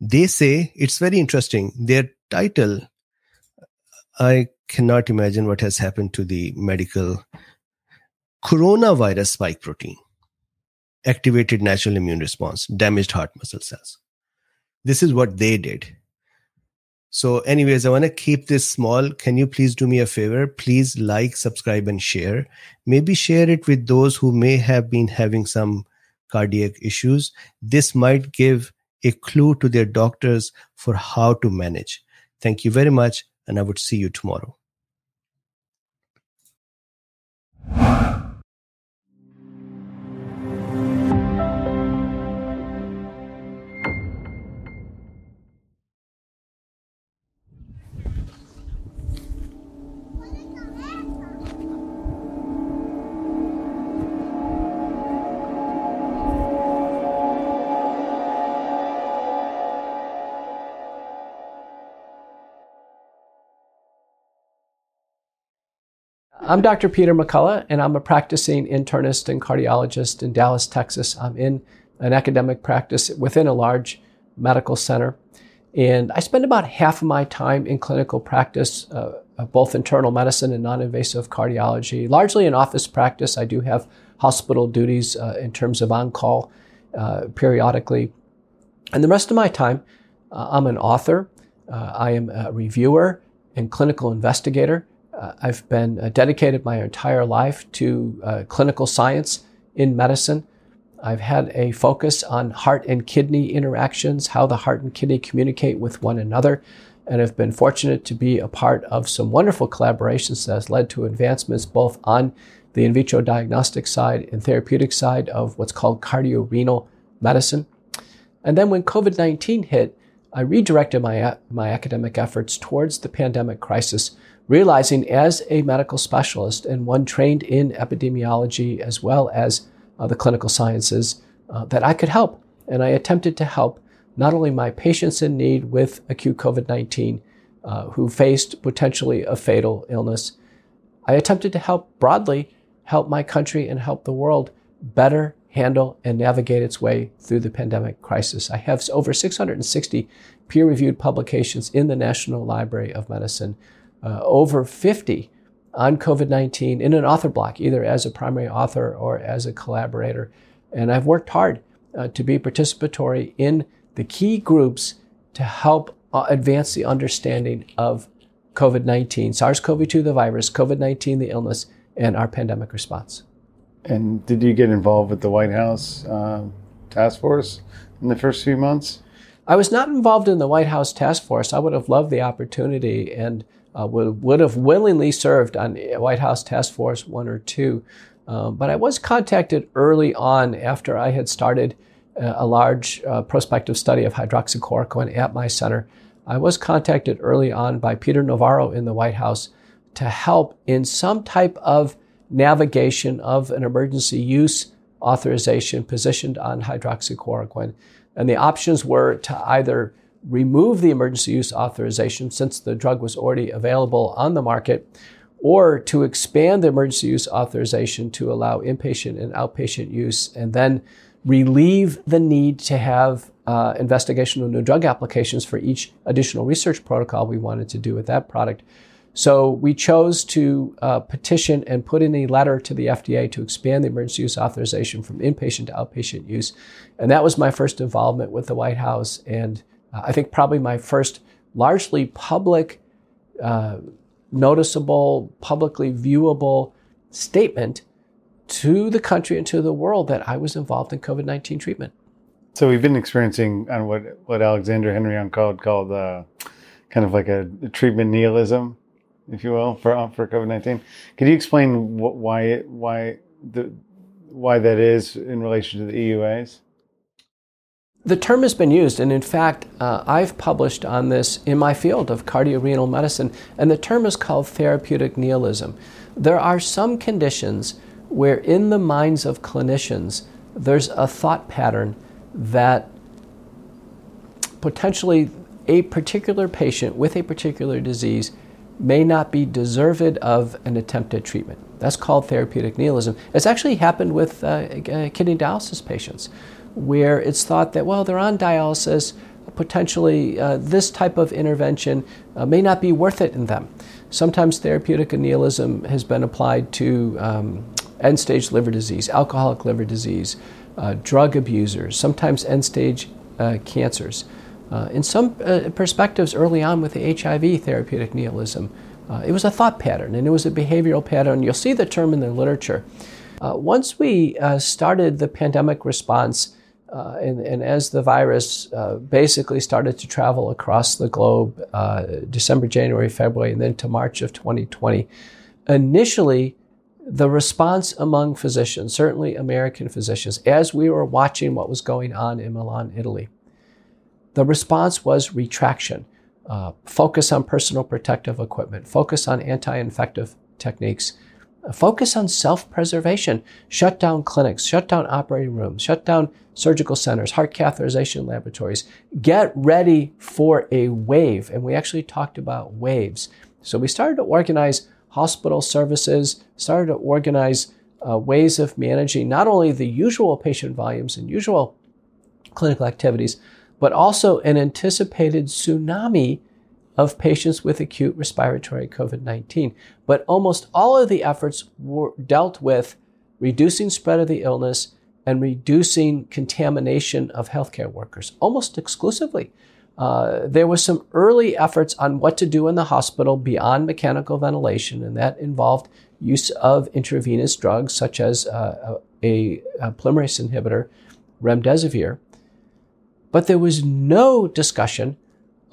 they say it's very interesting. Their title, I cannot imagine what has happened to the medical coronavirus spike protein, activated natural immune response, damaged heart muscle cells this is what they did. So, anyways, I want to keep this small. Can you please do me a favor? Please like, subscribe, and share. Maybe share it with those who may have been having some cardiac issues. This might give a clue to their doctors for how to manage. Thank you very much, and I would see you tomorrow. I'm Dr. Peter McCullough, and I'm a practicing internist and cardiologist in Dallas, Texas. I'm in an academic practice within a large medical center. And I spend about half of my time in clinical practice, uh, both internal medicine and non invasive cardiology, largely in office practice. I do have hospital duties uh, in terms of on call uh, periodically. And the rest of my time, uh, I'm an author, uh, I am a reviewer and clinical investigator. Uh, I've been uh, dedicated my entire life to uh, clinical science in medicine. I've had a focus on heart and kidney interactions, how the heart and kidney communicate with one another, and have been fortunate to be a part of some wonderful collaborations that has led to advancements both on the in vitro diagnostic side and therapeutic side of what's called cardiorenal medicine. And then when COVID 19 hit, I redirected my, my academic efforts towards the pandemic crisis realizing as a medical specialist and one trained in epidemiology as well as uh, the clinical sciences uh, that I could help. And I attempted to help not only my patients in need with acute COVID 19 uh, who faced potentially a fatal illness, I attempted to help broadly help my country and help the world better handle and navigate its way through the pandemic crisis. I have over 660 peer reviewed publications in the National Library of Medicine uh, over 50 on COVID 19 in an author block, either as a primary author or as a collaborator. And I've worked hard uh, to be participatory in the key groups to help uh, advance the understanding of COVID 19, SARS CoV 2, the virus, COVID 19, the illness, and our pandemic response. And did you get involved with the White House uh, task force in the first few months? I was not involved in the White House task force. I would have loved the opportunity and uh, would, would have willingly served on White House Task Force 1 or 2. Um, but I was contacted early on after I had started uh, a large uh, prospective study of hydroxychloroquine at my center. I was contacted early on by Peter Navarro in the White House to help in some type of navigation of an emergency use authorization positioned on hydroxychloroquine. And the options were to either remove the emergency use authorization since the drug was already available on the market, or to expand the emergency use authorization to allow inpatient and outpatient use, and then relieve the need to have uh, investigational new drug applications for each additional research protocol we wanted to do with that product. So we chose to uh, petition and put in a letter to the FDA to expand the emergency use authorization from inpatient to outpatient use. And that was my first involvement with the White House. And I think probably my first largely public, uh, noticeable, publicly viewable statement to the country and to the world that I was involved in COVID 19 treatment. So we've been experiencing on what, what Alexander Henry Uncalled called uh, kind of like a, a, treatment nihilism, if you will, for for COVID nineteen. Could you explain what, why why the why that is in relation to the EUAs? The term has been used, and in fact, uh, I've published on this in my field of cardiorenal medicine, and the term is called therapeutic nihilism. There are some conditions where, in the minds of clinicians, there's a thought pattern that potentially a particular patient with a particular disease may not be deserved of an attempted treatment. That's called therapeutic nihilism. It's actually happened with uh, uh kidney dialysis patients where it's thought that, well, they're on dialysis, potentially uh, this type of intervention uh, may not be worth it in them. Sometimes therapeutic nihilism has been applied to um, end stage liver disease, alcoholic liver disease, uh, drug abusers, sometimes end stage uh, cancers. Uh, in some uh, perspectives, early on with the HIV therapeutic nihilism, it was a thought pattern and it was a behavioral pattern. You'll see the term in the literature. once we started the pandemic response, uh, and, and, as the virus uh, basically started to travel across the globe, uh, December, January, February, and then to March of 2020, initially the response among physicians, certainly American physicians, as we were watching what was going on in Milan, Italy, the response was retraction, uh, focus on personal protective equipment, focus on anti infective techniques, Focus on self preservation. Shut down clinics, shut down operating rooms, shut down surgical centers, heart catheterization laboratories. Get ready for a wave. And we actually talked about waves. So we started to organize hospital services, started to organize uh, ways of managing not only the usual patient volumes and usual clinical activities, but also an anticipated tsunami of patients with acute respiratory COVID 19. But almost all of the efforts were dealt with reducing spread of the illness and reducing contamination of healthcare workers, almost exclusively. Uh, there were some early efforts on what to do in the hospital beyond mechanical ventilation, and that involved use of intravenous drugs such as uh, a, a polymerase inhibitor, remdesivir. But there was no discussion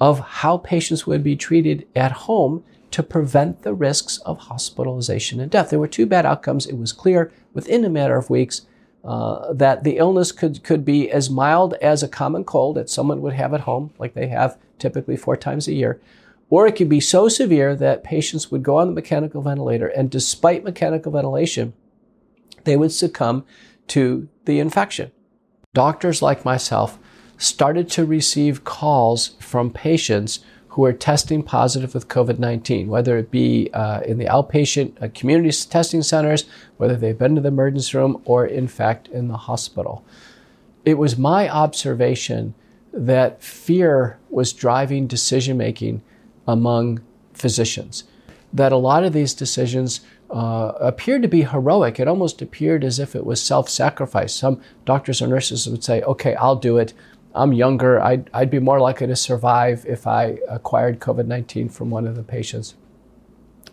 of how patients would be treated at home to prevent the risks of hospitalization and death. There were two bad outcomes. It was clear within a matter of weeks uh, that the illness could, could be as mild as a common cold that someone would have at home, like they have typically four times a year, or it could be so severe that patients would go on the mechanical ventilator and despite mechanical ventilation, they would succumb to the infection. Doctors like myself started to receive calls from patients who are testing positive with COVID 19, whether it be uh, in the outpatient uh, community testing centers, whether they've been to the emergency room, or in fact in the hospital. It was my observation that fear was driving decision making among physicians, that a lot of these decisions uh, appeared to be heroic. It almost appeared as if it was self sacrifice. Some doctors or nurses would say, okay, I'll do it. I'm younger. I'd, I'd be more likely to survive if I acquired COVID 19 from one of the patients.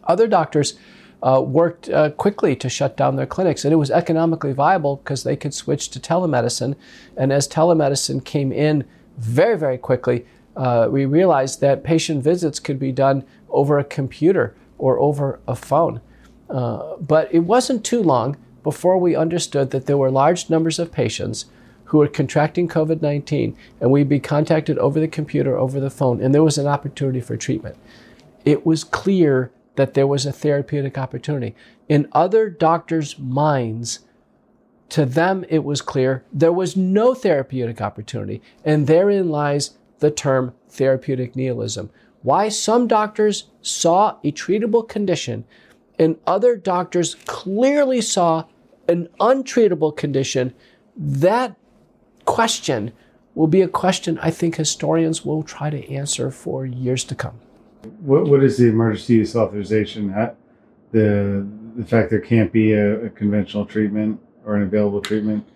Other doctors uh, worked uh, quickly to shut down their clinics, and it was economically viable because they could switch to telemedicine. And as telemedicine came in very, very quickly, uh, we realized that patient visits could be done over a computer or over a phone. Uh, but it wasn't too long before we understood that there were large numbers of patients who were contracting COVID 19, and we'd be contacted over the computer, over the phone, and there was an opportunity for treatment. It was clear that there was a therapeutic opportunity. In other doctors' minds, to them it was clear there was no therapeutic opportunity, and therein lies the term therapeutic nihilism. Why some doctors saw a treatable condition and other doctors clearly saw an untreatable condition, that question will be a question I think historians will try to answer for years to come. What, what is the emergency use authorization? How, the the fact there can't be a, a, conventional treatment or an available treatment,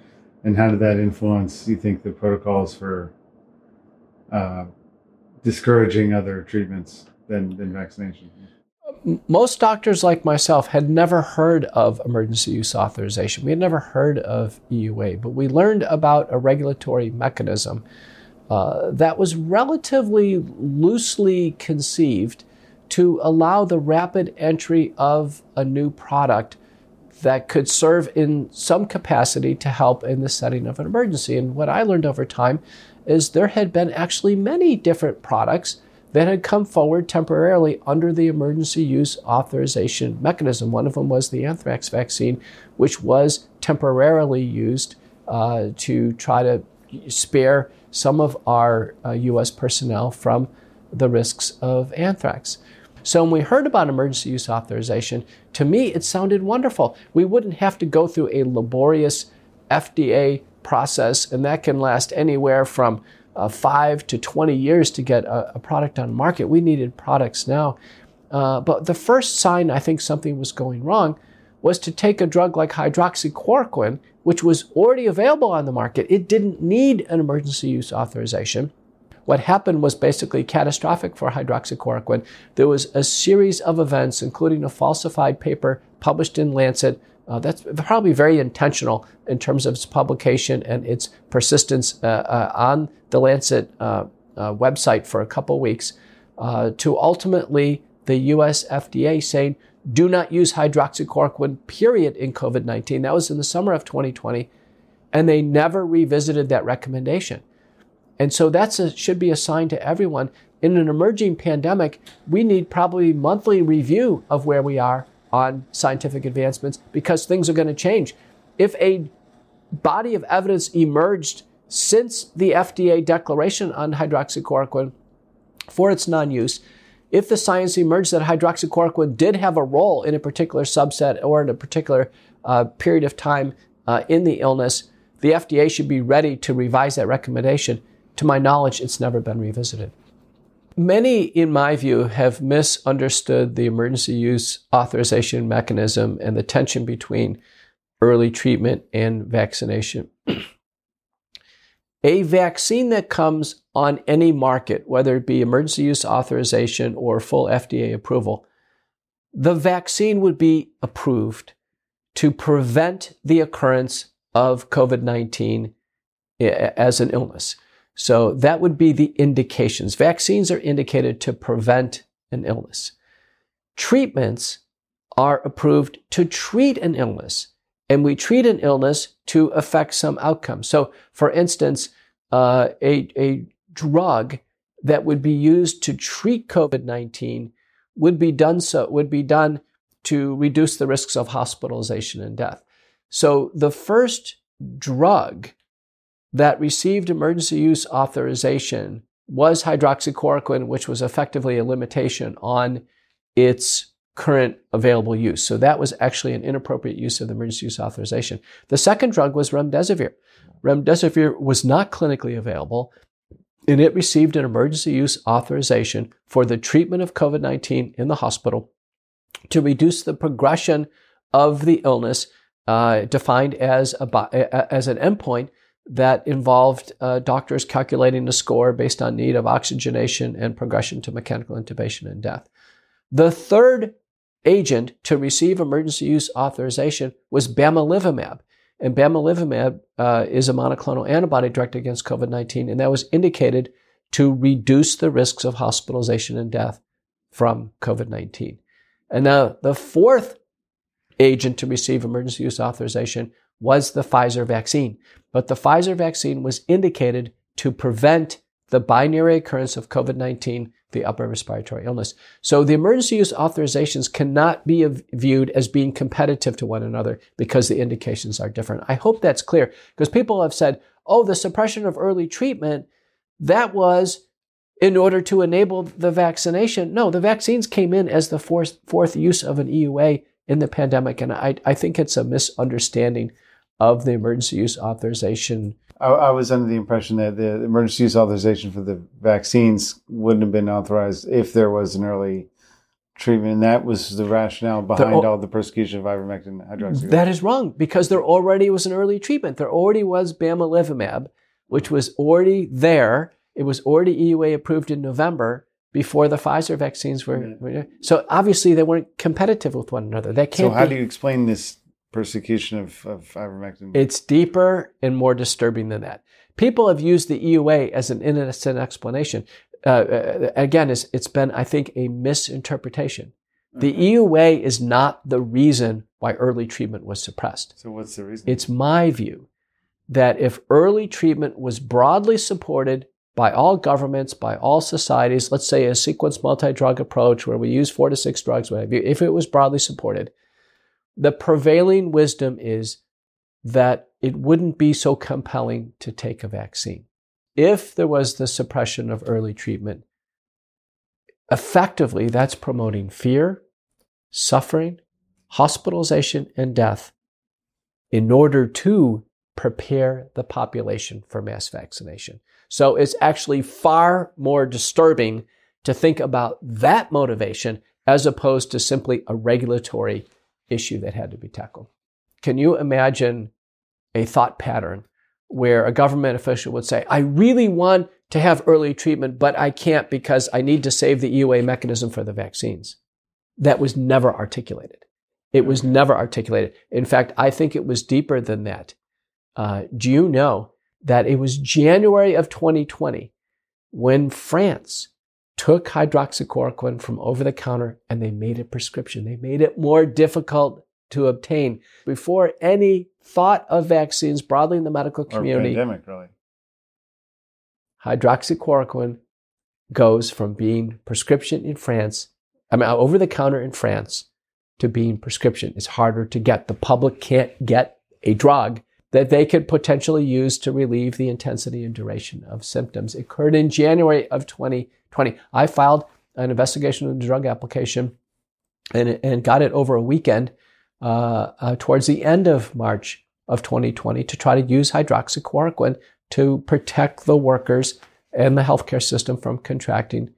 and how did that influence? You think the protocols for uh, discouraging other treatments than than vaccination? Most doctors like myself had never heard of emergency use authorization. We had never heard of EUA, but we learned about a regulatory mechanism uh, that was relatively loosely conceived to allow the rapid entry of a new product that could serve in some capacity to help in the setting of an emergency. And what I learned over time is there had been actually many different products that had come forward temporarily under the emergency use authorization mechanism. One of them was the anthrax vaccine, which was temporarily used uh, to try to spare some of our uh, U.S. personnel from the risks of anthrax. So when we heard about emergency use authorization, to me it sounded wonderful. We wouldn't have to go through a laborious FDA process, and that can last anywhere from uh, five to 20 years to get a, a, product on market. We needed products now. Uh, but the first sign I think something was going wrong was to take a drug like hydroxychloroquine, which was already available on the market. It didn't need an emergency use authorization. What happened was basically catastrophic for hydroxychloroquine. There was a series of events, including a falsified paper published in Lancet uh, that's probably very intentional in terms of its publication and its persistence uh, uh, on the Lancet uh, uh, website for a couple weeks to ultimately the US FDA saying, do not use hydroxychloroquine, period, in COVID 19. That was in the summer of 2020. And they never revisited that recommendation. And so that should be a sign to everyone. In an emerging pandemic, we need probably monthly review of where we are on scientific advancements because things are going to change. If a body of evidence emerged since the FDA declaration on hydroxychloroquine for its non use, if the science emerged that hydroxychloroquine did have a role in a particular subset or in a particular uh, period of time uh, in the illness, the FDA should be ready to revise that recommendation. To my knowledge, it's never been revisited. Many, in my view, have misunderstood the emergency use authorization mechanism and the tension between early treatment and vaccination. a vaccine that comes on any market, whether it be emergency use authorization or full FDA approval, the vaccine would be approved to prevent the occurrence of COVID 19 eh, as an illness. So that would be the indications. Vaccines are indicated to prevent an illness. Treatments are approved to treat an illness and we treat an illness to affect some outcome. So, for instance, uh, a, a drug that would be used to treat COVID 19 would be done so, would be done to reduce the risks of hospitalization and death. So, the first drug that received emergency use authorization was hydroxychloroquine, which was effectively a limitation on its current available use. So that was actually an inappropriate use of the emergency use authorization. The second drug was remdesivir. Remdesivir was not clinically available, and it received an emergency use authorization for the treatment of COVID 19 in the hospital to reduce the progression of the illness, uh, defined as, a, as an endpoint that involved uh, doctors calculating the score based on need of oxygenation and progression to mechanical intubation and death. The third agent to receive emergency use authorization was bamlanivimab. And bamlanivimab uh, is a monoclonal antibody directed against COVID 19, and that was indicated to reduce the risks of hospitalization and death from COVID 19. And now the fourth agent to receive emergency use authorization was the Pfizer vaccine. But the Pfizer vaccine was indicated to prevent the binary occurrence of COVID 19 the upper respiratory illness. So the emergency use authorizations cannot be viewed as being competitive to one another because the indications are different. I hope that's clear because people have said, oh, the suppression of early treatment, that was in order to enable the vaccination. No, the vaccines came in as the fourth, fourth use of an EUA in the pandemic. And I, I think it's a misunderstanding of the emergency use authorization I, I, was under the impression that the emergency use authorization for the vaccines wouldn't have been authorized if there was an early treatment. And that was the rationale behind the, all the persecution of ivermectin hydroxychloroquine. That is wrong because there already was an early treatment. There already was bamlanivimab, which was already there. It was already EUA approved in November before the Pfizer vaccines were. Yeah. So obviously they weren't competitive with one another. That can't. So how be, do you explain this persecution of, of ivermectin? It's deeper and more disturbing than that. People have used the EUA as an innocent explanation. Uh, uh, again, it's, it's been, I think, a misinterpretation. The mm-hmm. EUA is not the reason why early treatment was suppressed. So, what's the reason? It's my view that if early treatment was broadly supported by all governments, by all societies, let's say a sequence multi drug approach where we use four to six drugs, whatever, if it was broadly supported, the prevailing wisdom is that it wouldn't be so compelling to take a vaccine. If there was the suppression of early treatment, effectively that's promoting fear, suffering, hospitalization, and death in order to prepare the population for mass vaccination. So it's actually far more disturbing to think about that motivation as opposed to simply a regulatory issue that had to be tackled. Can you imagine a thought pattern where a government official would say, I really want to have early treatment, but I can't because I need to save the EUA mechanism for the vaccines? That was never articulated. It was never articulated. In fact, I think it was deeper than that. Uh, do you know that it was January of 2020 when France took hydroxychloroquine from over the counter and they made it prescription. They made it more difficult to obtain. Before any thought of vaccines broadly in the medical community, or pandemic, really. hydroxychloroquine goes from being prescription in France, I mean, over the counter in France, to being prescription. It's harder to get. The public can't get a drug that they could potentially use to relieve the intensity and duration of symptoms. It occurred in January of 2020. I filed an investigation of the drug application and, and got it over a weekend uh, uh, towards the end of March of 2020 to try to use hydroxychloroquine to protect the workers and the healthcare system from contracting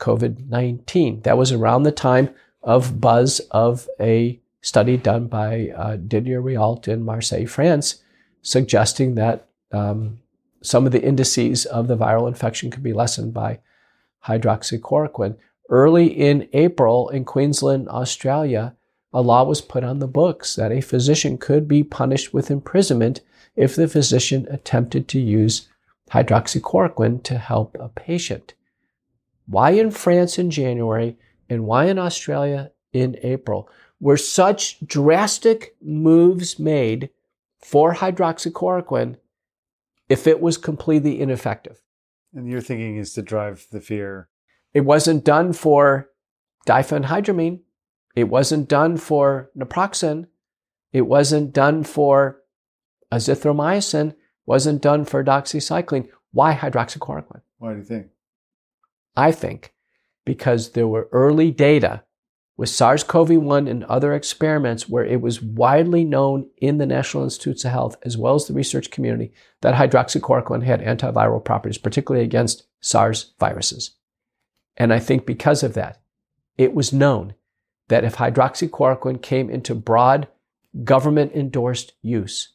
COVID 19. That was around the time of buzz of a study done by uh, Didier Raoult in Marseille, France, suggesting that um, some of the indices of the viral infection could be lessened by hydroxychloroquine. Early in April in Queensland, Australia, a law was put on the books that a physician could be punished with imprisonment if the physician attempted to use hydroxychloroquine to help a patient. Why in France in January and why in Australia in April were such drastic moves made for hydroxychloroquine if it was completely ineffective? And your thinking is to drive the fear. It wasn't done for diphenhydramine. It wasn't done for naproxen. It wasn't done for azithromycin. Wasn't done for doxycycline. Why hydroxychloroquine? Why do you think? I think because there were early data with SARS CoV 1 and other experiments where it was widely known in the National Institutes of Health as well as the research community that hydroxychloroquine had antiviral properties, particularly against SARS viruses. And I think because of that, it was known that if hydroxychloroquine came into broad government endorsed use,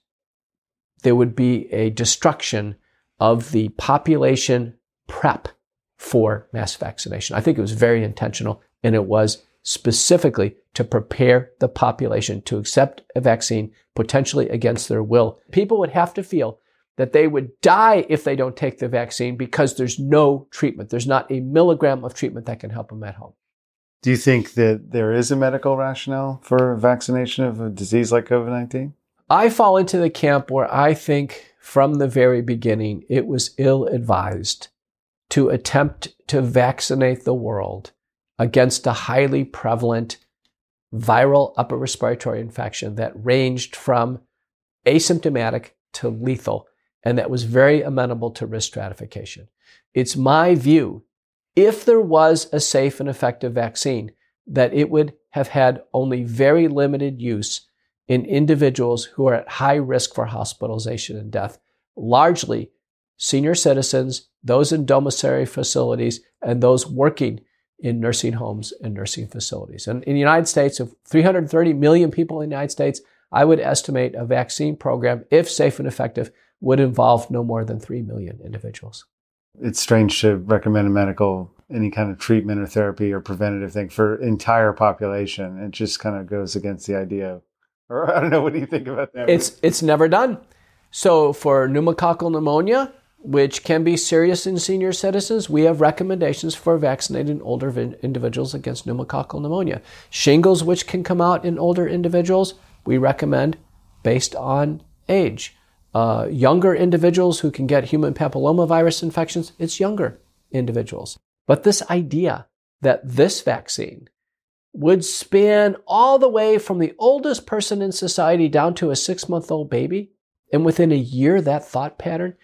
there would be a destruction of the population prep for mass vaccination. I think it was very intentional and it was specifically to prepare the population to accept a vaccine potentially against their will. People would have to feel that they would die if they don't take the vaccine because there's no treatment. There's not a milligram of treatment that can help them at home. Do you think that there is a medical rationale for vaccination of a disease like COVID 19? I fall into the camp where I think from the very beginning it was ill advised to attempt to vaccinate the world against a highly prevalent viral upper respiratory infection that ranged from asymptomatic to lethal and that was very amenable to risk stratification. It's my view, if there was a safe and effective vaccine, that it would have had only very limited use in individuals who are at high risk for hospitalization and death, largely senior citizens, those in domiciliary facilities, and those working in nursing homes and nursing facilities. And in the United States, of 330 million people in the United States, I would estimate a vaccine program, if safe and effective, would involve no more than 3 million individuals. It's strange to recommend a medical, any kind of treatment or therapy or preventative thing for entire population. It just kind of goes against the idea. Or I don't know, what do you think about that? It's, it's never done. So for pneumococcal pneumonia, which can be serious in senior citizens, we have recommendations for vaccinating older individuals against pneumococcal pneumonia. Shingles, which can come out in older individuals, we recommend based on age. Uh, younger individuals who can get human papillomavirus infections, it's younger individuals. But this idea that this vaccine would span all the way from the oldest person in society down to a six month old baby, and within a year, that thought pattern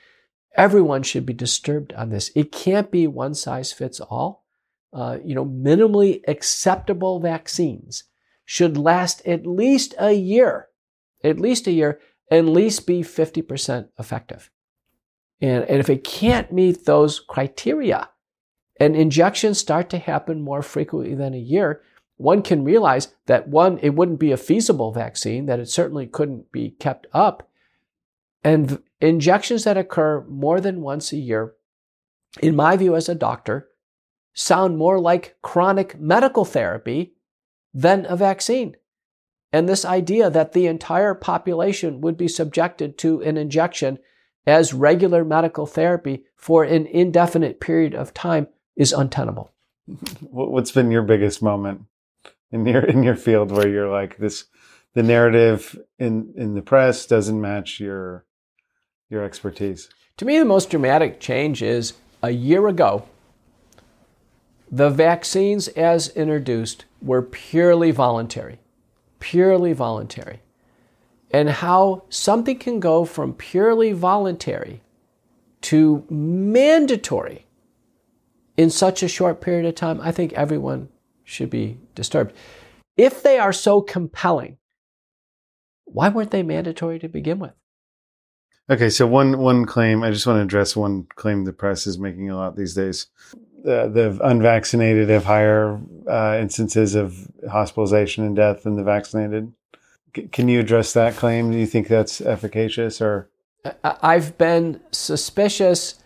Everyone should be disturbed on this. It can't be one size fits all. Uh, you know, minimally acceptable vaccines should last at least a year, at least a year, at least be 50% effective. And, and if it can't meet those criteria and injections start to happen more frequently than a year, one can realize that one, it wouldn't be a feasible vaccine, that it certainly couldn't be kept up. And injections that occur more than once a year, in my view as a doctor, sound more like chronic medical therapy than a vaccine. And this idea that the entire population would be subjected to an injection as regular medical therapy for an indefinite period of time is untenable. What's been your biggest moment in your in your field where you're like this the narrative in in the press doesn't match your your expertise? To me, the most dramatic change is a year ago, the vaccines as introduced were purely voluntary, purely voluntary. And how something can go from purely voluntary to mandatory in such a short period of time, I think everyone should be disturbed. If they are so compelling, why weren't they mandatory to begin with? Okay, so one one claim I just want to address one claim the press is making a lot these days. Uh, the unvaccinated have higher uh, instances of hospitalization and death than the vaccinated. C- can you address that claim? Do you think that's efficacious or? I've been suspicious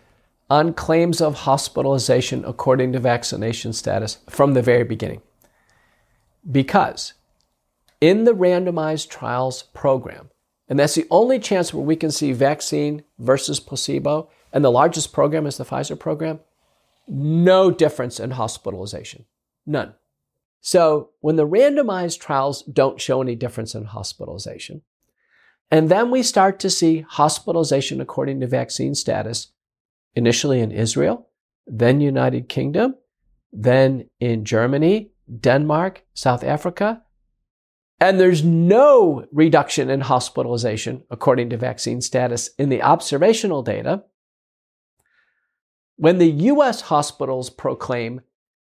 on claims of hospitalization according to vaccination status from the very beginning. Because in the randomized trials program, and that's the only chance where we can see vaccine versus placebo, and the largest program is the Pfizer program, no difference in hospitalization. None. So when the randomized trials don't show any difference in hospitalization, and then we start to see hospitalization according to vaccine status, initially in Israel, then United Kingdom, then in Germany, Denmark, South Africa, and there's no reduction in hospitalization according to vaccine status in the observational data. When the US hospitals proclaim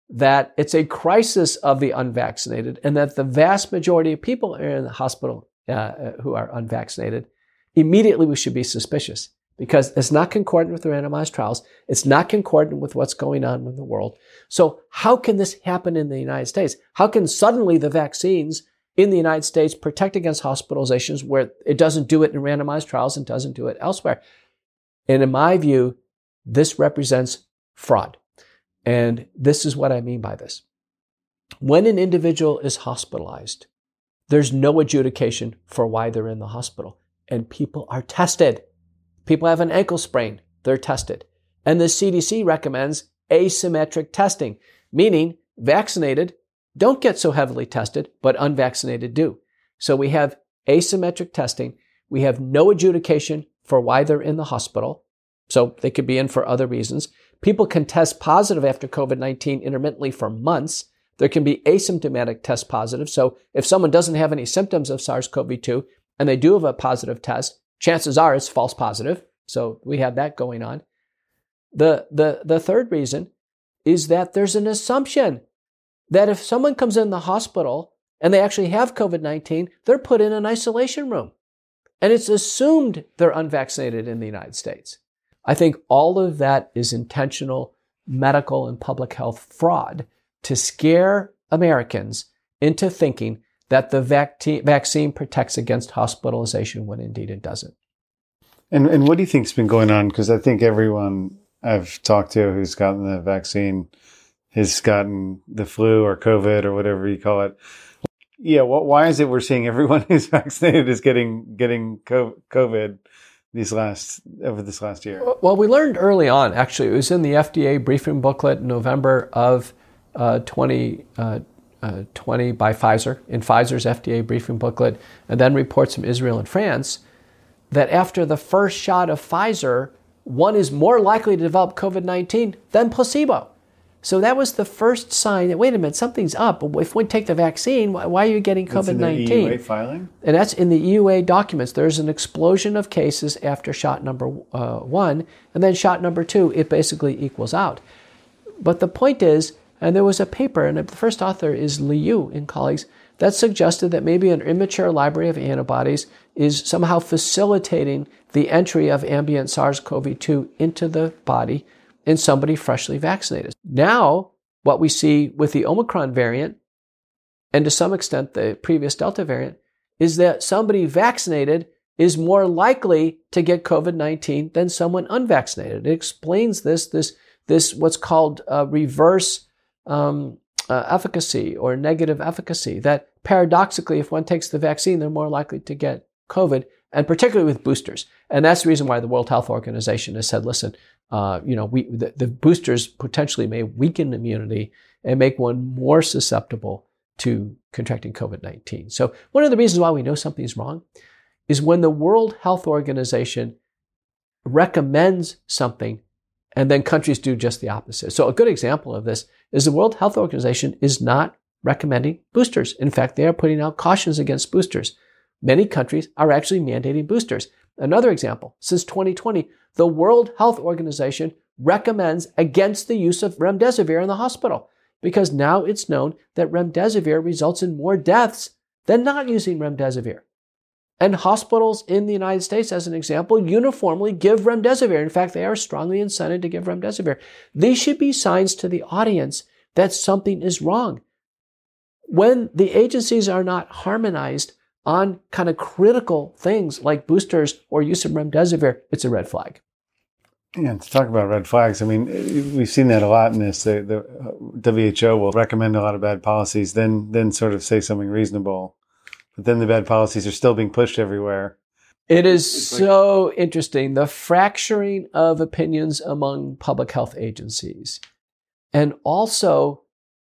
that it's a crisis of the unvaccinated and that the vast majority of people are in the hospital uh, who are unvaccinated, immediately we should be suspicious because it's not concordant with the randomized trials. It's not concordant with what's going on in the world. So how can this happen in the United States? How can suddenly the vaccines in the United States protect against hospitalizations where it doesn't do it in randomized trials and doesn't do it elsewhere? And in my view, this represents fraud. And this is what I mean by this. When an individual is hospitalized, there's no adjudication for why they're in the hospital. And people are tested. People have an ankle sprain, they're tested. And the CDC recommends asymmetric testing, meaning vaccinated don't get so heavily tested, but unvaccinated do. So we have asymmetric testing. We have no adjudication for why they're in the hospital. So they could be in for other reasons. People can test positive after COVID 19 intermittently for months. There can be asymptomatic test positive. So if someone doesn't have any symptoms of SARS CoV 2 and they do have a positive test, chances are it's false positive. So we have that going on. The, the, the third reason is that there's an assumption that if someone comes in the hospital and they actually have COVID 19, they're put in an isolation room. And it's assumed they're unvaccinated in the United States. I think all of that is intentional medical and public health fraud to scare Americans into thinking that the vac- vaccine protects against hospitalization when indeed it doesn't. And, and what do you think's been going on? Because I think everyone I've talked to who's gotten the vaccine has gotten the flu or COVID or whatever you call it. Yeah, well, why is it we're seeing everyone who's vaccinated is getting getting COVID these last over this last year? Well, we learned early on. Actually, it was in the FDA briefing booklet in November of uh, 2020 uh, uh, by Pfizer in Pfizer's FDA briefing booklet, and then reports from Israel and France that after the first shot of Pfizer, one is more likely to develop COVID 19 than placebo. So that was the first sign that wait a minute, something's up. If we take the vaccine, why are you getting COVID nineteen? EUA filing, and that's in the EUA documents. There's an explosion of cases after shot number uh, one, and then shot number two. It basically equals out. But the point is, and there was a paper, and the first author is Liu and colleagues that suggested that maybe an immature library of antibodies is somehow facilitating the entry of ambient SARS-CoV-2 into the body in somebody freshly vaccinated. Now, what we see with the Omicron variant, and to some extent the previous Delta variant, is that somebody vaccinated is more likely to get COVID 19 than someone unvaccinated. It explains this, this, this what's called reverse um, uh, efficacy or negative efficacy, that paradoxically, if one takes the vaccine, they're more likely to get COVID, and particularly with boosters. And that's the reason why the World Health Organization has said, listen, uh, you know, we, the, the, boosters potentially may weaken immunity and make one more susceptible to contracting COVID 19. So, one of the reasons why we know something's wrong is when the World Health Organization recommends something and then countries do just the opposite. So, a good example of this is the World Health Organization is not recommending boosters. In fact, they are putting out cautions against boosters. Many countries are actually mandating boosters. Another example, since 2020, the World Health Organization recommends against the use of remdesivir in the hospital because now it's known that remdesivir results in more deaths than not using remdesivir. And hospitals in the United States, as an example, uniformly give remdesivir. In fact, they are strongly incented to give remdesivir. These should be signs to the audience that something is wrong. When the agencies are not harmonized on kind of critical things like boosters or use of remdesivir, it's a red flag. Yeah, to talk about red flags, I mean, we've seen that a lot in this. The, the WHO will recommend a lot of bad policies, then then sort of say something reasonable, but then the bad policies are still being pushed everywhere. It is so interesting the fracturing of opinions among public health agencies, and also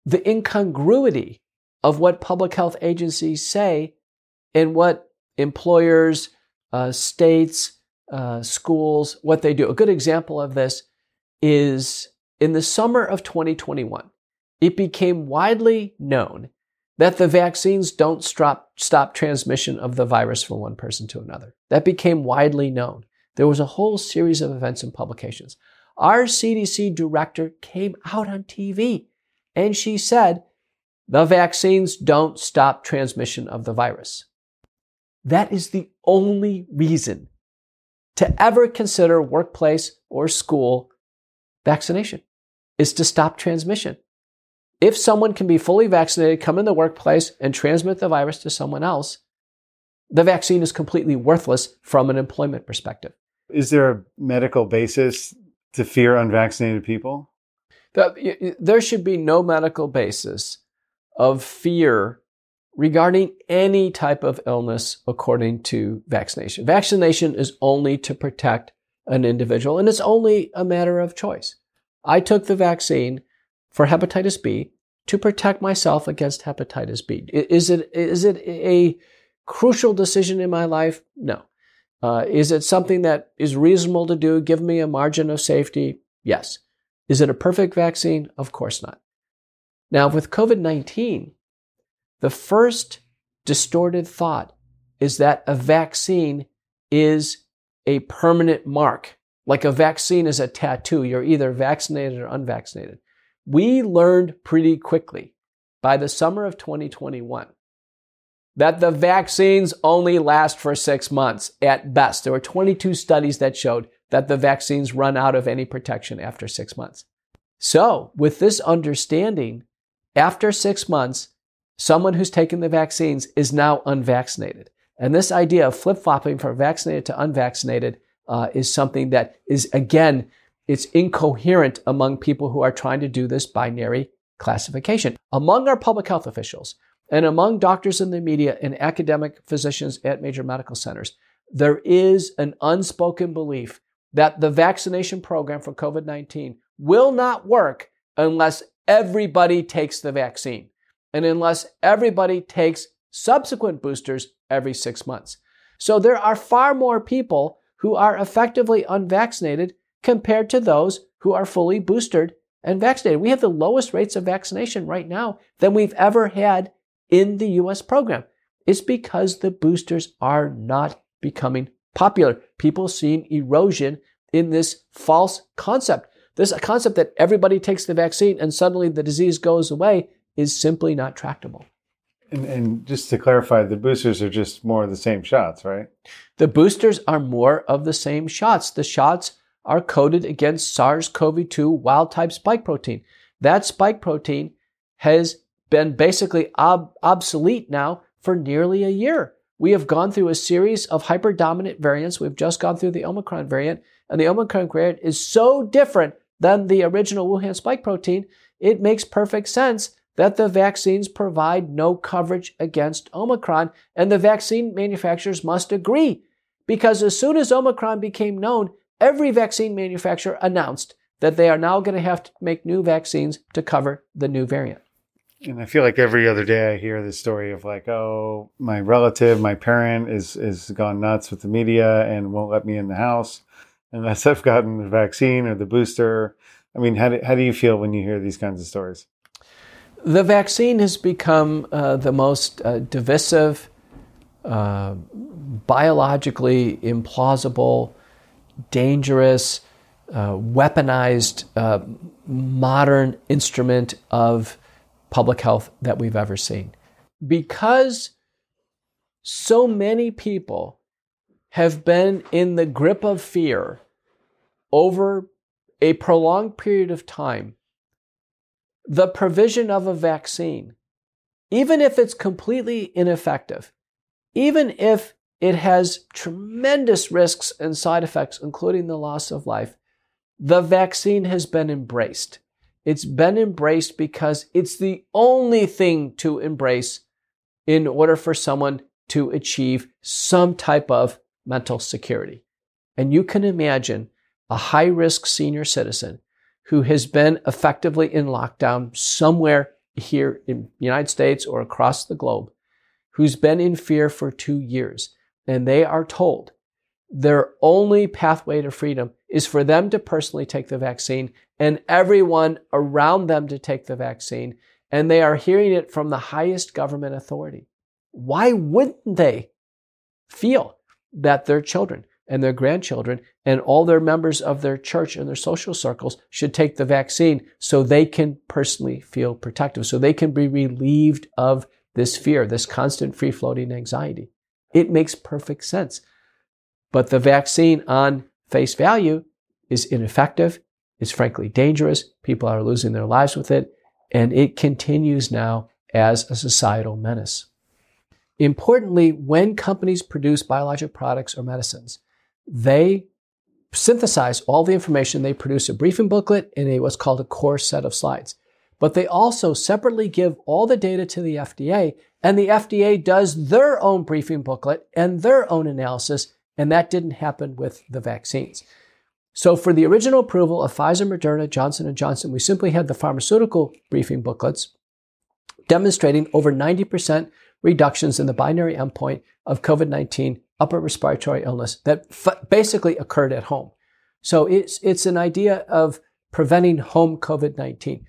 the incongruity of what public health agencies say and what employers, uh, states, uh, schools, what they do. A good example of this is in the summer of 2021, it became widely known that the vaccines don't stop, stop transmission of the virus from one person to another. That became widely known. There was a whole series of events and publications. Our CDC director came out on TV and she said, the vaccines don't stop transmission of the virus. That is the only reason to ever consider workplace or school vaccination is to stop transmission. If someone can be fully vaccinated, come in the workplace and transmit the virus to someone else, the vaccine is completely worthless from an employment perspective. Is there a medical basis to fear unvaccinated people? There should be no medical basis of fear regarding any type of illness according to vaccination. Vaccination is only to protect an individual, and it's only a matter of choice. I took the vaccine for hepatitis B to protect myself against hepatitis B. Is it, is it a crucial decision in my life? No. Uh, is it something that is reasonable to do, give me a margin of safety? Yes. Is it a perfect vaccine? Of course not. Now, with COVID 19, the first distorted thought is that a vaccine is a permanent mark. Like a vaccine is a tattoo. You're either vaccinated or unvaccinated. We learned pretty quickly by the summer of 2021 that the vaccines only last for six months at best. There were 22 studies that showed that the vaccines run out of any protection after six months. So, with this understanding, after six months, someone who's taken the vaccines is now unvaccinated. And this idea of flip flopping from vaccinated to unvaccinated uh, is something that is, again, it's incoherent among people who are trying to do this binary classification. Among our public health officials and among doctors in the media and academic physicians at major medical centers, there is an unspoken belief that the vaccination program for COVID 19 will not work unless everybody takes the vaccine and unless everybody takes subsequent boosters every six months. So there are far more people who are effectively unvaccinated compared to those who are fully boosted and vaccinated. We have the lowest rates of vaccination right now than we've ever had in the US program. It's because the boosters are not becoming popular. People seeing erosion in this false concept. This concept that everybody takes the vaccine and suddenly the disease goes away is simply not tractable. And, and, just to clarify, the boosters are just more of the same shots, right? The boosters are more of the same shots. The shots are coded against SARS CoV 2 wild type spike protein. That spike protein has been basically ob- obsolete now for nearly a year. We have gone through a series of hyperdominant variants. We've just gone through the Omicron variant, and the Omicron variant is so different than the original Wuhan spike protein, it makes perfect sense that the vaccines provide no coverage against Omicron, and the vaccine manufacturers must agree. Because as soon as Omicron became known, every vaccine manufacturer announced that they are now going to have to make new vaccines to cover the new variant. And I feel like every other day I hear this story of like, oh, my relative, my parent is is gone nuts with the media and won't let me in the house unless I've gotten the vaccine or the booster. I mean, how do, how do you feel when you hear these kinds of stories? The vaccine has become uh, the most uh, divisive, uh, biologically implausible, dangerous, uh, weaponized uh, modern instrument of public health that we've ever seen. Because so many people have been in the grip of fear over a prolonged period of time, the provision of a vaccine, even if it's completely ineffective, even if it has tremendous risks and side effects, including the loss of life, the vaccine has been embraced. It's been embraced because it's the only thing to embrace in order for someone to achieve some type of mental security. And you can imagine a high risk senior citizen who has been effectively in lockdown somewhere here in the United States or across the globe, who's been in fear for two years, and they are told their only pathway to freedom is for them to personally take the vaccine and everyone around them to take the vaccine. And they are hearing it from the highest government authority. Why wouldn't they feel that their children and their grandchildren and all their members of their church and their social circles should take the vaccine so they can personally feel protective, so they can be relieved of this fear, this constant free floating anxiety. It makes perfect sense. But the vaccine on face value is ineffective. It's frankly dangerous. People are losing their lives with it. And it continues now as a societal menace. Importantly, when companies produce biologic products or medicines, they synthesize all the information. They produce a briefing booklet and a what's called a core set of slides. But they also separately give all the data to the FDA, and the FDA does their own briefing booklet and their own analysis, and that didn't happen with the vaccines. So for the original approval of Pfizer, Moderna, Johnson & Johnson, we simply had the pharmaceutical briefing booklets demonstrating over 90% reductions in the binary endpoint of COVID-19 upper respiratory illness that f- basically occurred at home. So it's, it's an idea of preventing home COVID-19.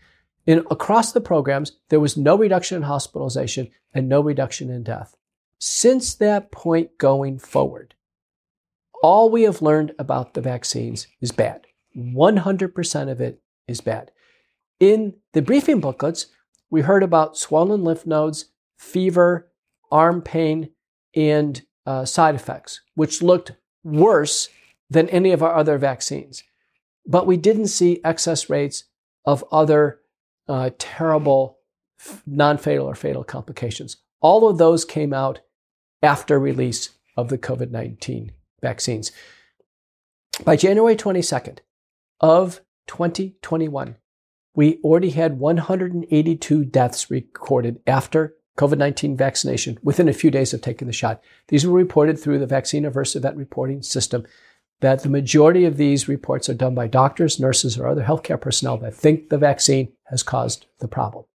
In, across the programs, there was no reduction in hospitalization and no reduction in death. Since that point going forward, all we have learned about the vaccines is bad. 100% of it is bad. In the briefing booklets, we heard about swollen lymph nodes, fever, arm pain, and uh, side effects, which looked worse than any of our other vaccines. But we didn't see excess rates of other uh, terrible non fatal or fatal complications. All of those came out after release of the COVID 19 vaccines. By January 22nd of 2021, we already had 182 deaths recorded after COVID 19 vaccination within a few days of taking the shot. These were reported through the Vaccine adverse Event reporting system. That the majority of these reports are done by doctors, nurses, or other healthcare personnel that think the vaccine has caused the problem.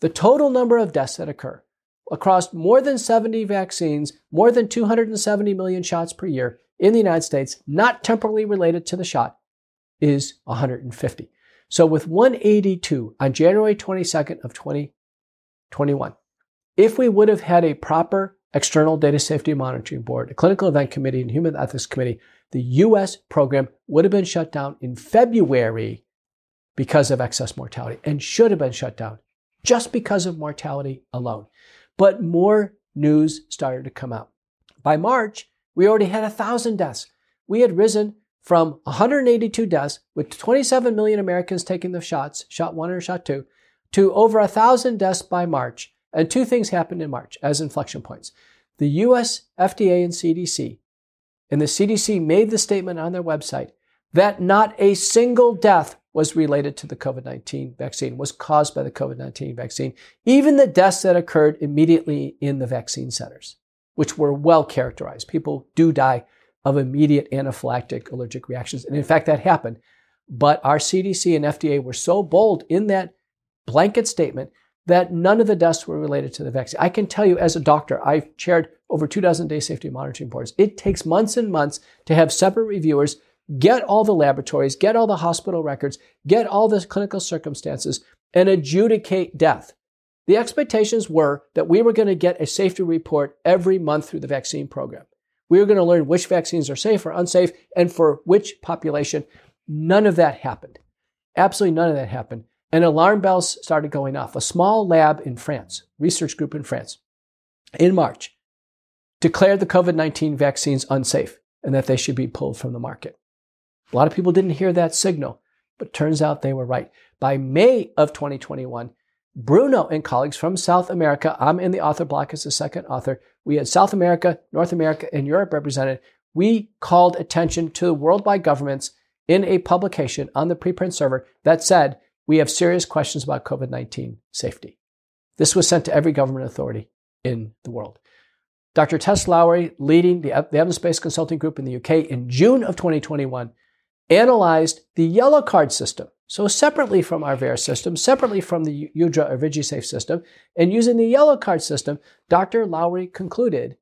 The total number of deaths that occur across more than 70 vaccines, more than 270 million shots per year in the United States, not temporally related to the shot, is 150. So with 182 on January 22nd of 2021, if we would have had a proper external data safety monitoring board, a clinical event committee, and human ethics committee, the US program would have been shut down in February because of excess mortality and should have been shut down just because of mortality alone. But more news started to come out. By March, we already had 1,000 deaths. We had risen from 182 deaths, with 27 million Americans taking the shots, shot one or shot two, to over 1,000 deaths by March. And two things happened in March as inflection points. The US FDA and CDC, and the CDC made the statement on their website that not a single death was related to the COVID 19 vaccine, was caused by the COVID 19 vaccine, even the deaths that occurred immediately in the vaccine centers, which were well characterized. People do die of immediate anaphylactic allergic reactions. And in fact, that happened. But our CDC and FDA were so bold in that blanket statement that none of the deaths were related to the vaccine. I can tell you as a doctor, I've chaired over two dozen day safety monitoring boards. It takes months and months to have separate reviewers get all the laboratories, get all the hospital records, get all the clinical circumstances, and adjudicate death. The expectations were that we were going to get a safety report every month through the vaccine program. We were going to learn which vaccines are safe or unsafe and for which population. None of that happened. Absolutely none of that happened. And alarm bells started going off. A small lab in France, research group in France, in March, declared the COVID 19 vaccines unsafe and that they should be pulled from the market. A lot of people didn't hear that signal, but turns out they were right. By May of 2021, Bruno and colleagues from South America, I'm in the author block as the second author. We had South America, North America, and Europe represented. We called attention to the worldwide governments in a publication on the preprint server that said, we have serious questions about COVID 19 safety. This was sent to every government authority in the world. Dr. Tess Lawrie, leading the, the Evidence Based Consulting Group in the UK in June of 2021, analyzed the yellow card system. So separately from our VAERS system, separately from the UDRA or VigiSafe system, and using the yellow card system, Dr. Lawrie concluded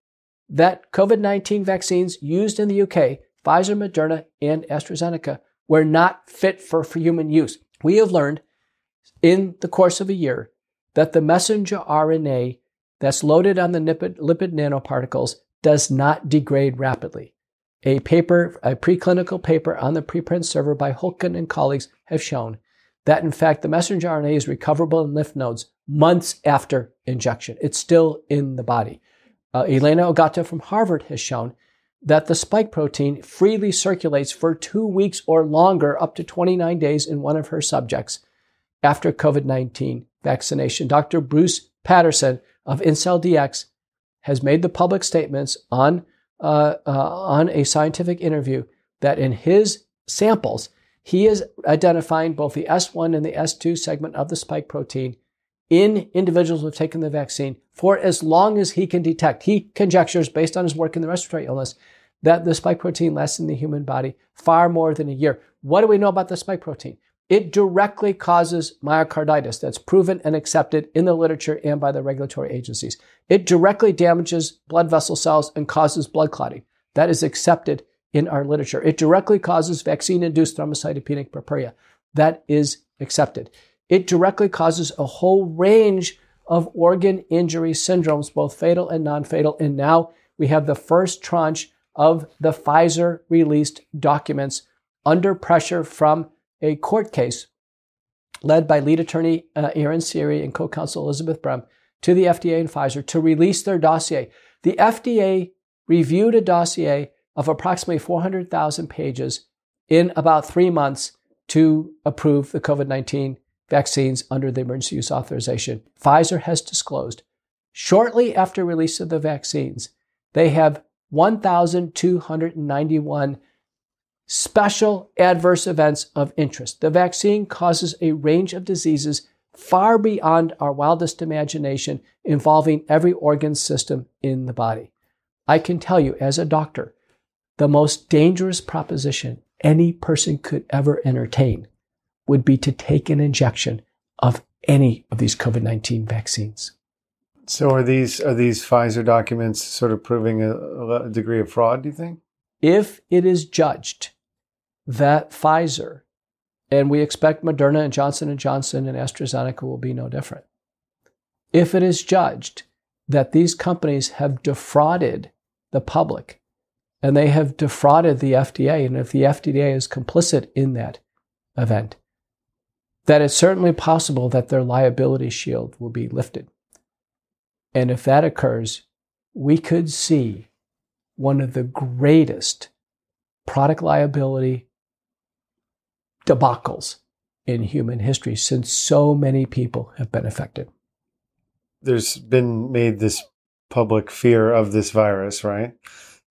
that COVID-19 vaccines used in the UK, Pfizer, Moderna, and AstraZeneca, were not fit for human use. We have learned in the course of a year that the messenger RNA that's loaded on the lipid, lipid nanoparticles does not degrade rapidly. A paper, a preclinical paper on the preprint server by Röltgen and colleagues have shown that in fact the messenger RNA is recoverable in lymph nodes months after injection. It's still in the body. Uh, Alana Ogata from Harvard has shown that the spike protein freely circulates for two weeks or longer, up to 29 days in one of her subjects after COVID 19 vaccination. Dr. Bruce Patterson of IncellDx has made the public statements on, uh, uh, on a scientific interview that in his samples, he is identifying both the S1 and the S2 segment of the spike protein in individuals who have taken the vaccine for as long as he can detect. He conjectures, based on his work in the respiratory illness, that the spike protein lasts in the human body far more than a year. What do we know about the spike protein? It directly causes myocarditis. That's proven and accepted in the literature and by the regulatory agencies. It directly damages blood vessel cells and causes blood clotting. That is accepted in our literature. It directly causes vaccine induced thrombocytopenic purpura. That is accepted. It directly causes a whole range of organ injury syndromes, both fatal and non fatal. And now we have the first tranche of the Pfizer released documents under pressure from a court case led by lead attorney uh, Aaron Siri and co counsel Elizabeth Brehm to the FDA and Pfizer to release their dossier. The FDA reviewed a dossier of approximately 400,000 pages in about three months to approve the COVID 19 vaccines under the emergency use authorization. Pfizer has disclosed shortly after release of the vaccines, they have 1,291 special adverse events of interest. The vaccine causes a range of diseases far beyond our wildest imagination, involving every organ system in the body. I can tell you, as a doctor, the most dangerous proposition any person could ever entertain would be to take an injection of any of these COVID 19 vaccines. So are these are these Pfizer documents sort of proving a, a degree of fraud, do you think? If it is judged that Pfizer and we expect Moderna and Johnson and Johnson and AstraZeneca will be no different. If it is judged that these companies have defrauded the public and they have defrauded the FDA, and if the FDA is complicit in that event, that it's certainly possible that their liability shield will be lifted. And if that occurs, we could see one of the greatest product liability debacles in human history since so many people have been affected. There's been made this public fear of this virus, right?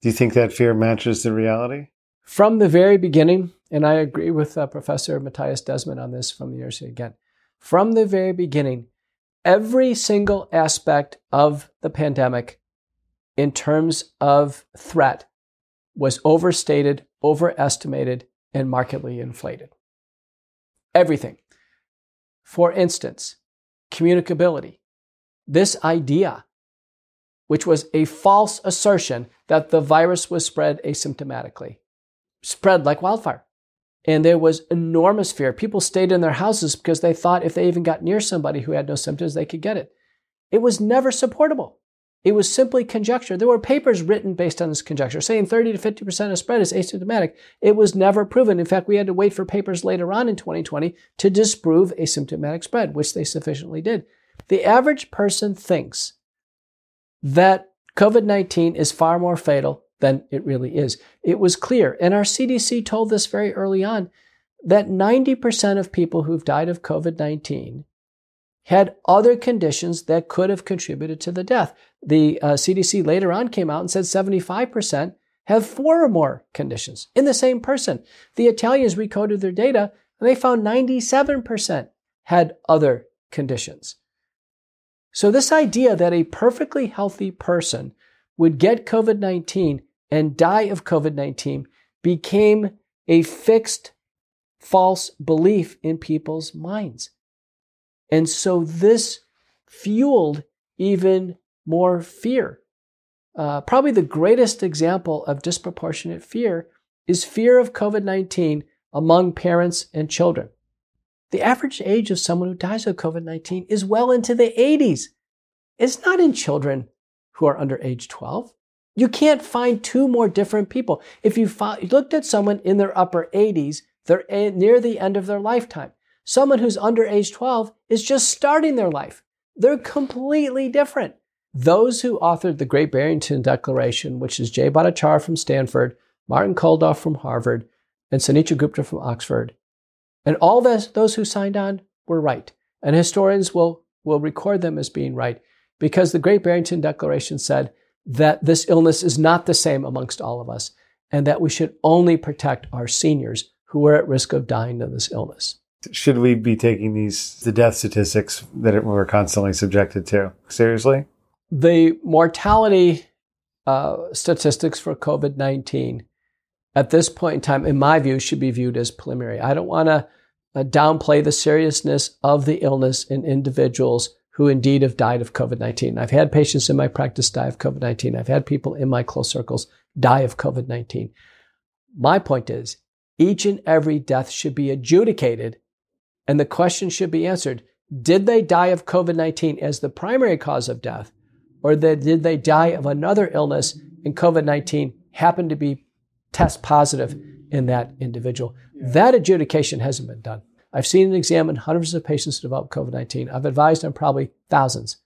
Do you think that fear matches the reality? From the very beginning, and I agree with uh, Professor Mattias Desmet on this from the university again, from the very beginning, every single aspect of the pandemic in terms of threat was overstated, overestimated, and markedly inflated everything. For instance, communicability. This idea, which was a false assertion that the virus was spread asymptomatically, spread like wildfire. And there was enormous fear. People stayed in their houses because they thought if they even got near somebody who had no symptoms, they could get it. It was never supportable. It was simply conjecture. There were papers written based on this conjecture saying 30 to 50% of spread is asymptomatic. It was never proven. In fact, we had to wait for papers later on in 2020 to disprove asymptomatic spread, which they sufficiently did. The average person thinks that COVID 19 is far more fatal than it really is. It was clear, and our CDC told this very early on, that 90% of people who've died of COVID 19 had other conditions that could have contributed to the death. The uh, CDC later on came out and said 75% have four or more conditions in the same person. The Italians recoded their data and they found 97% had other conditions. So, this idea that a perfectly healthy person would get COVID 19 and die of COVID 19 became a fixed false belief in people's minds. And so this fueled even more fear. Uh, probably the greatest example of disproportionate fear is fear of COVID 19 among parents and children. The average age of someone who dies of COVID 19 is well into the 80s. It's not in children who are under age 12. You can't find two more different people. If you, looked at someone in their upper 80s, they're near the end of their lifetime. Someone who's under age 12 is just starting their life. They're completely different. Those who authored the Great Barrington Declaration, which is Jay Bhattacharya from Stanford, Martin Kulldorff from Harvard, and Sunetra Gupta from Oxford, and all this, those who signed on were right. And historians will, will record them as being right because the Great Barrington Declaration said that this illness is not the same amongst all of us and that we should only protect our seniors who are at risk of dying of this illness should we be taking these the death statistics that we're constantly subjected to seriously? The mortality uh, statistics for COVID nineteen at this point in time, in my view, should be viewed as preliminary. I don't want to uh, downplay the seriousness of the illness in individuals who indeed have died of COVID 19. I've had patients in my practice die of COVID 19. I've had people in my close circles die of COVID 19. My point is, each and every death should be adjudicated and the question should be answered Did they die of COVID 19 as the primary cause of death? Or did they die of another illness and COVID 19 happened to be test positive in that individual? Yeah. That adjudication hasn't been done. I've seen and examined hundreds of patients develop COVID 19. I've advised on probably thousands.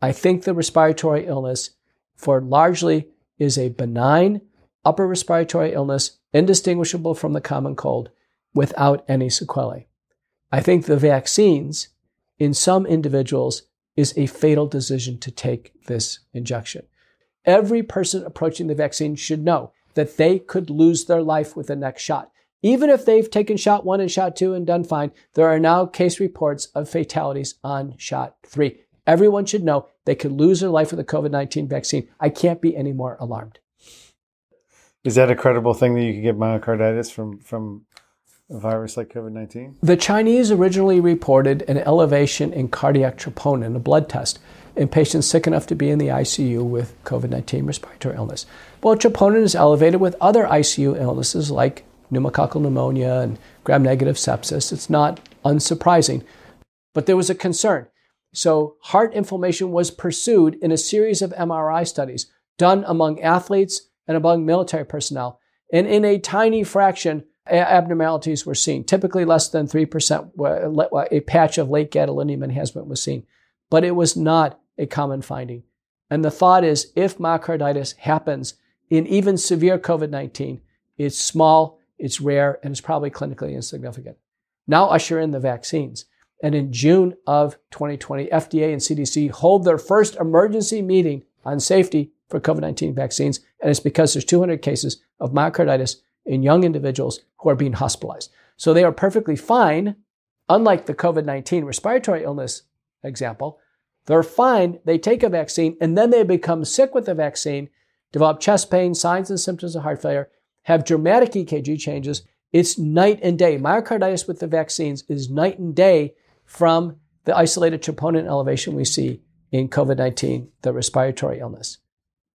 I think the respiratory illness for largely is a benign upper respiratory illness, indistinguishable from the common cold, without any sequelae. I think the vaccines in some individuals is a fatal decision to take this injection. Every person approaching the vaccine should know that they could lose their life with the next shot. Even if they've taken shot one and shot two and done fine, there are now case reports of fatalities on shot three. Everyone should know they could lose their life with the COVID 19 vaccine. I can't be any more alarmed. Is that a credible thing that you could get myocarditis from, from a virus like COVID 19? The Chinese originally reported an elevation in cardiac troponin, a blood test, in patients sick enough to be in the ICU with COVID 19 respiratory illness. Well, troponin is elevated with other ICU illnesses like pneumococcal pneumonia and gram negative sepsis. It's not unsurprising, but there was a concern. So, heart inflammation was pursued in a series of MRI studies done among athletes and among military personnel. And in a tiny fraction, abnormalities were seen. Typically, less than 3%, a patch of late gadolinium enhancement was seen. But it was not a common finding. And the thought is if myocarditis happens in even severe COVID 19, it's small, it's rare, and it's probably clinically insignificant. Now usher in the vaccines. And in June of 2020, FDA and CDC hold their first emergency meeting on safety for COVID 19 vaccines. And it's because there's 200 cases of myocarditis in young individuals who are being hospitalized. So they are perfectly fine, unlike the COVID 19 respiratory illness example. They're fine, they take a vaccine, and then they become sick with the vaccine, develop chest pain, signs and symptoms of heart failure, have dramatic EKG changes. It's night and day. Myocarditis with the vaccines is night and day from the isolated troponin elevation we see in COVID 19, the respiratory illness.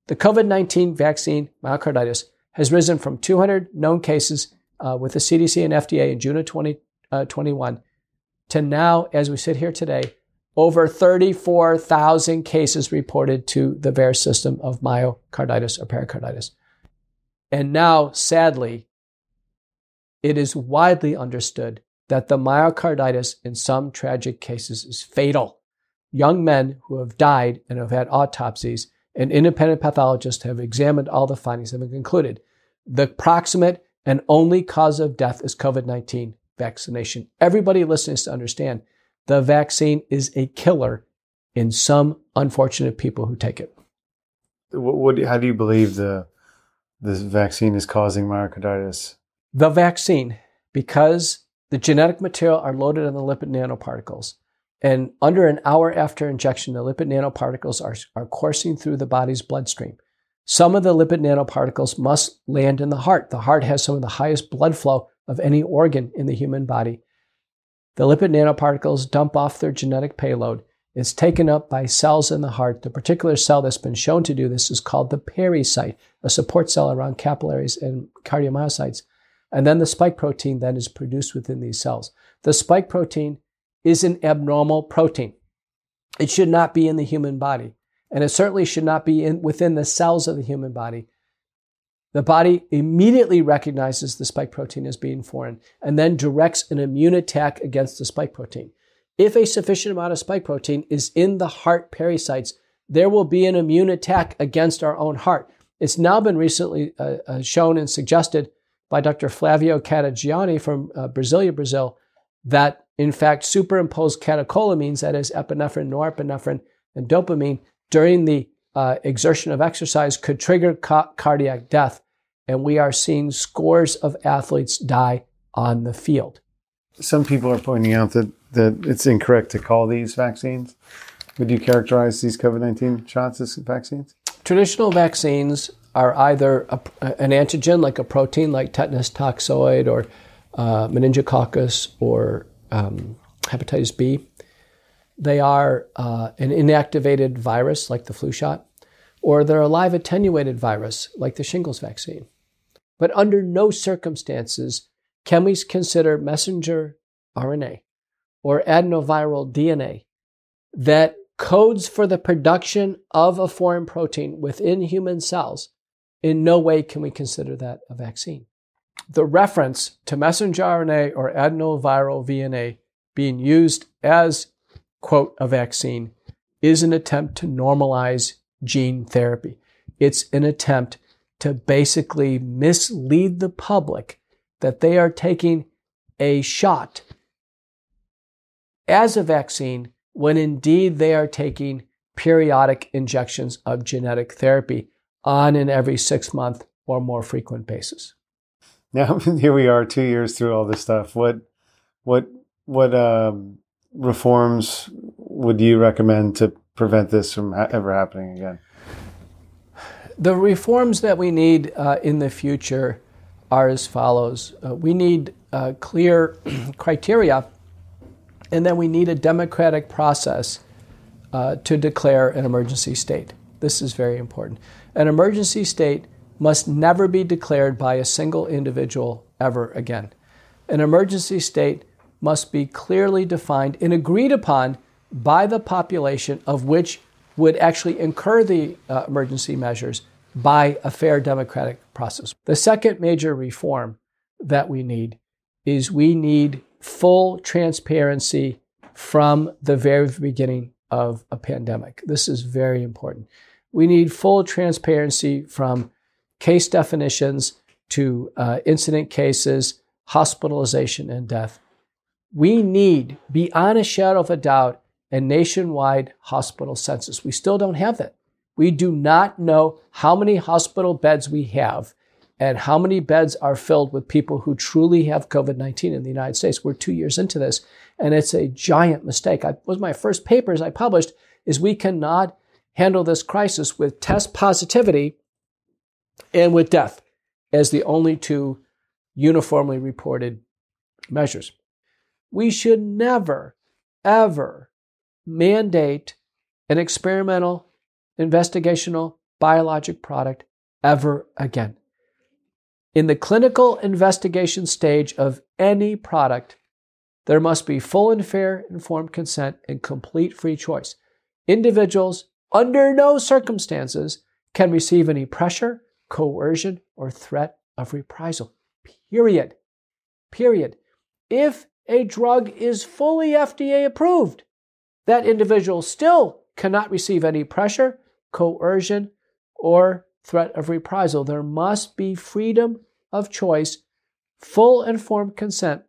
The COVID 19 vaccine myocarditis has risen from 200 known cases uh, with the CDC and FDA in June of 2021 uh, to now, as we sit here today, over 34,000 cases reported to the VAERS system of myocarditis or pericarditis. And now, sadly, it is widely understood that the myocarditis in some tragic cases is fatal. Young men who have died and have had autopsies and independent pathologists have examined all the findings and have concluded the proximate and only cause of death is COVID 19 vaccination. Everybody listening to understand the vaccine is a killer in some unfortunate people who take it. What, what how do you believe the this vaccine is causing myocarditis? The vaccine, because the genetic material are loaded on the lipid nanoparticles, and under an hour after injection, the lipid nanoparticles are, are coursing through the body's bloodstream. Some of the lipid nanoparticles must land in the heart. The heart has some of the highest blood flow of any organ in the human body. The lipid nanoparticles dump off their genetic payload. It's taken up by cells in the heart. The particular cell that's been shown to do this is called the pericyte, a support cell around capillaries and cardiomyocytes. And then the spike protein then is produced within these cells. The spike protein is an abnormal protein. It should not be in the human body, and it certainly should not be in, within the cells of the human body. The body immediately recognizes the spike protein as being foreign and then directs an immune attack against the spike protein. If a sufficient amount of spike protein is in the heart pericytes, there will be an immune attack against our own heart. It's now been recently uh, uh, shown and suggested by Dr. Flavio Cadegiani from uh, Brasilia, Brazil, that in fact superimposed catecholamines, that is epinephrine, norepinephrine, and dopamine, during the uh, exertion of exercise could trigger ca- cardiac death. And we are seeing scores of athletes die on the field. Some people are pointing out that, that it's incorrect to call these vaccines. Would you characterize these COVID 19 shots as vaccines? Traditional vaccines are either a, an antigen, like a protein, like tetanus toxoid or uh, meningococcus or um, hepatitis B. They are uh, an inactivated virus, like the flu shot, or they're a live attenuated virus, like the shingles vaccine. But under no circumstances can we consider messenger RNA or adenoviral DNA that codes for the production of a foreign protein within human cells. In no way can we consider that a vaccine. The reference to messenger RNA or adenoviral DNA being used as, quote, a vaccine is an attempt to normalize gene therapy. It's an attempt to basically mislead the public that they are taking a shot as a vaccine when indeed they are taking periodic injections of genetic therapy on an every six month or more frequent basis. Now here we are, two years through all this stuff. What, what, what um, reforms would you recommend to prevent this from ha- ever happening again? The reforms that we need uh, in the future are as follows uh, we need uh, clear criteria, and then we need a democratic process uh, to declare an emergency state. This is very important. An emergency state must never be declared by a single individual ever again. An emergency state must be clearly defined and agreed upon by the population of which would actually incur the uh, emergency measures by a fair democratic process. The second major reform that we need is we need full transparency from the very beginning of a pandemic. This is very important. We need full transparency from case definitions to uh, incident cases, hospitalization, and death. We need, beyond a shadow of a doubt, a nationwide hospital census. We still don't have that. We do not know how many hospital beds we have and how many beds are filled with people who truly have COVID 19 in the United States. We're two years into this, and it's a giant mistake. I, was my first papers I published is we cannot handle this crisis with test positivity and with death as the only two uniformly reported measures. We should never, ever mandate an experimental, investigational, biologic product ever again. In the clinical investigation stage of any product, There must be full and fair informed consent and complete free choice. Individuals, under no circumstances, can receive any pressure, coercion, or threat of reprisal. Period. Period. If a drug is fully FDA approved, that individual still cannot receive any pressure, coercion, or threat of reprisal. There must be freedom of choice, full informed consent,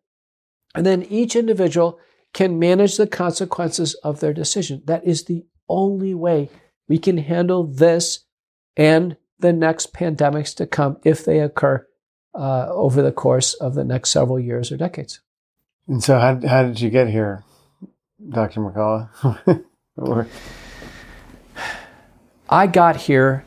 and then each individual can manage the consequences of their decision. That is the only way we can handle this and the next pandemics to come if they occur uh, over the course of the next several years or decades. And so, how, how did you get here, Dr. McCullough? I got here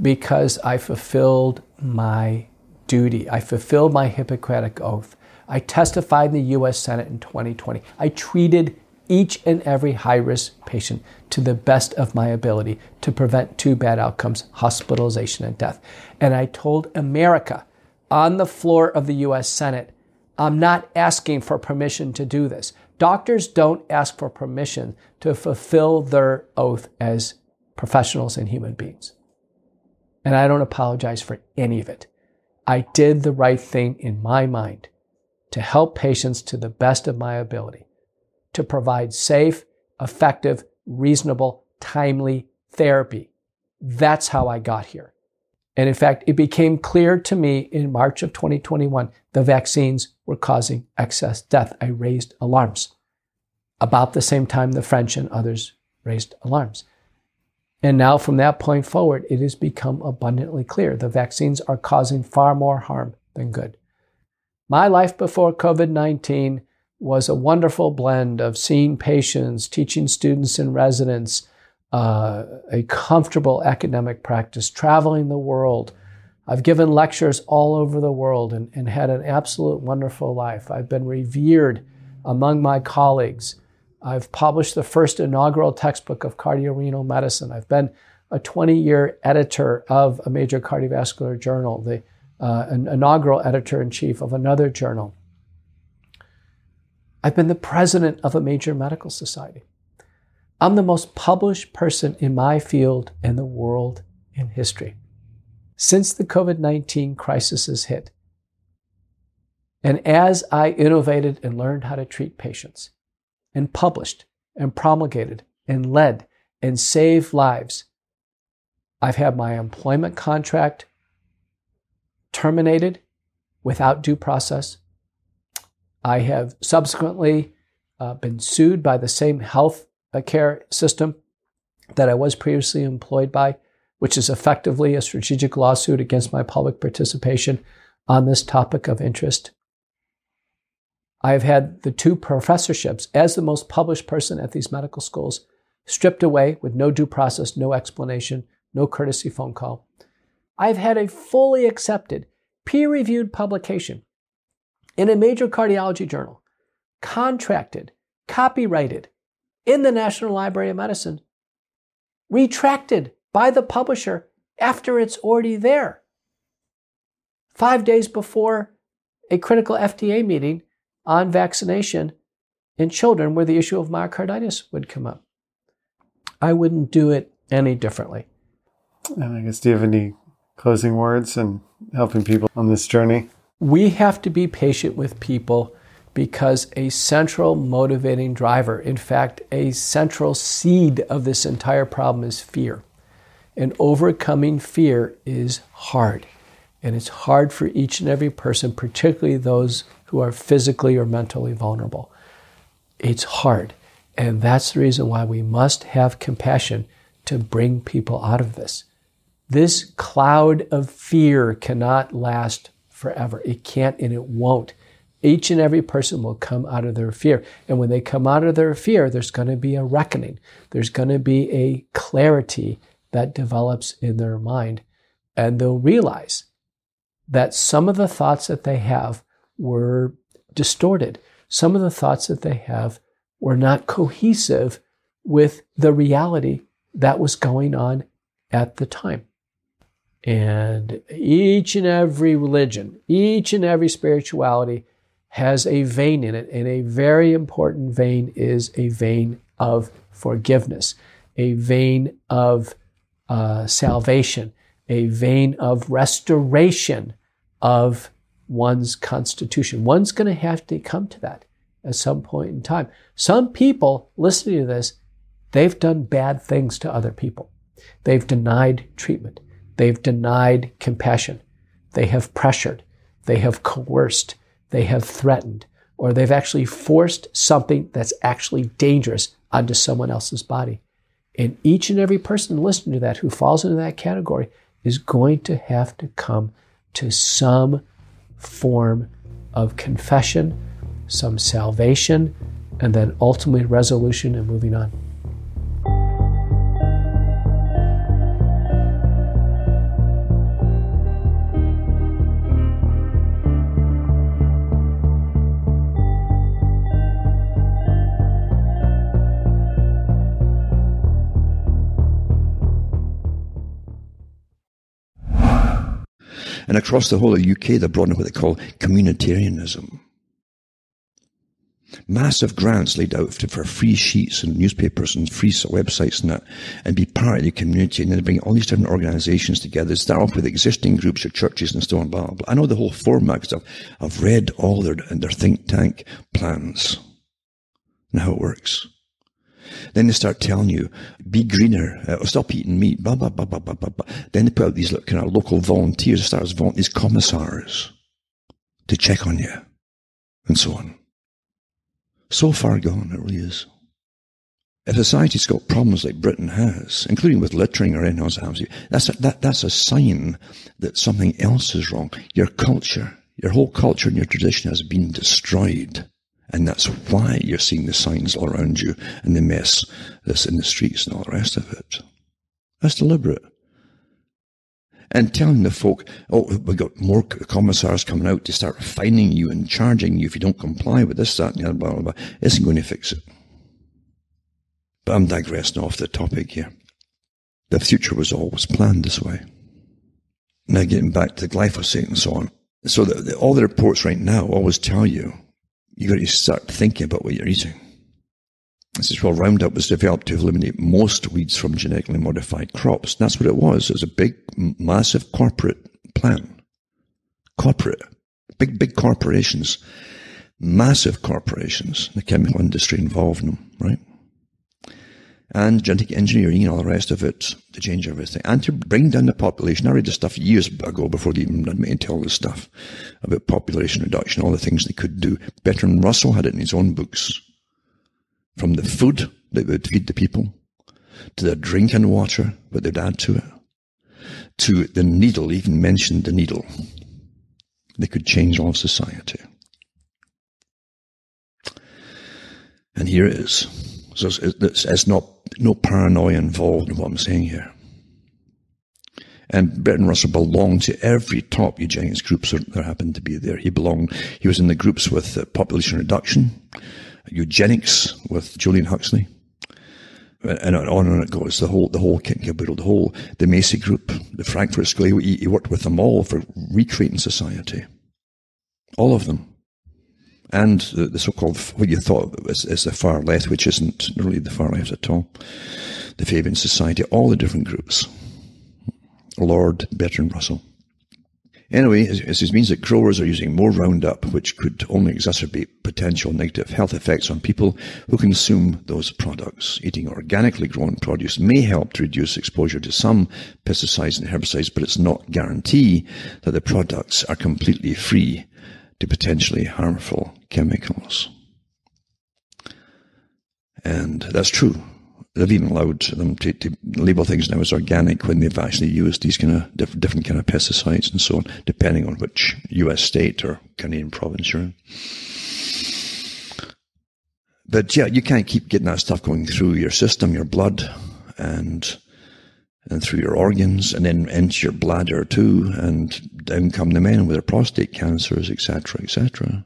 because I fulfilled my duty. I fulfilled my Hippocratic oath. I testified in the U.S. Senate in 2020. I treated each and every high risk patient to the best of my ability to prevent two bad outcomes hospitalization and death. And I told America on the floor of the U.S. Senate, I'm not asking for permission to do this. Doctors don't ask for permission to fulfill their oath as professionals and human beings. And I don't apologize for any of it. I did the right thing in my mind to help patients to the best of my ability, to provide safe, effective, reasonable, timely therapy. That's how I got here. And in fact, it became clear to me in March of 2021 the vaccines were causing excess death. I raised alarms. About the same time, the French and others raised alarms. And now, from that point forward, it has become abundantly clear the vaccines are causing far more harm than good. My life before COVID 19 was a wonderful blend of seeing patients, teaching students and residents, uh, a comfortable academic practice, traveling the world. I've given lectures all over the world and, and had an absolute wonderful life. I've been revered among my colleagues. I've published the first inaugural textbook of cardiorenal medicine. I've been a 20 year editor of a major cardiovascular journal, the uh, an inaugural editor in chief of another journal. I've been the president of a major medical society. I'm the most published person in my field in the world in history. Since the COVID 19 crisis has hit, and as I innovated and learned how to treat patients, and published and promulgated and led and saved lives. I've had my employment contract terminated without due process. I have subsequently uh, been sued by the same health care system that I was previously employed by, which is effectively a strategic lawsuit against my public participation on this topic of interest. I've had the two professorships as the most published person at these medical schools stripped away with no due process, no explanation, no courtesy phone call. I've had a fully accepted, peer reviewed publication in a major cardiology journal, contracted, copyrighted in the National Library of Medicine, retracted by the publisher after it's already there. Five days before a critical FDA meeting on vaccination in children where the issue of myocarditis would come up. I wouldn't do it any differently. And I guess, do you have any closing words and helping people on this journey? We have to be patient with people because a central motivating driver, in fact, a central seed of this entire problem is fear. And overcoming fear is hard. And it's hard for each and every person, particularly those who are physically or mentally vulnerable. It's hard. And that's the reason why we must have compassion to bring people out of this. This cloud of fear cannot last forever. It can't and it won't. Each and every person will come out of their fear. And when they come out of their fear, there's going to be a reckoning. There's going to be a clarity that develops in their mind. And they'll realize that some of the thoughts that they have were distorted. Some of the thoughts that they have were not cohesive with the reality that was going on at the time. And each and every religion, each and every spirituality has a vein in it, and a very important vein is a vein of forgiveness, a vein of uh, salvation, a vein of restoration of one's constitution. One's going to have to come to that at some point in time. Some people listening to this, they've done bad things to other people. They've denied treatment. They've denied compassion. They have pressured. They have coerced. They have threatened. Or they've actually forced something that's actually dangerous onto someone else's body. And each and every person listening to that who falls into that category is going to have to come to some form of confession, some salvation, and then ultimately resolution and moving on. And across the whole of the UK, they're brought in what they call communitarianism. Massive grants laid out for free sheets and newspapers and free websites and that, and be part of the community. And then bring all these different organizations together. Start off with existing groups or churches and so on, blah, blah, blah. I know the whole format because I've, I've read all their, and their think tank plans and how it works. Then they start telling you, be greener, uh, stop eating meat, blah, blah, blah, blah, blah, blah, blah. Then they put out these kind of local volunteers, start as these commissars to check on you and so on. So far gone, it really is. If a society's got problems like Britain has, including with littering or anything else that's a, that, that's a sign that something else is wrong. Your culture, your whole culture and your tradition has been destroyed. And that's why you're seeing the signs all around you and the mess that's in the streets and all the rest of it. That's deliberate. And telling the folk, oh, we've got more commissars coming out to start fining you and charging you if you don't comply with this, that, and the other, blah, blah, blah, isn't going to fix it. But I'm digressing off the topic here. The future was always planned this way. Now getting back to glyphosate and so on. So the, the, all the reports right now always tell you you got to start thinking about what you're eating. This is well, Roundup was developed to eliminate most weeds from genetically modified crops. And that's what it was. It was a big, massive corporate plan. Corporate. Big, big corporations. Massive corporations. The chemical industry involved in them, right? And genetic engineering and all the rest of it to change everything and to bring down the population. I read this stuff years ago before they even me to tell this stuff about population reduction, all the things they could do. Bertrand Russell had it in his own books. From the food that would feed the people, to the drinking water, that they'd add to it, to the needle, even mentioned the needle. They could change all of society. And here it is. So it's, it's, it's not no paranoia involved in what I'm saying here. And Bertrand Russell belonged to every top eugenics group that happened to be there. He belonged, he was in the groups with uh, population reduction, eugenics with Julian Huxley, and on and on it goes. The whole, the whole kit and caboodle, the whole, the Macy group, the Frankfurt School, he, he worked with them all for recreating society. All of them and the, the, so-called what you thought is, is, the far left, which isn't really the far left at all. The Fabian Society, all the different groups. Lord Bertrand Russell. Anyway, this means that growers are using more Roundup, which could only exacerbate potential negative health effects on people who consume those products. Eating organically grown produce may help to reduce exposure to some pesticides and herbicides, but it's not guarantee that the products are completely free to potentially harmful chemicals. And that's true. They've even allowed them to, to, label things now as organic when they've actually used these kind of diff- different kind of pesticides and so on, depending on which U.S. state or Canadian province you're in. But yeah, you can't keep getting that stuff going through your system, your blood, and and through your organs and then into your bladder too, and down come the men with their prostate cancers, etc., etc.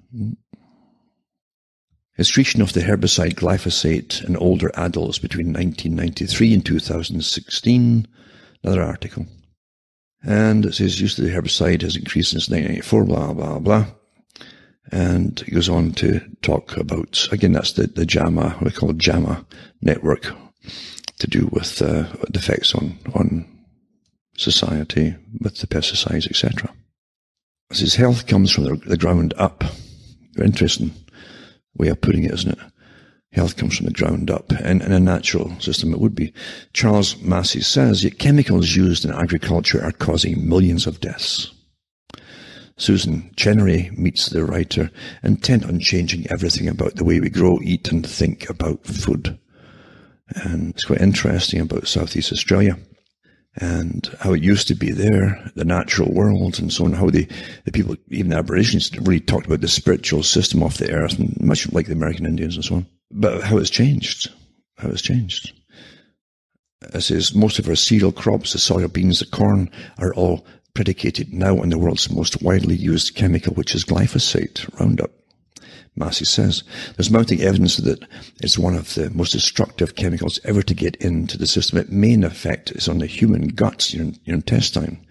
Excretion of the herbicide glyphosate in older adults between 1993 and 2016. Another article. And it says use of the herbicide has increased since 1994, blah, blah, blah. And he goes on to talk about, again, that's the, the JAMA, we call JAMA network, to do with uh, the effects on, on society with the pesticides, etc. His health comes from the, ground up. Interesting way of putting it, isn't it? Health comes from the ground up. And in a natural system, it would be. Charles Massy says, yet chemicals used in agriculture are causing millions of deaths. Susan Chenery meets the writer, intent on changing everything about the way we grow, eat, and think about food. And it's quite interesting about Southeast Australia and how it used to be there, the natural world, and so on, how the, the people, even the Aborigines, really talked about the spiritual system of the earth, and much like the American Indians and so on. But how it's changed, how it's changed. It says most of our cereal crops, the soya beans, the corn, are all predicated now on the world's most widely used chemical, which is glyphosate, Roundup. Massy says there's mounting evidence that it's one of the most destructive chemicals ever to get into the system. Its main effect is on the human guts, your, your intestine,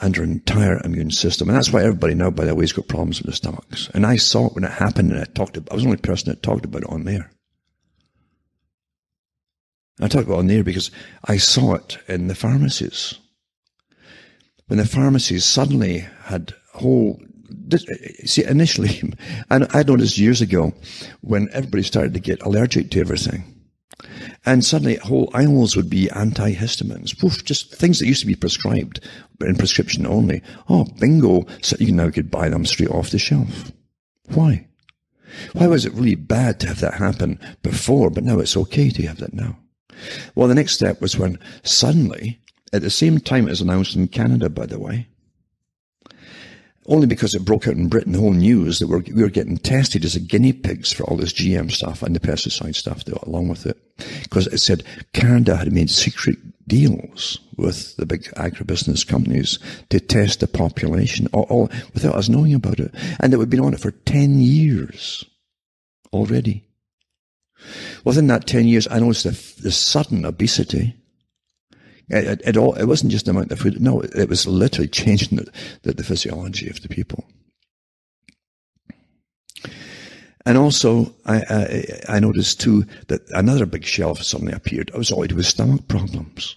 and your entire immune system. And that's why everybody now, by the way, has got problems with their stomachs. And I saw it when it happened, and I talked. About, I was the only person that talked about it on there. I talked about it on there because I saw it in the pharmacies. When the pharmacies suddenly had whole Eh, eh, see, initially, and I noticed years ago when everybody started to get allergic to everything. And suddenly whole aisles would be antihistamines. Woof, just things that used to be prescribed, but in prescription only. Oh, bingo. So you now could buy them straight off the shelf. Why? Why was it really bad to have that happen before, but now it's okay to have that now? Well, the next step was when suddenly, at the same time as announced in Canada, by the way, only because it broke out in Britain, the whole news that we're, we were getting tested as guinea pigs for all this GM stuff and the pesticide stuff along with it. Because it said Canada had made secret deals with the big agribusiness companies to test the population, all, all without us knowing about it. And that we'd been on it for 10 years already. Within that 10 years, I noticed the, the sudden obesity it, all, it wasn't just the amount of food. No, it was literally changing the, the, the physiology of the people. And also, I, I, I, noticed too that another big shelf suddenly appeared. It was to with stomach problems.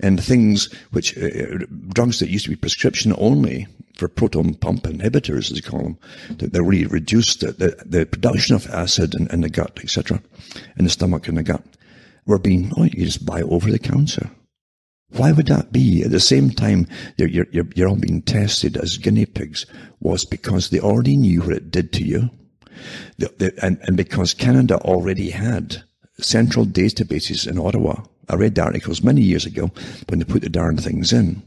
And things which, uh, uh, drugs that used to be prescription only for proton pump inhibitors, as you call them, that they really reduced the, the, the production of acid in, in the gut, etc., in the stomach and the gut, were being, oh, you just buy over the counter. Why would that be? At the same time, you're, you're, you're all being tested as guinea pigs was because they already knew what it did to you. The, the, and, and because Canada already had central databases in Ottawa. I read the articles many years ago when they put the darn things in.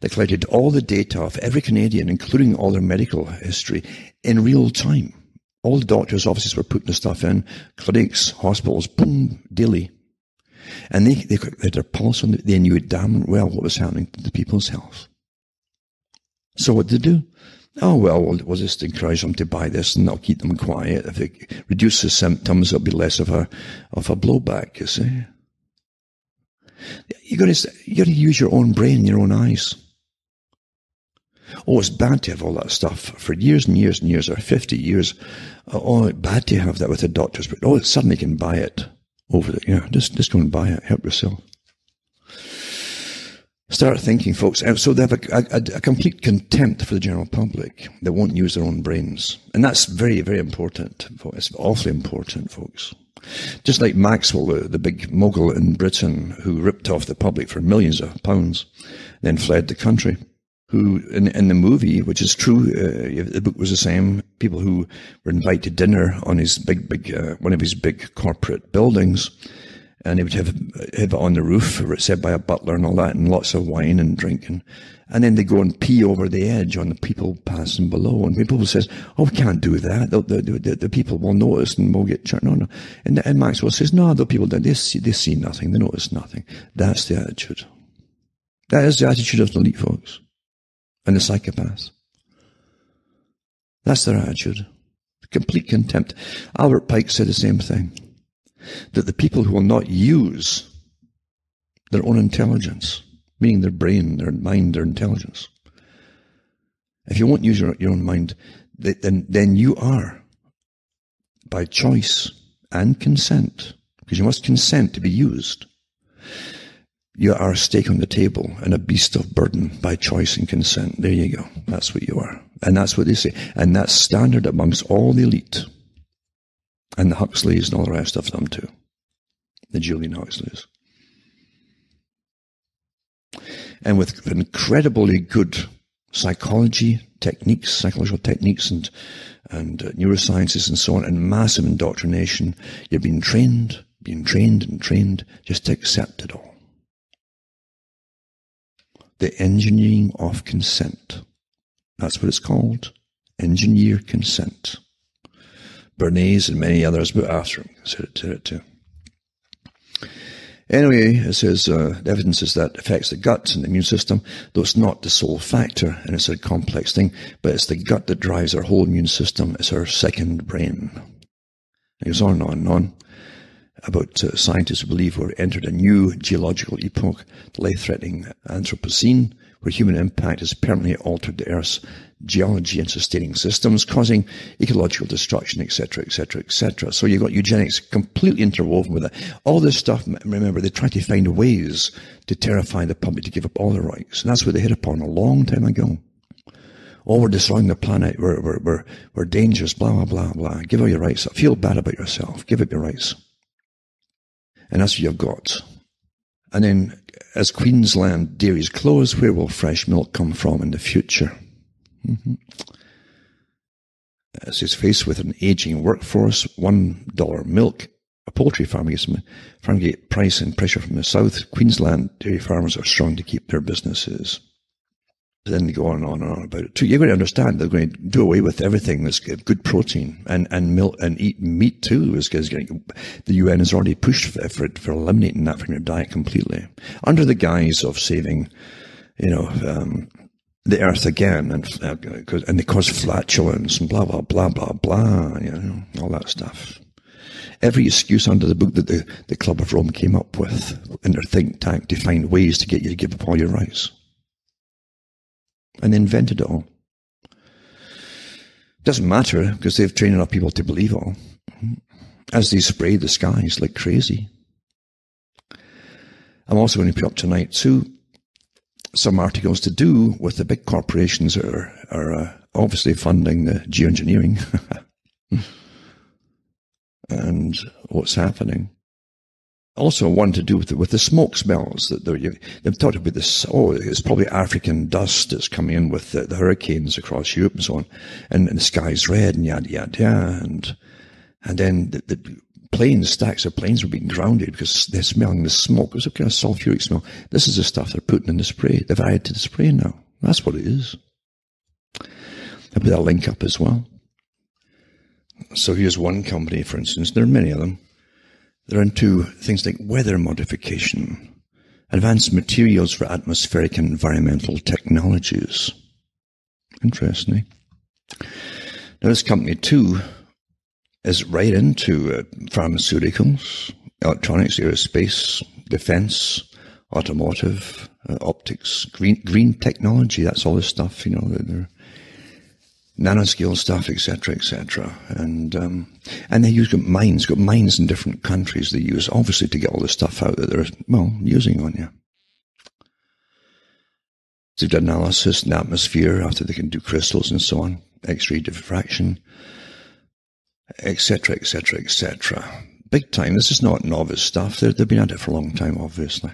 They collected all the data of every Canadian, including all their medical history, in real time. All the doctors' offices were putting the stuff in, clinics, hospitals, boom, daily. And they, they had their pulse on, they knew damn well what was happening to the people's health. So what did they do? Oh, well, we'll, just encourage them to buy this and that'll keep them quiet. If it reduces symptoms, it'll be less of a, of a blowback, you see. You gotta, you gotta use your own brain, your own eyes. Oh, it's bad to have all that stuff for years and years and years, or 50 years. Oh, oh bad to have that with the doctors, but oh, suddenly can buy it over the, yeah, just, just go and buy it, help yourself. Start thinking, folks. So they have a, a, a, complete contempt for the general public. They won't use their own brains. And that's very, very important. It's awfully important, folks. Just like Maxwell, the, the big mogul in Britain who ripped off the public for millions of pounds, then fled the country who in, in the movie, which is true, uh, the book was the same. People who were invited to dinner on his big, big, uh, one of his big corporate buildings, and he would have have it on the roof, said by a butler and all that, and lots of wine and drinking, and then they go and pee over the edge on the people passing below, and people says, "Oh, we can't do that. The, the, the, the people will notice and we'll get charged." No, no. And, and Maxwell says, "No, the people they see, they see nothing. They notice nothing. That's the attitude. That is the attitude of the elite folks." And the psychopaths. That's their attitude. Complete contempt. Albert Pike said the same thing. That the people who will not use their own intelligence, meaning their brain, their mind, their intelligence. If you won't use your, your own mind, then, then you are, by choice and consent, because you must consent to be used. You are a stake on the table and a beast of burden by choice and consent. There you go. That's what you are. And that's what they say. And that's standard amongst all the elite. And the Huxleys and all the rest of them too. The Julian Huxleys. And with incredibly good psychology techniques, psychological techniques and, and uh, neurosciences and so on, and massive indoctrination, you're being trained, being trained and trained just to accept it all. The engineering of consent. That's what it's called. Engineer consent. Bernays and many others, but after him said it too. Anyway, it says uh, the evidence is that affects the gut and the immune system, though it's not the sole factor, and it's a complex thing, but it's the gut that drives our whole immune system. It's our second brain. It goes on and on and on about uh, scientists who believe we're entered a new geological epoch, the life-threatening Anthropocene, where human impact has permanently altered the Earth's geology and sustaining systems, causing ecological destruction, etc., etc., etc. So you've got eugenics completely interwoven with it. All this stuff, remember, they try to find ways to terrify the public to give up all their rights. And that's what they hit upon a long time ago. Oh, we're destroying the planet. We're, we're, we're, we're dangerous, blah, blah, blah, blah. Give up your rights. Feel bad about yourself. Give up your rights. And that's what you've got. And then, as Queensland dairies close, where will fresh milk come from in the future? Mm-hmm. As he's faced with an aging workforce, one dollar milk, a poultry farm gets farm get price and pressure from the south. Queensland dairy farmers are strong to keep their businesses then they go on and on and on about it too. You're going to understand they're going to do away with everything that's good protein and, and milk and eat meat too. Is, is the UN has already pushed for, for, for eliminating that from your diet completely under the guise of saving, you know, um, the earth again and, uh, and they cause flatulence and blah, blah, blah, blah, blah, you know, all that stuff. Every excuse under the book that the, the Club of Rome came up with in their think tank to find ways to get you to give up all your rights and invented it all. Doesn't matter because they've trained enough people to believe all. As they spray the skies like crazy. I'm also going to put up tonight too some articles to do with the big corporations that are, are uh, obviously funding the geoengineering and what's happening also one to do with the, with the smoke smells that they've talked about this. Oh, it's probably African dust that's coming in with the, the hurricanes across Europe and so on, and, and, the sky's red and yada yada yada, and and then the, the, planes, stacks of planes were being grounded because they're smelling the smoke. It was a kind of sulfuric smell. This is the stuff they're putting in the spray. They've added to the spray now. That's what it is. I put that link up as well. So here's one company, for instance. There are many of them they're into things like weather modification, advanced materials for atmospheric and environmental technologies. Interesting. Now, this company, too, is right into uh, pharmaceuticals, electronics, aerospace, defense, automotive, uh, optics, green green technology. That's all this stuff, you know. They're nanoscale stuff, etc., etc. And um, and they use mines, got mines in different countries. They use obviously to get all the stuff out that they're well using on you. They've done analysis in the atmosphere after they can do crystals and so on, X-ray diffraction, etc., etc., etc. Big time. This is not novice stuff. they they've been at it for a long time, obviously.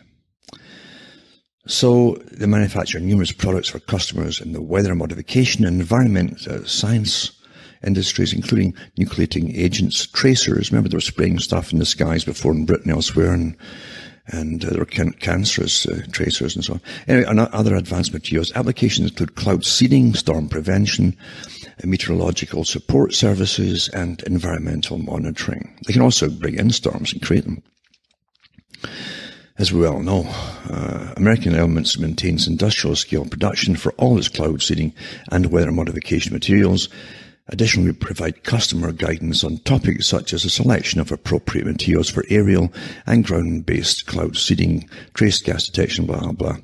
So they manufacture numerous products for customers in the weather modification and environment uh, science industries, including nucleating agents, tracers. Remember, they were spraying stuff in the skies before in Britain, elsewhere, and and uh, there were can- cancerous uh, tracers and so on. Anyway, and other advanced materials. Applications include cloud seeding, storm prevention, uh, meteorological support services, and environmental monitoring. They can also bring in storms and create them. As we well know, uh, American Elements maintains industrial scale production for all its cloud seeding and weather modification materials. Additionally, we provide customer guidance on topics such as the selection of appropriate materials for aerial and ground-based cloud seeding, trace gas detection, blah, blah,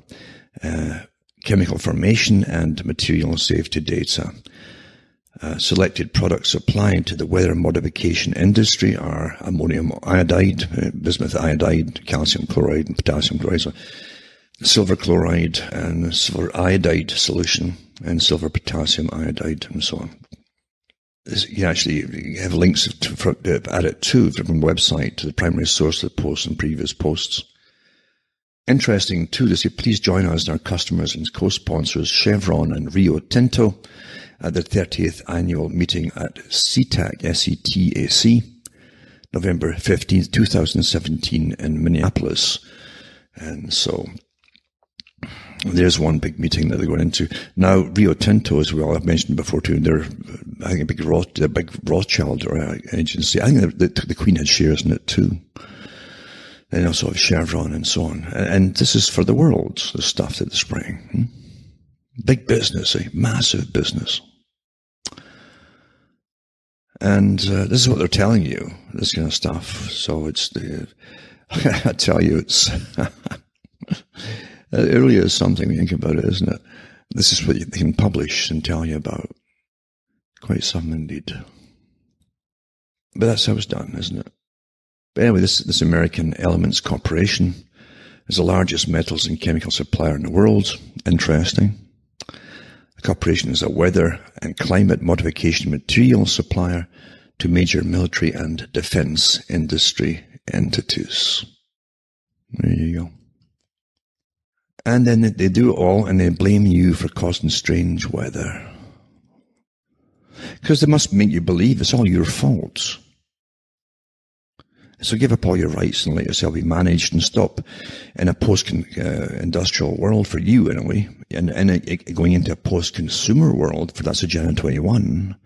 uh, chemical formation and material safety data. Uh, selected products applied to the weather modification industry are ammonium iodide, uh, bismuth iodide, calcium chloride, and potassium chloride, so silver chloride, and silver iodide solution, and silver potassium iodide, and so on. This, you actually have links to, for, uh, add it to from website to the primary source of the posts and previous posts. Interesting too to say, please join us and our customers and co-sponsors Chevron and Rio Tinto at the 30th annual meeting at SETAC, S-E-T-A-C, November 15th, 2017 in Minneapolis. And so there's one big meeting that they're going into. Now, Rio Tinto, as well, I've mentioned before too, they're, I think, a big, Roth, a big Rothschild uh, agency. I think the, the, Queen had shares in it too. And also have Chevron and so on. And, and, this is for the world, the stuff that they're spraying. Hmm? Big business, a massive business. And uh, this is what they're telling you, this kind of stuff. So it's the, I tell you, it's, it really is something to think about it, isn't it? This is what they can publish and tell you about. Quite some indeed. But that's how it's done, isn't it? But anyway, this, this American Elements Corporation is the largest metals and chemical supplier in the world. Interesting. The corporation is a weather and climate modification material supplier to major military and defense industry entities. There you go. And then they do it all and they blame you for causing strange weather. Because they must make you believe it's all your fault. So give up all your rights and let yourself be managed and stop in a post-industrial uh, world for you, in a way, and, and going into a post-consumer world for that's Agenda 21,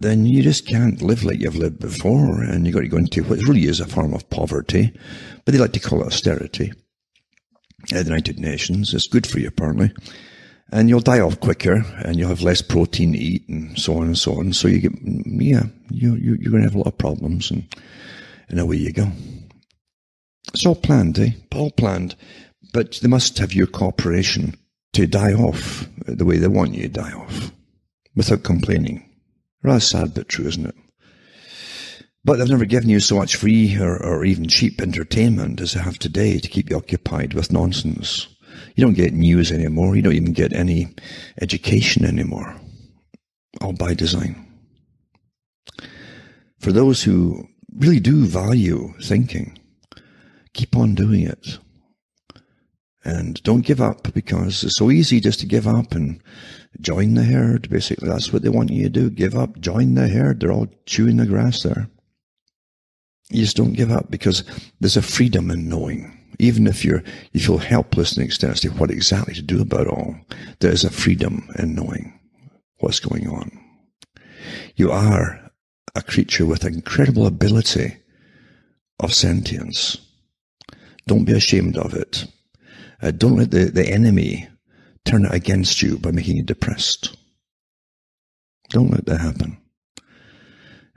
then you just can't live like you've lived before, and you've got to go into what really is a form of poverty, but they like to call it austerity. At the United Nations, it's good for you, apparently. And you'll die off quicker, and you'll have less protein to eat, and so on and so on. So you get, yeah, you, you, you're going to have a lot of problems, and and away you go. It's all planned, eh? All planned. But they must have your cooperation to die off the way they want you to die off without complaining. Rather sad but true, isn't it? But they've never given you so much free or, or even cheap entertainment as they have today to keep you occupied with nonsense. You don't get news anymore. You don't even get any education anymore. All by design. For those who really do value thinking, keep on doing it. And don't give up because it's so easy just to give up and join the herd. Basically, that's what they want you to do. Give up, join the herd. They're all chewing the grass there. You just don't give up because there's a freedom in knowing. Even if you're, you feel helpless and extent to what exactly to do about all, there is a freedom in knowing what's going on. You are a creature with incredible ability of sentience. Don't be ashamed of it. Uh, don't let the, the enemy turn it against you by making you depressed. Don't let that happen.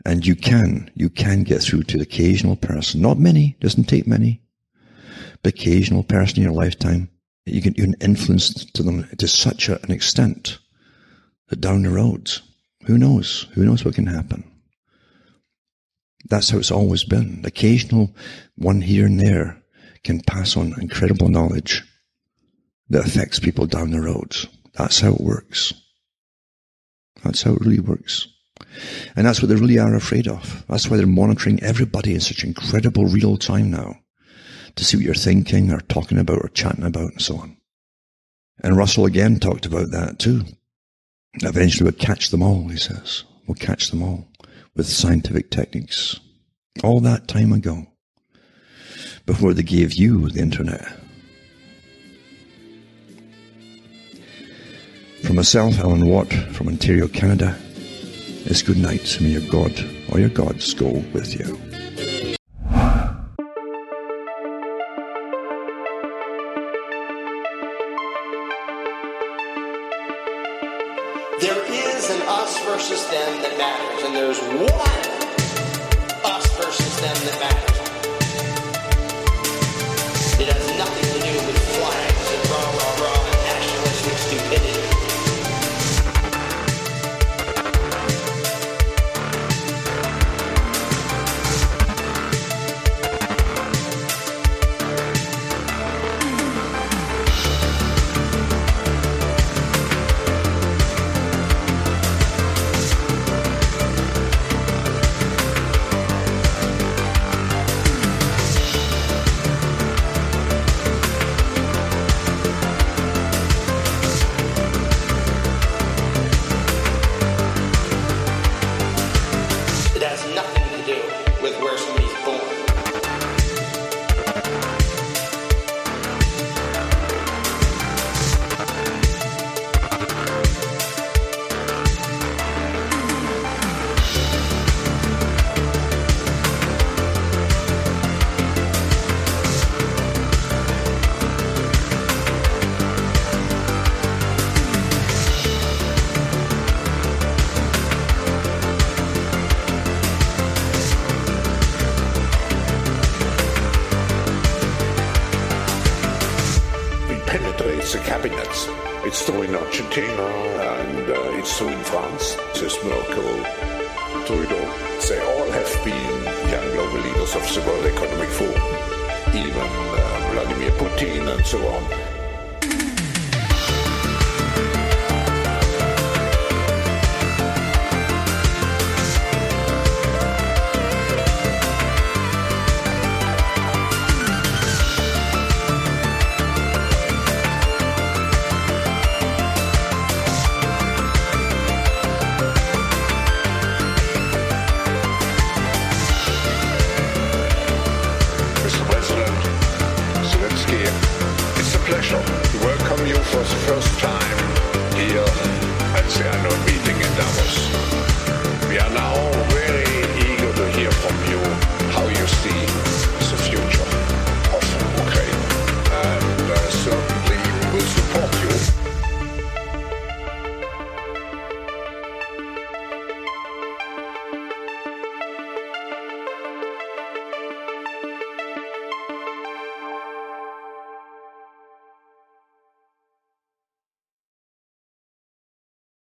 And you can, you can get through to the occasional person. Not many, doesn't take many, but occasional person in your lifetime. You can, you can influence to them to such an extent that down the road, who knows? Who knows what can happen? That's how it's always been. The occasional one here and there can pass on incredible knowledge that affects people down the road. That's how it works. That's how it really works. And that's what they really are afraid of. That's why they're monitoring everybody in such incredible real time now to see what you're thinking or talking about or chatting about and so on. And Russell again talked about that too. Eventually we'll catch them all, he says. We'll catch them all with scientific techniques all that time ago before they gave you the internet. From myself, Alan Watt, from Ontario, Canada, it's good night. May your God or your gods go with you. Versus them that matters, and there's one us versus them that matters.